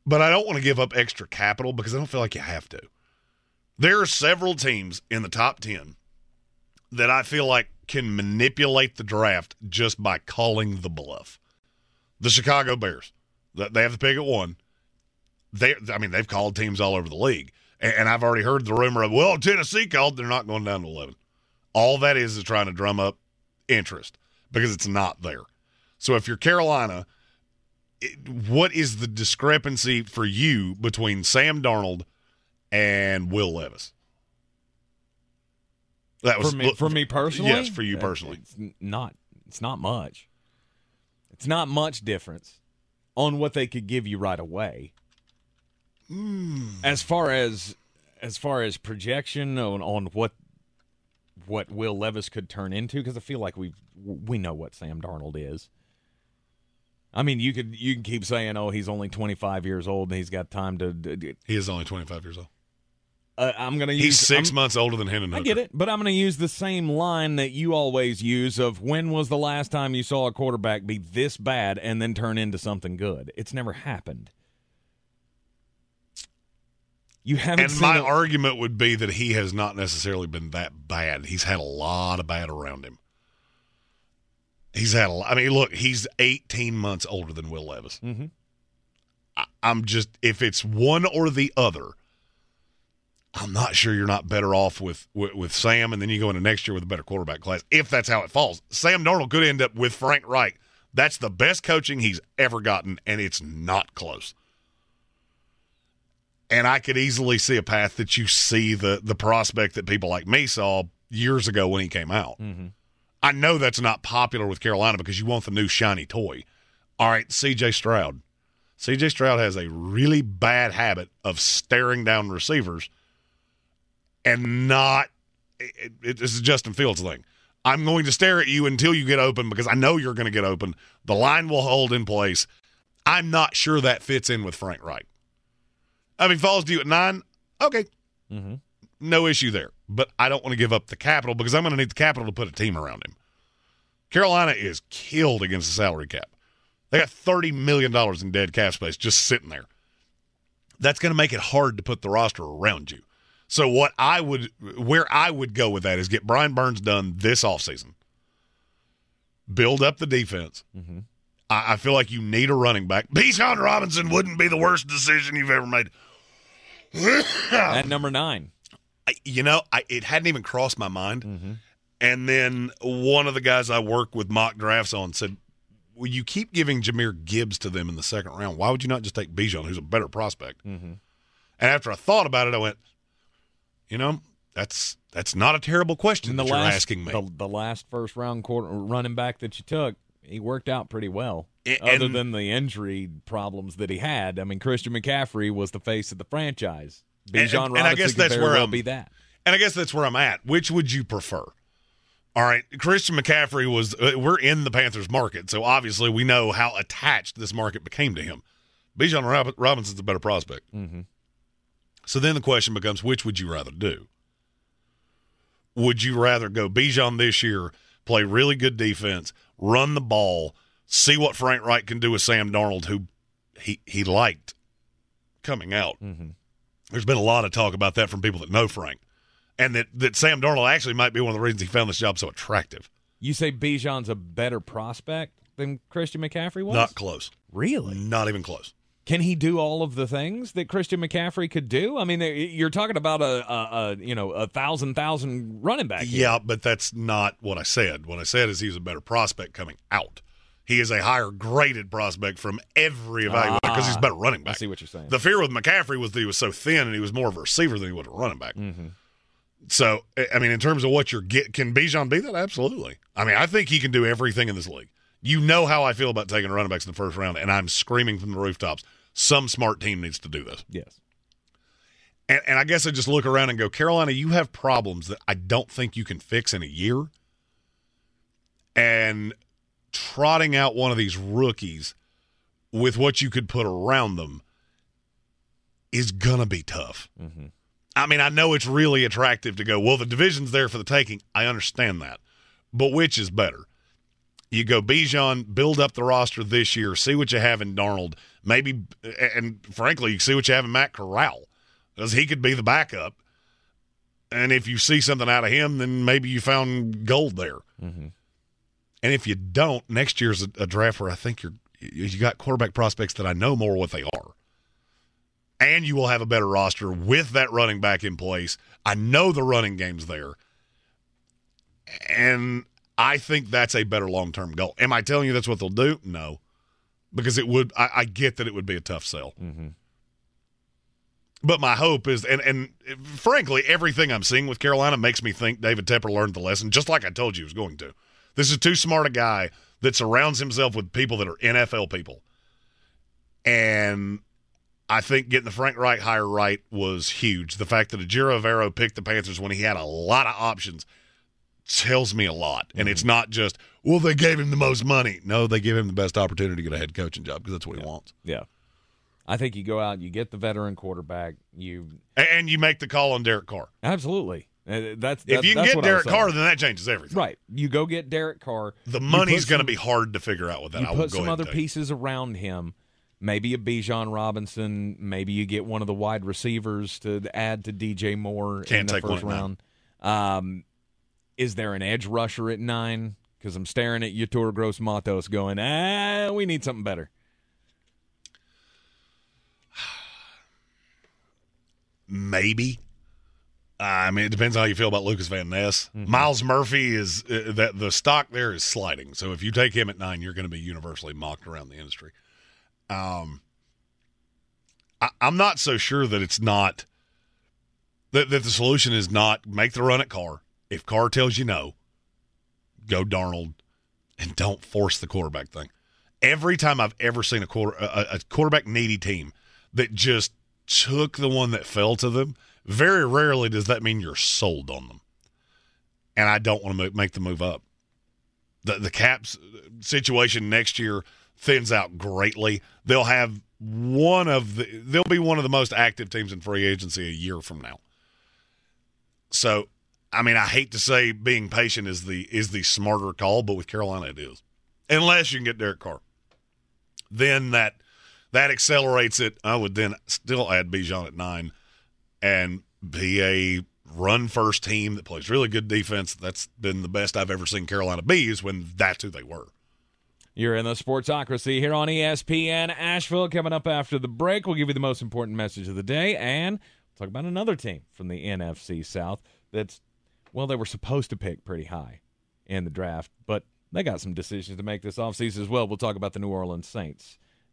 But I don't want to give up extra capital because I don't feel like you have to. There are several teams in the top ten that I feel like can manipulate the draft just by calling the bluff. The Chicago Bears, they have the pick at one. They, I mean, they've called teams all over the league, and, I've already heard the rumor of, well, Tennessee called, they're not going down to eleven. All that is is trying to drum up interest because it's not there. So if you're Carolina, what is the discrepancy for you between Sam Darnold and Will Levis? That was for me, for me personally. Yes, for you personally. It's not. It's not much. It's not much difference on what they could give you right away. Hmm. As far as as far as projection on on what what Will Levis could turn into, because I feel like we we know what Sam Darnold is. I mean, you could you can keep saying, "Oh, he's only 25 years old and he's got time to." He is only 25 years old. Uh, I'm going to use. He's 6 I'm- months older than Hendon I get it, but I'm going to use the same line that you always use of when was the last time you saw a quarterback be this bad and then turn into something good? It's never happened. You haven't And my a- argument would be that he has not necessarily been that bad. He's had a lot of bad around him. He's had a lot. I mean, look, he's 18 months older than Will Levis. Mhm. I, I'm just, if it's one or the other, I'm not sure you're not better off with, with, with Sam, and then you go into next year with a better quarterback class, if that's how it falls. Sam Darnold could end up with Frank Reich. That's the best coaching he's ever gotten, and it's not close. And I could easily see a path that you see the the prospect that people like me saw years ago when he came out. Mm-hmm. I know that's not popular with Carolina because you want the new shiny toy. All right, CJ Stroud. CJ Stroud has a really bad habit of staring down receivers and not. It, it, this is Justin Fields thing. I'm going to stare at you until you get open because I know you're going to get open. The line will hold in place. I'm not sure that fits in with Frank Reich. I mean, falls to you at nine. Okay, Mm-hmm. no issue there. But I don't want to give up the capital because I'm going to need the capital to put a team around him. Carolina is killed against the salary cap. They got $30 million in dead cap space just sitting there. That's going to make it hard to put the roster around you. So what I would where I would go with that is get Brian Burns done this offseason. Build up the defense. Mm-hmm. I, I feel like you need a running back. Bijan Robinson wouldn't be the worst decision you've ever made. At number nine. I, you know, I, it hadn't even crossed my mind. Mm-hmm. And then one of the guys I work with mock drafts on said, "Well, you keep giving Jahmyr Gibbs to them in the second round. Why would you not just take Bijan, who's a better prospect?" Mm-hmm. And after I thought about it, I went, "You know, that's that's not a terrible question And that the you're last, asking me." The, the last first round quarter running back that you took, he worked out pretty well. Other than the injury problems that he had, I mean, Christian McCaffrey was the face of the franchise. And- Bijan and, Robinson and I guess that's very where well I'm be that. And I guess that's where I'm at. Which would you prefer? All right, Christian McCaffrey was. Uh, we're in the Panthers market, so obviously we know how attached this market became to him. Bijan Rob- Robinson's a better prospect. Mm-hmm. So then the question becomes, which would you rather do? Would you rather go Bijan this year, play really good defense, run the ball, see what Frank Reich can do with Sam Darnold, who he he liked coming out? Mm-hmm. There's been a lot of talk about that from people that know Frank, and that that Sam Darnold actually might be one of the reasons he found this job so attractive. You say Bijan's a better prospect than Christian McCaffrey was? Not close. Really? Not even close. Can he do all of the things that Christian McCaffrey could do? I mean, you're talking about a, a, a you know a thousand thousand running back. here. Yeah, but that's not what I said. What I said is he's a better prospect coming out. He is a higher graded prospect from every evaluator because he's a better running back. I see what you're saying. The fear with McCaffrey was that he was so thin and he was more of a receiver than he was a running back. Mm-hmm. So, I- I mean, in terms of what you're get, can Bijan be that? Absolutely. I mean, I think he can do everything in this league. You know how I feel about taking running backs in the first round, and I'm screaming from the rooftops. Some smart team needs to do this. Yes. And, and I guess I just look around and go, Carolina, you have problems that I don't think you can fix in a year. And trotting out one of these rookies with what you could put around them is gonna be tough. Mm-hmm. I mean, I know it's really attractive to go, well, the division's there for the taking. I understand that. But which is better? You go Bijan, build up the roster this year, see what you have in Darnold, maybe, and frankly, you see what you have in Matt Corral, because he could be the backup. And if you see something out of him, then maybe you found gold there. Mm-hmm. And if you don't, next year's a, a draft where I think you're you got quarterback prospects that I know more what they are and you will have a better roster with that running back in place. I know the running game's there. And I think that's a better long term goal. Am I telling you that's what they'll do? No. Because it would, I, I get that it would be a tough sell. Mm-hmm. But my hope is, and, and frankly, everything I'm seeing with Carolina makes me think David Tepper learned the lesson, just like I told you he was going to. This is too smart a guy that surrounds himself with people that are NFL people. And I think getting the Frank Reich hire right was huge. The fact that Ejiro Evero picked the Panthers when he had a lot of options tells me a lot. And mm-hmm. it's not just, well, they gave him the most money. No, they give him the best opportunity to get a head coaching job because that's what yeah. he wants. Yeah. I think you go out, you get the veteran quarterback, you and you make the call on Derek Carr. Absolutely. Uh, that's, if you can get Derek Carr, then that changes everything. Right. You go get Derek Carr. The money's going to be hard to figure out with that. You I put some other pieces around him. Maybe a Bijan Robinson. Maybe you get one of the wide receivers to add to DJ Moore Can't in the take first one round. Um, is there an edge rusher at nine? Because I'm staring at Yetur Gross Matos going, ah, we need something better. Maybe. I mean, it depends how you feel about Lucas Van Ness. Mm-hmm. Myles Murphy is uh, that the stock there is sliding. So if you take him at nine, you're going to be universally mocked around the industry. Um, I, am not so sure that it's not that, that the solution is not make the run at Carr. If Carr tells you no, go Darnold, and don't force the quarterback thing. Every time I've ever seen a quarter a, a quarterback needy team that just took the one that fell to them, very rarely does that mean you're sold on them. And I don't want to make the move up. The the Caps situation next year thins out greatly. They'll have one of the they'll be one of the most active teams in free agency a year from now. So, I mean, I hate to say being patient is the is the smarter call, but with Carolina it is. Unless you can get Derek Carr. Then that that accelerates it. I would then still add Bijan at 9 and be a run first team that plays really good defense. That's been the best I've ever seen Carolina be is when that's who they were. You're in the Sportsocracy here on ESPN Asheville. Coming up after the break, we'll give you the most important message of the day and talk about another team from the NFC South that's, well, they were supposed to pick pretty high in the draft, but they got some decisions to make this offseason as well. We'll talk about the New Orleans Saints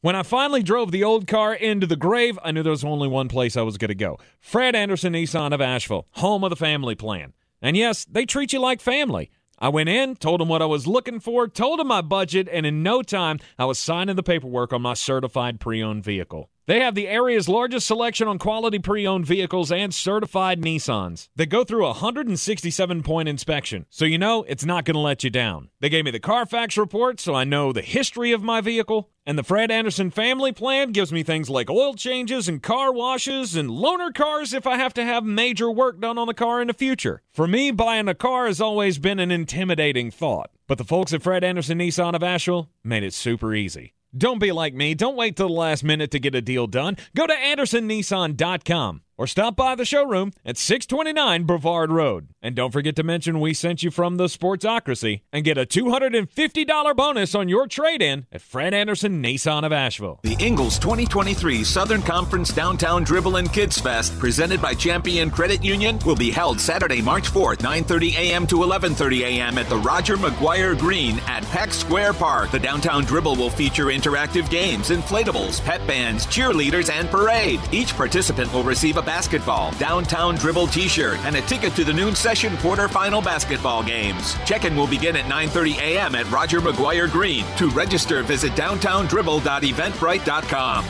When I finally drove the old car into the grave, I knew there was only one place I was going to go Fred Anderson Nissan of Asheville, home of the family plan. And yes, they treat you like family. I went in, told them what I was looking for, told them my budget, and in no time, I was signing the paperwork on my certified pre owned vehicle. They have the area's largest selection on quality pre owned vehicles and certified Nissans. They go through a 167 point inspection, so you know it's not going to let you down. They gave me the Carfax report, so I know the history of my vehicle. And the Fred Anderson family plan gives me things like oil changes and car washes and loaner cars if I have to have major work done on the car in the future. For me, buying a car has always been an intimidating thought. But the folks at Fred Anderson Nissan of Asheville made it super easy. Don't be like me. Don't wait till the last minute to get a deal done. Go to AndersonNissan.com or stop by the showroom at 629 Brevard Road. And don't forget to mention we sent you from the Sportsocracy and get a $250 bonus on your trade in at Fred Anderson Nissan of Asheville. The Ingles 2023 Southern Conference Downtown Dribble and Kids Fest, presented by Champion Credit Union, will be held Saturday, March 4th, 9:30 a.m. to 11:30 a.m. at the Roger McGuire Green at Pack Square Park. The Downtown Dribble will feature interactive games, inflatables, pet bands, cheerleaders, and parade. Each participant will receive a basketball, downtown dribble t-shirt, and a ticket to the noon session quarterfinal basketball games. Check-in will begin at 9.30 a.m. at Roger McGuire Green. To register, visit downtowndribble.eventbrite.com.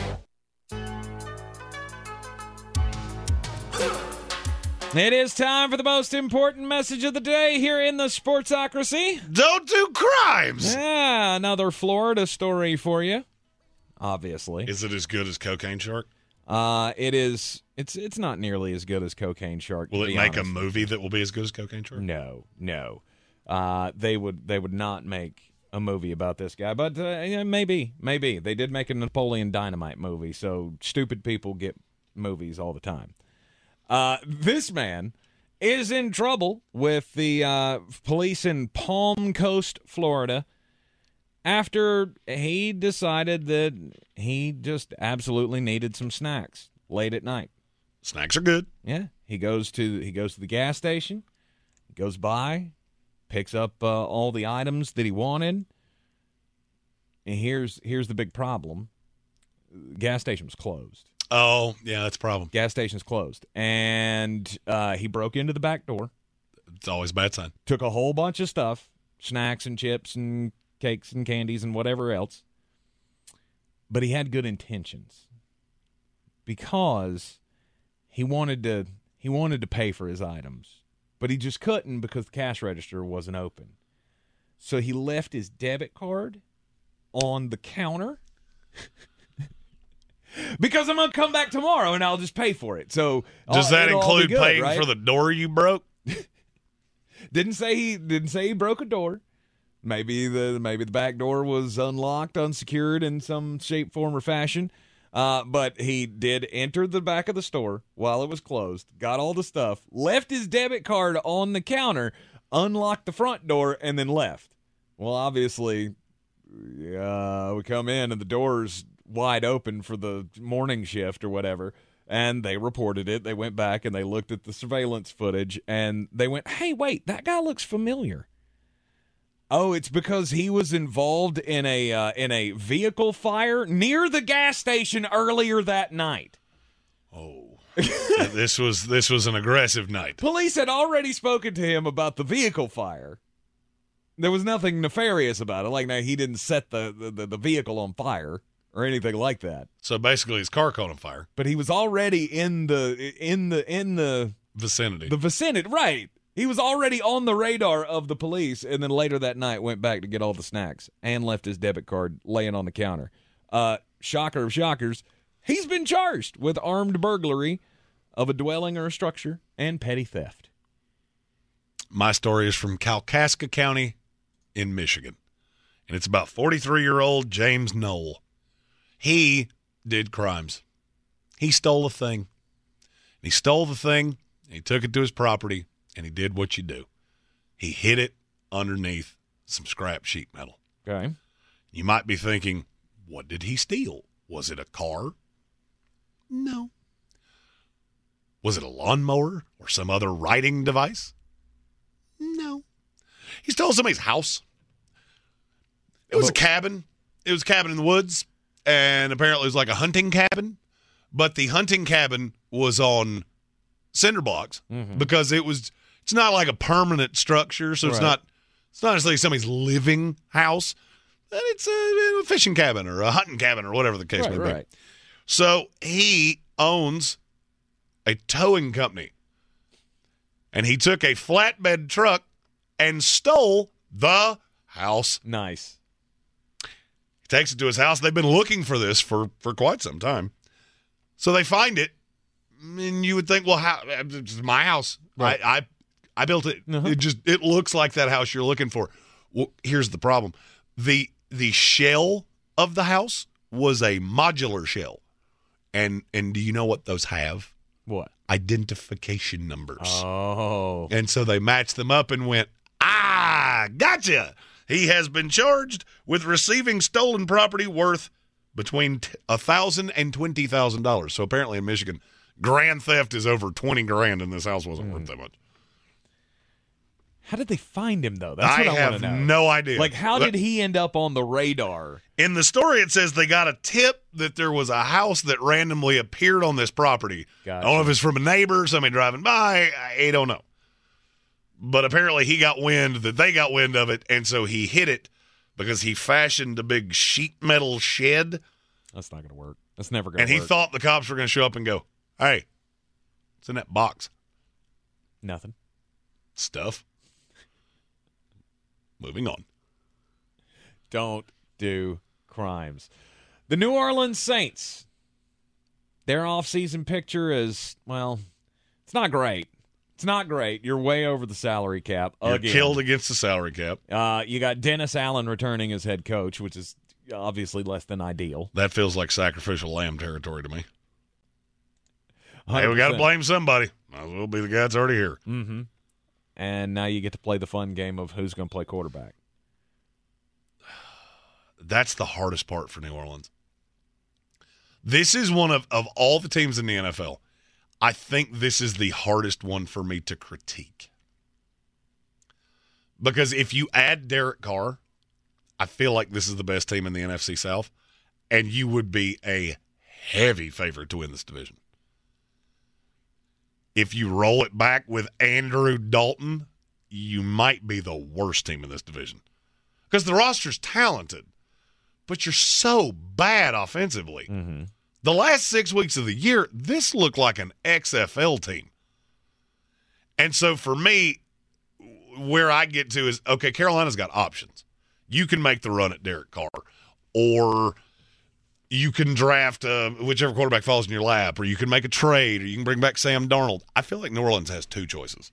It is time for the most important message of the day here in the Sportsocracy. Don't do crimes. Yeah, another Florida story for you. Obviously, Is it as good as Cocaine Shark? Uh, it is. It's it's not nearly as good as Cocaine Shark. Will it make a movie that will be as good as Cocaine Shark? No, no. Uh, they would they would not make a movie about this guy, but uh, yeah, maybe maybe they did make a Napoleon Dynamite movie. So stupid people get movies all the time. Uh, this man is in trouble with the uh, police in Palm Coast, Florida, after he decided that he just absolutely needed some snacks late at night. Snacks are good. Yeah, he goes to he goes to the gas station, goes by, picks up uh, all the items that he wanted. And here's here's the big problem: gas station was closed. Oh, yeah, that's a problem. Gas station's closed, and uh, he broke into the back door, It's always a bad sign. took a whole bunch of stuff, snacks and chips and cakes and candies and whatever else. But he had good intentions because he wanted to he wanted to pay for his items, but he just couldn't because the cash register wasn't open. So he left his debit card on the counter. because I'm gonna come back tomorrow and I'll just pay for it. So Does uh, that all be include good, paying right? for the door you broke? Didn't say he didn't say he broke a door. Maybe the maybe the back door was unlocked, unsecured in some shape, form, or fashion. Uh, but he did enter the back of the store while it was closed, got all the stuff, left his debit card on the counter, unlocked the front door, and then left. Well, obviously, uh, we come in and the door's wide open for the morning shift or whatever. And they reported it. They went back and they looked at the surveillance footage and they went, hey, wait, that guy looks familiar. Oh, it's because he was involved in a uh, in a vehicle fire near the gas station earlier that night. Oh, this was this was an aggressive night. Police had already spoken to him about the vehicle fire. There was nothing nefarious about it. Like, now he didn't set the, the, the vehicle on fire or anything like that. So basically, his car caught on fire. But he was already in the in the in the Vicinity. the vicinity, right? He was already on the radar of the police, and then later that night went back to get all the snacks and left his debit card laying on the counter. Uh, shocker of shockers, he's been charged with armed burglary of a dwelling or a structure and petty theft. My story is from Kalkaska County in Michigan. And it's about 43 year old James Knoll. He did crimes. He stole a thing. He stole the thing, he took it to his property, and he did what you do. He hid it underneath some scrap sheet metal. Okay. You might be thinking, what did he steal? Was it a car? No. Was it a lawnmower or some other writing device? No. He stole somebody's house. It was a cabin. It was a cabin in the woods, and apparently it was like a hunting cabin. But the hunting cabin was on cinder blocks mm-hmm. because it was. It's not like a permanent structure, so it's Right. not. It's not necessarily somebody's living house. But it's a, a fishing cabin or a hunting cabin or whatever the case Right, may be. So he owns a towing company. And he took a flatbed truck and stole the house. Nice. He takes it to his house. They've been looking for this for, for quite some time. So they find it. And you would think, well, how uh, it's my house. Right. I, I I built it. Uh-huh. It just it looks like that house you're looking for. Well, here's the problem. The the shell of the house was a modular shell. And and do you know what those have? What? identification numbers. Oh. And so they matched them up and went, ah, gotcha. He has been charged with receiving stolen property worth between a thousand and twenty thousand dollars. So apparently in Michigan, grand theft is over twenty grand, and this house wasn't Hmm. worth that much. How did they find him though? That's what I have want to know. no idea. Like, how did he end up on the radar? In the story, it says they got a tip that there was a house that randomly appeared on this property. I don't know if it's from a neighbor, somebody driving by. I I don't know. But apparently, he got wind that they got wind of it, and so he hit it because he fashioned a big sheet metal shed. That's not going to work. That's never going to work. And he work. thought the cops were going to show up and go, "Hey, it's in that box? Nothing. Stuff." Moving on. Don't do crimes. The New Orleans Saints. Their offseason picture is, well, it's not great. It's not great. You're way over the salary cap You're again. killed against the salary cap. Uh, you got Dennis Allen returning as head coach, which is obviously less than ideal. That feels like sacrificial lamb territory to me. Hey, we got to blame somebody. Might as well be the guy that's already here. Mm-hmm. And now you get to play the fun game of who's going to play quarterback. That's the hardest part for New Orleans. This is one of, of all the teams in the NFL. I think this is the hardest one for me to critique. Because if you add Derek Carr, I feel like this is the best team in the NFC South, and you would be a heavy favorite to win this division. If you roll it back with Andrew Dalton, you might be the worst team in this division. Because the roster's talented, but you're so bad offensively. Mm-hmm. The last six weeks of the year, this looked like an XFL team. And so for me, where I get to is okay, Carolina's got options. You can make the run at Derek Carr, or you can draft uh, whichever quarterback falls in your lap, or you can make a trade, or you can bring back Sam Darnold. I feel like New Orleans has two choices.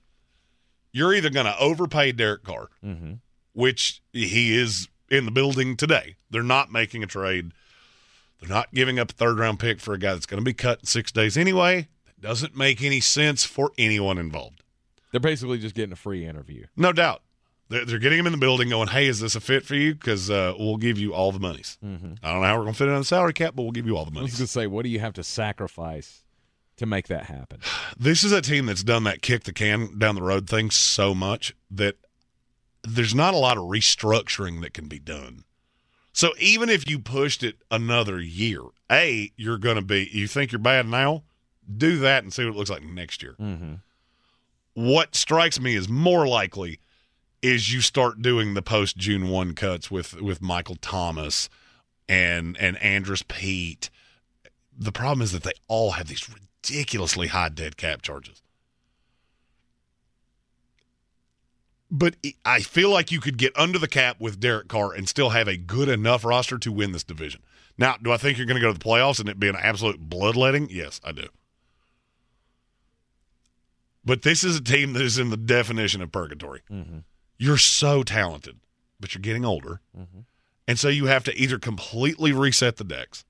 You're either going to overpay Derek Carr, Mm-hmm. which he is in the building today. They're not making a trade. They're not giving up a third round pick for a guy that's going to be cut in six days anyway. That doesn't make any sense for anyone involved. They're basically just getting a free interview. No doubt. They're, they're getting him in the building going, hey, is this a fit for you? Because uh, we'll give you all the monies. Mm-hmm. I don't know how we're going to fit it on the salary cap, but we'll give you all the I was monies. going to say, what do you have to sacrifice to make that happen? This is a team that's done that kick the can down the road thing so much that there's not a lot of restructuring that can be done. So even if you pushed it another year, A, you're going to be, you think you're bad now? Do that and see what it looks like next year. Mm-hmm. What strikes me is more likely is you start doing the post June 1 cuts with, with Michael Thomas and, and Andrus Peat. The problem is that they all have these ridiculously high dead cap charges. But I feel like you could get under the cap with Derek Carr and still have a good enough roster to win this division. Now, do I think you're going to go to the playoffs and it be an absolute bloodletting? Yes, I do. But this is a team that is in the definition of purgatory. Mm-hmm. You're so talented, but you're getting older. Mm-hmm. And so you have to either completely reset the decks.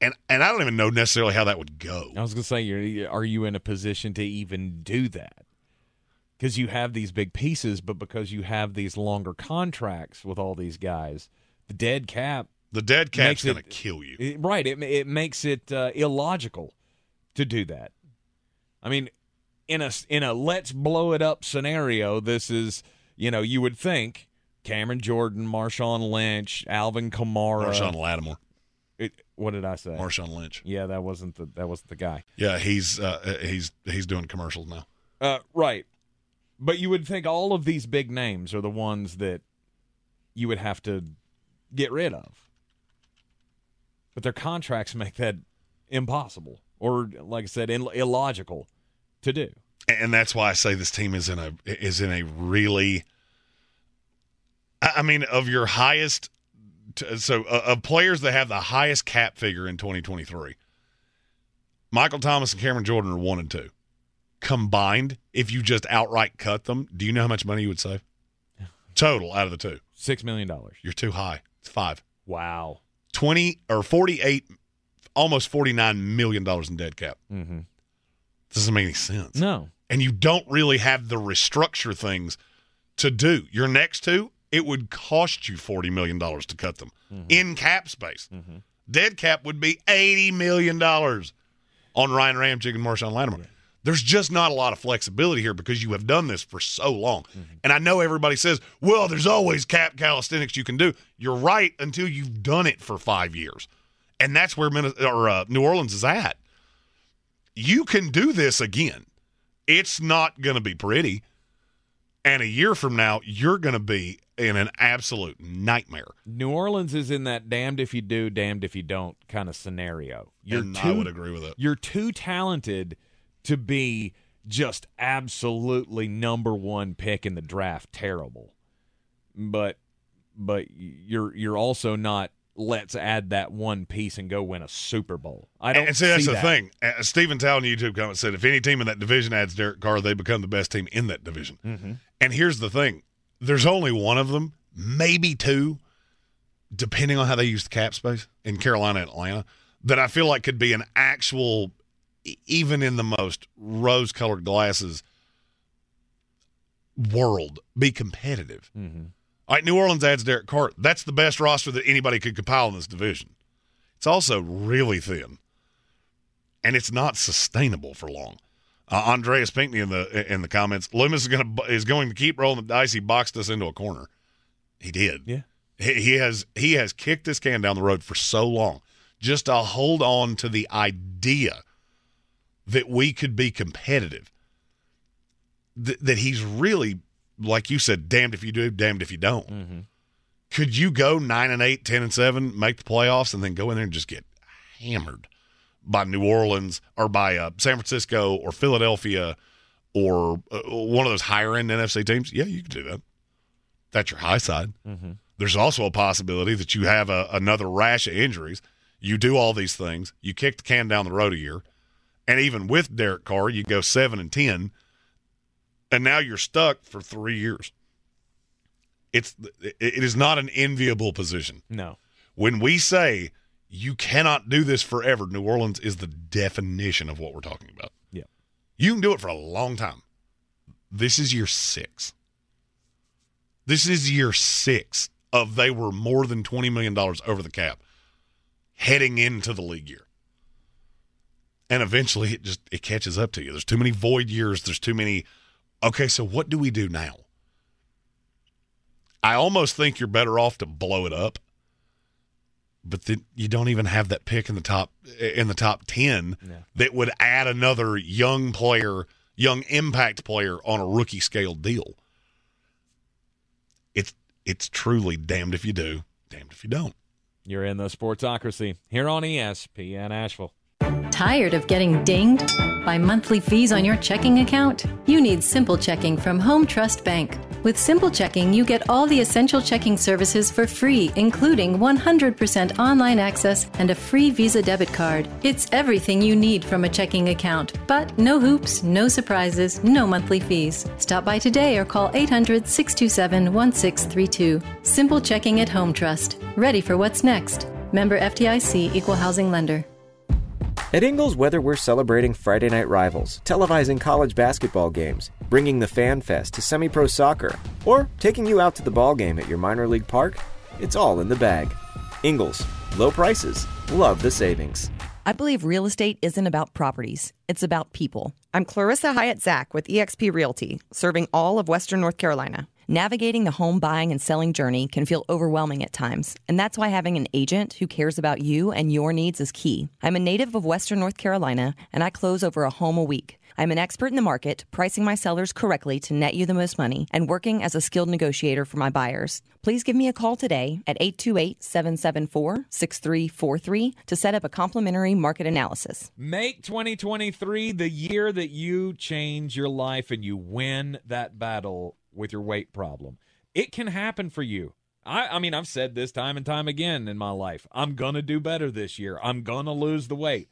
And and I don't even know necessarily how that would go. I was going to say, you're, are you in a position to even do that? Because you have these big pieces, but because you have these longer contracts with all these guys, the dead cap. The dead cap's going to kill you. it- right. It, it makes it uh, illogical to do that. I mean, in a in a let's blow it up scenario, this is you know you would think Cameron Jordan, Marshawn Lynch, Alvin Kamara, Marshon Lattimore. It, what did I say? Marshawn Lynch. Yeah, that wasn't the that wasn't the guy. Yeah, he's uh, he's he's doing commercials now. Uh, right. But you would think all of these big names are the ones that you would have to get rid of. But their contracts make that impossible or like I said Ill- illogical to do. and that's why I say this team is in a is in a really. I mean, of your highest, so uh, of players that have the highest cap figure in 2023, Michael Thomas and Cameron Jordan are one and two. Combined, if you just outright cut them, do you know how much money you would save? Total out of the two, Six million dollars. you're too high. It's five. Wow. 20 or 48, almost 49 million dollars in dead cap. Mm-hmm. Doesn't make any sense. No. And you don't really have the restructure things to do. Your next two, it would cost you $40 million to cut them mm-hmm. in cap space. Mm-hmm. Dead cap would be $80 million on Ryan Ramczyk and Marshon Lattimore. There's just not a lot of flexibility here because you have done this for so long. Mm-hmm. And I know everybody says, well, there's always cap calisthenics you can do. You're right until you've done it for five years. And that's where Minnesota, or, uh, New Orleans is at. You can do this again. It's not going to be pretty. And a year from now, you're going to be in an absolute nightmare. New Orleans is in that damned if you do, damned if you don't kind of scenario. You're And too, I would agree with it. You're too talented to be just absolutely number one pick in the draft. Terrible, but but you're you're also not. Let's add that one piece and go win a Super Bowl. I don't and see that's see the that. thing. Uh, Stephen Towle in YouTube comment said, if any team in that division adds Derek Carr, they become the best team in that division. Mhm. And here's the thing: there's only one of them, maybe two, depending on how they use the cap space in Carolina and Atlanta, that I feel like could be an actual, even in the most rose-colored glasses world, be competitive. Mm-hmm. All right, New Orleans adds Derek Carr. That's the best roster that anybody could compile in this division. It's also really thin, and it's not sustainable for long. Uh, Andreas Pinkney in the in the comments, Loomis is going to is going to keep rolling the dice. He boxed us into a corner. He did. Yeah. He, he has he has kicked this can down the road for so long, just to hold on to the idea that we could be competitive. Th- that he's really, like you said, damned if you do, damned if you don't. Mm-hmm. Could you go nine and eight, 10 and seven, make the playoffs, and then go in there and just get hammered by New Orleans or by uh, San Francisco or Philadelphia or uh, one of those higher end NFC teams? Yeah, you could do that. That's your high side. Mm-hmm. There's also a possibility that you have a, another rash of injuries. You do all these things. You kick the can down the road a year, and even with Derek Carr, you go seven and ten, and now you're stuck for three years. It's it is not an enviable position. No. When we say you cannot do this forever, New Orleans is the definition of what we're talking about. Yeah. You can do it for a long time. This is year six. This is year six of they were more than $20 million over the cap heading into the league year. And eventually it just it catches up to you. There's too many void years. There's too many okay, so what do we do now? I almost think you're better off to blow it up. But then you don't even have that pick in the top in the top ten that would add another young player, young impact player on a rookie scale deal. It's it's truly damned if you do, damned if you don't. You're in the Sportsocracy here on ESPN Asheville. Tired of getting dinged by monthly fees on your checking account? You need Simple Checking from Home Trust Bank. With Simple Checking, you get all the essential checking services for free, including 100% online access and a free Visa debit card. It's everything you need from a checking account, but no hoops, no surprises, no monthly fees. Stop by today or call 800 627 1632. Simple Checking at Home Trust. Ready for what's next. Member FDIC Equal Housing Lender. At Ingles, whether we're celebrating Friday night rivals, televising college basketball games, bringing the Fan Fest to semi pro soccer, or taking you out to the ball game at your minor league park, it's all in the bag. Ingles, low prices, love the savings. I believe real estate isn't about properties, it's about people. I'm Clarissa Hyatt Zach with eXp Realty, serving all of Western North Carolina. Navigating the home buying and selling journey can feel overwhelming at times, and that's why having an agent who cares about you and your needs is key. I'm a native of Western North Carolina, and I close over a home a week. I'm an expert in the market, pricing my sellers correctly to net you the most money, and working as a skilled negotiator for my buyers. Please give me a call today at 828 774 6343 to set up a complimentary market analysis. Make 2023 the year that you change your life and you win that battle with your weight problem. It can happen for you. I, I mean, I've said this time and time again in my life. I'm going to do better this year. I'm going to lose the weight.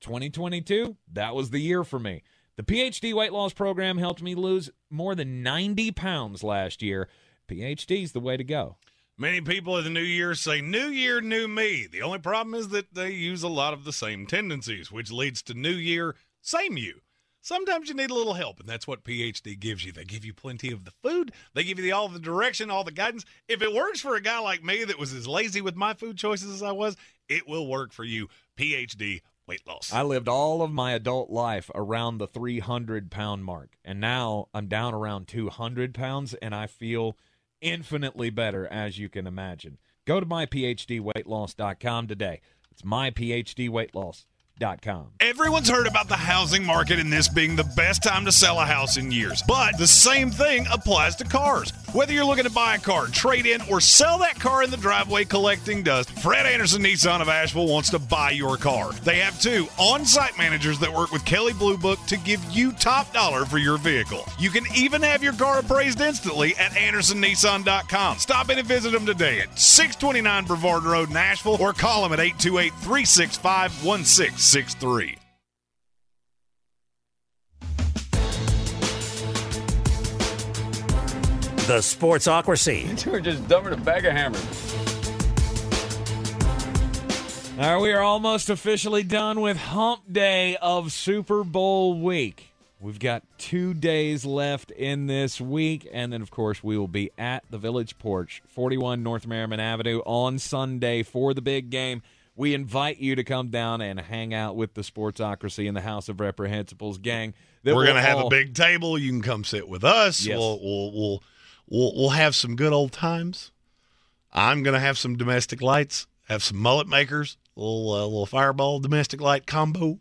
2022, that was the year for me. The PhD weight loss program helped me lose more than 90 pounds last year. PhD's the way to go. Many people in the new year say, New year, new me. The only problem is that they use a lot of the same tendencies, which leads to new year, same you. Sometimes you need a little help, and that's what PhD gives you. They give you plenty of the food, they give you the, all the direction, all the guidance. If it works for a guy like me that was as lazy with my food choices as I was, it will work for you. PhD weight loss. I lived all of my adult life around the 300 pound mark, and now I'm down around 200 pounds, and I feel infinitely better, as you can imagine. Go to myphdweightloss.com today. It's Everyone's heard about the housing market and this being the best time to sell a house in years. But the same thing applies to cars. Whether you're looking to buy a car, trade in, or sell that car in the driveway collecting dust, Fred Anderson Nissan of Asheville wants to buy your car. They have two on site managers that work with Kelley Blue Book to give you top dollar for your vehicle. You can even have your car appraised instantly at AndersonNissan.com. Stop in and visit them today at 629 Brevard Road, Asheville, or call them at 828 365 1663. The Sportsocracy. You were just dumping a bag of hammers. All right, we are almost officially done with Hump Day of Super Bowl week. We've got two days left in this week, and then, of course, we will be at the Village Porch, 41 North Merrimon Avenue, on Sunday for the big game. We invite you to come down and hang out with the Sportsocracy and the House of Reprehensibles gang. We're will going to have all- a big table. You can come sit with us. Yes. We'll, we'll we'll we'll we'll have some good old times. I'm going to have some domestic lights. Have some mullet makers. Little uh, little fireball domestic light combo.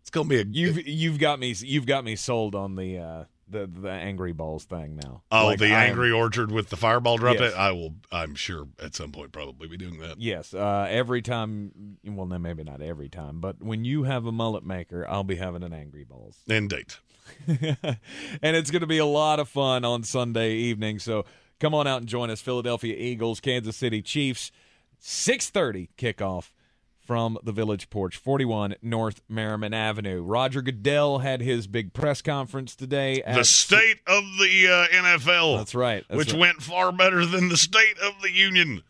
It's going to be a You've you've got me you've got me sold on the uh, the the Angry Balls thing now. oh Like, the I am- angry orchard with the fireball drop Yes. it. I will. I'm sure at some point probably be doing that. Yes, uh, every time. Well, no, maybe not every time, but when you have a mullet maker, I'll be having an Angry Balls, Indeed. and it's going to be a lot of fun on Sunday evening. So come on out and join us. Philadelphia Eagles, Kansas City Chiefs, six thirty kickoff from the Village Porch, forty-one North Merrimon Avenue. Roger Goodell had his big press conference today. At The state of the uh, NFL. That's right. that's which right. went far better than the state of the union.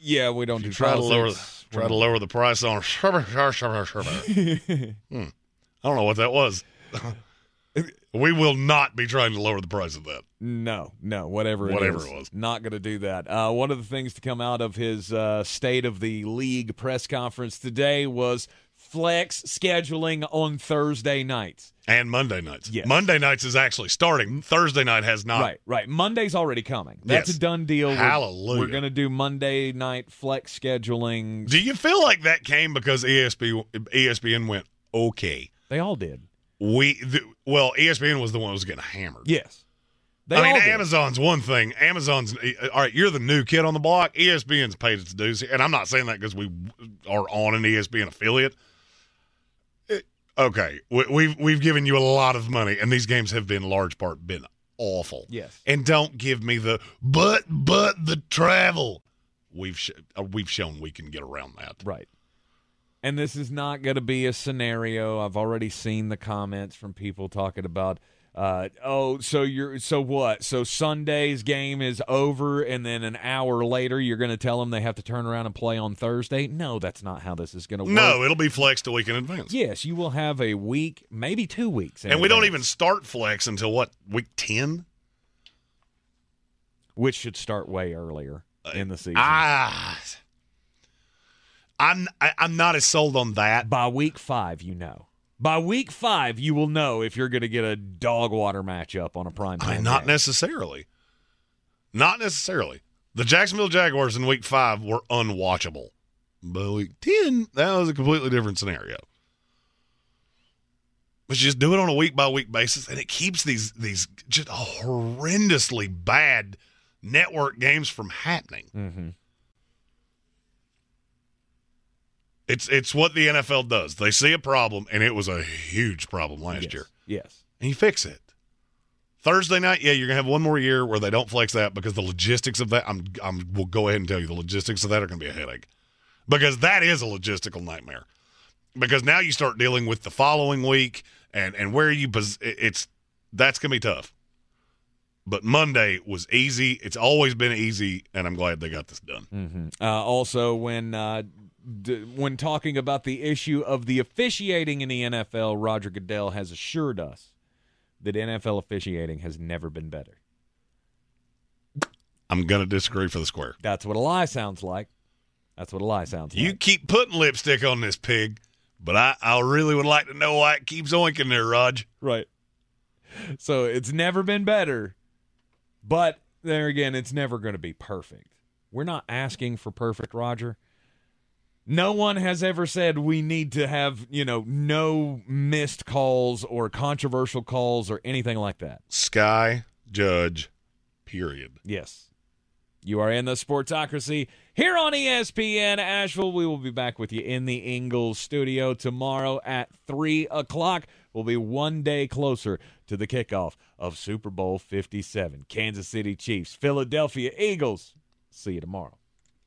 Yeah, we don't do Try to lower politics. try to lower the price on. Hmm. I don't know what that was. we will not be trying to lower the price of that. No, no, whatever it Whatever is. it was. Not going to do that. Uh, one of the things to come out of his uh, State of the League press conference today was flex scheduling on Thursday nights. And Monday nights. Yes. Monday nights is actually starting. Thursday night has not. Right, right. Monday's already coming. That's Yes. a done deal. We're- Hallelujah. We're, going to do Monday night flex scheduling. Do you feel like that came because E ESPN, ESPN went okay? They all did. We the, well, ESPN was the one who was getting hammered. Yes. They I mean. Amazon's one thing. Amazon's all right. You're the new kid on the block. ESPN's paid its dues, and I'm not saying that because we are on an ESPN affiliate. It- okay, we, we've we've given you a lot of money, and these games have been large part been awful. Yes. and don't give me the but but the travel. We've sh- uh, we've shown we can get around that. Right. And this is not going to be a scenario. I've already seen the comments from people talking about, uh, oh, so you're so what? So Sunday's game is over, and then an hour later you're going to tell them they have to turn around and play on Thursday? No, that's not how this is going to work. No, it'll be flexed a week in advance. Yes, you will have a week, maybe two weeks, in And we don't even start flex until what week ten? which should start way earlier in the season. Ah, I'm I, I'm not as sold on that. By week five, you know. By week five, you will know if you're going to get a dog water matchup on a prime I time. mean, not game. necessarily. Not necessarily. The Jacksonville Jaguars in week five were unwatchable. But week 10, that was a completely different scenario. But you just do it on a week by week basis, and it keeps these these just horrendously bad network games from happening. Mm-hmm. It's it's what the NFL does. They see a problem, and it was a huge problem last Yes. year, Yes. and you fix it. Thursday night, yeah, you're gonna have one more year where they don't flex that because the logistics of that. I'm I'm will go ahead and tell you the logistics of that are gonna be a headache because that is a logistical nightmare. Because now you start dealing with the following week and and where you pos- it's that's gonna be tough. But Monday was easy. It's always been easy, and I'm glad they got this done. Mm-hmm. Uh, also, when uh, d- when talking about the issue of the officiating in the NFL, Roger Goodell has assured us that NFL officiating has never been better. I'm going to disagree for the square. That's what a lie sounds like. That's what a lie sounds You like. You keep putting lipstick on this pig, but I, I really would like to know why it keeps oinking there, Rog. Right. So it's never been better, but there again, it's never going to be perfect. We're not asking for perfect, Roger. No one has ever said we need to have, you know, no missed calls or controversial calls or anything like that. Sky Judge, period. Yes. You are in the Sportsocracy here on ESPN Asheville. We will be back with you in the Ingles studio tomorrow at 3 o'clock. We'll be one day closer to the kickoff of Super Bowl 57. Kansas City Chiefs, Philadelphia Eagles. See you tomorrow.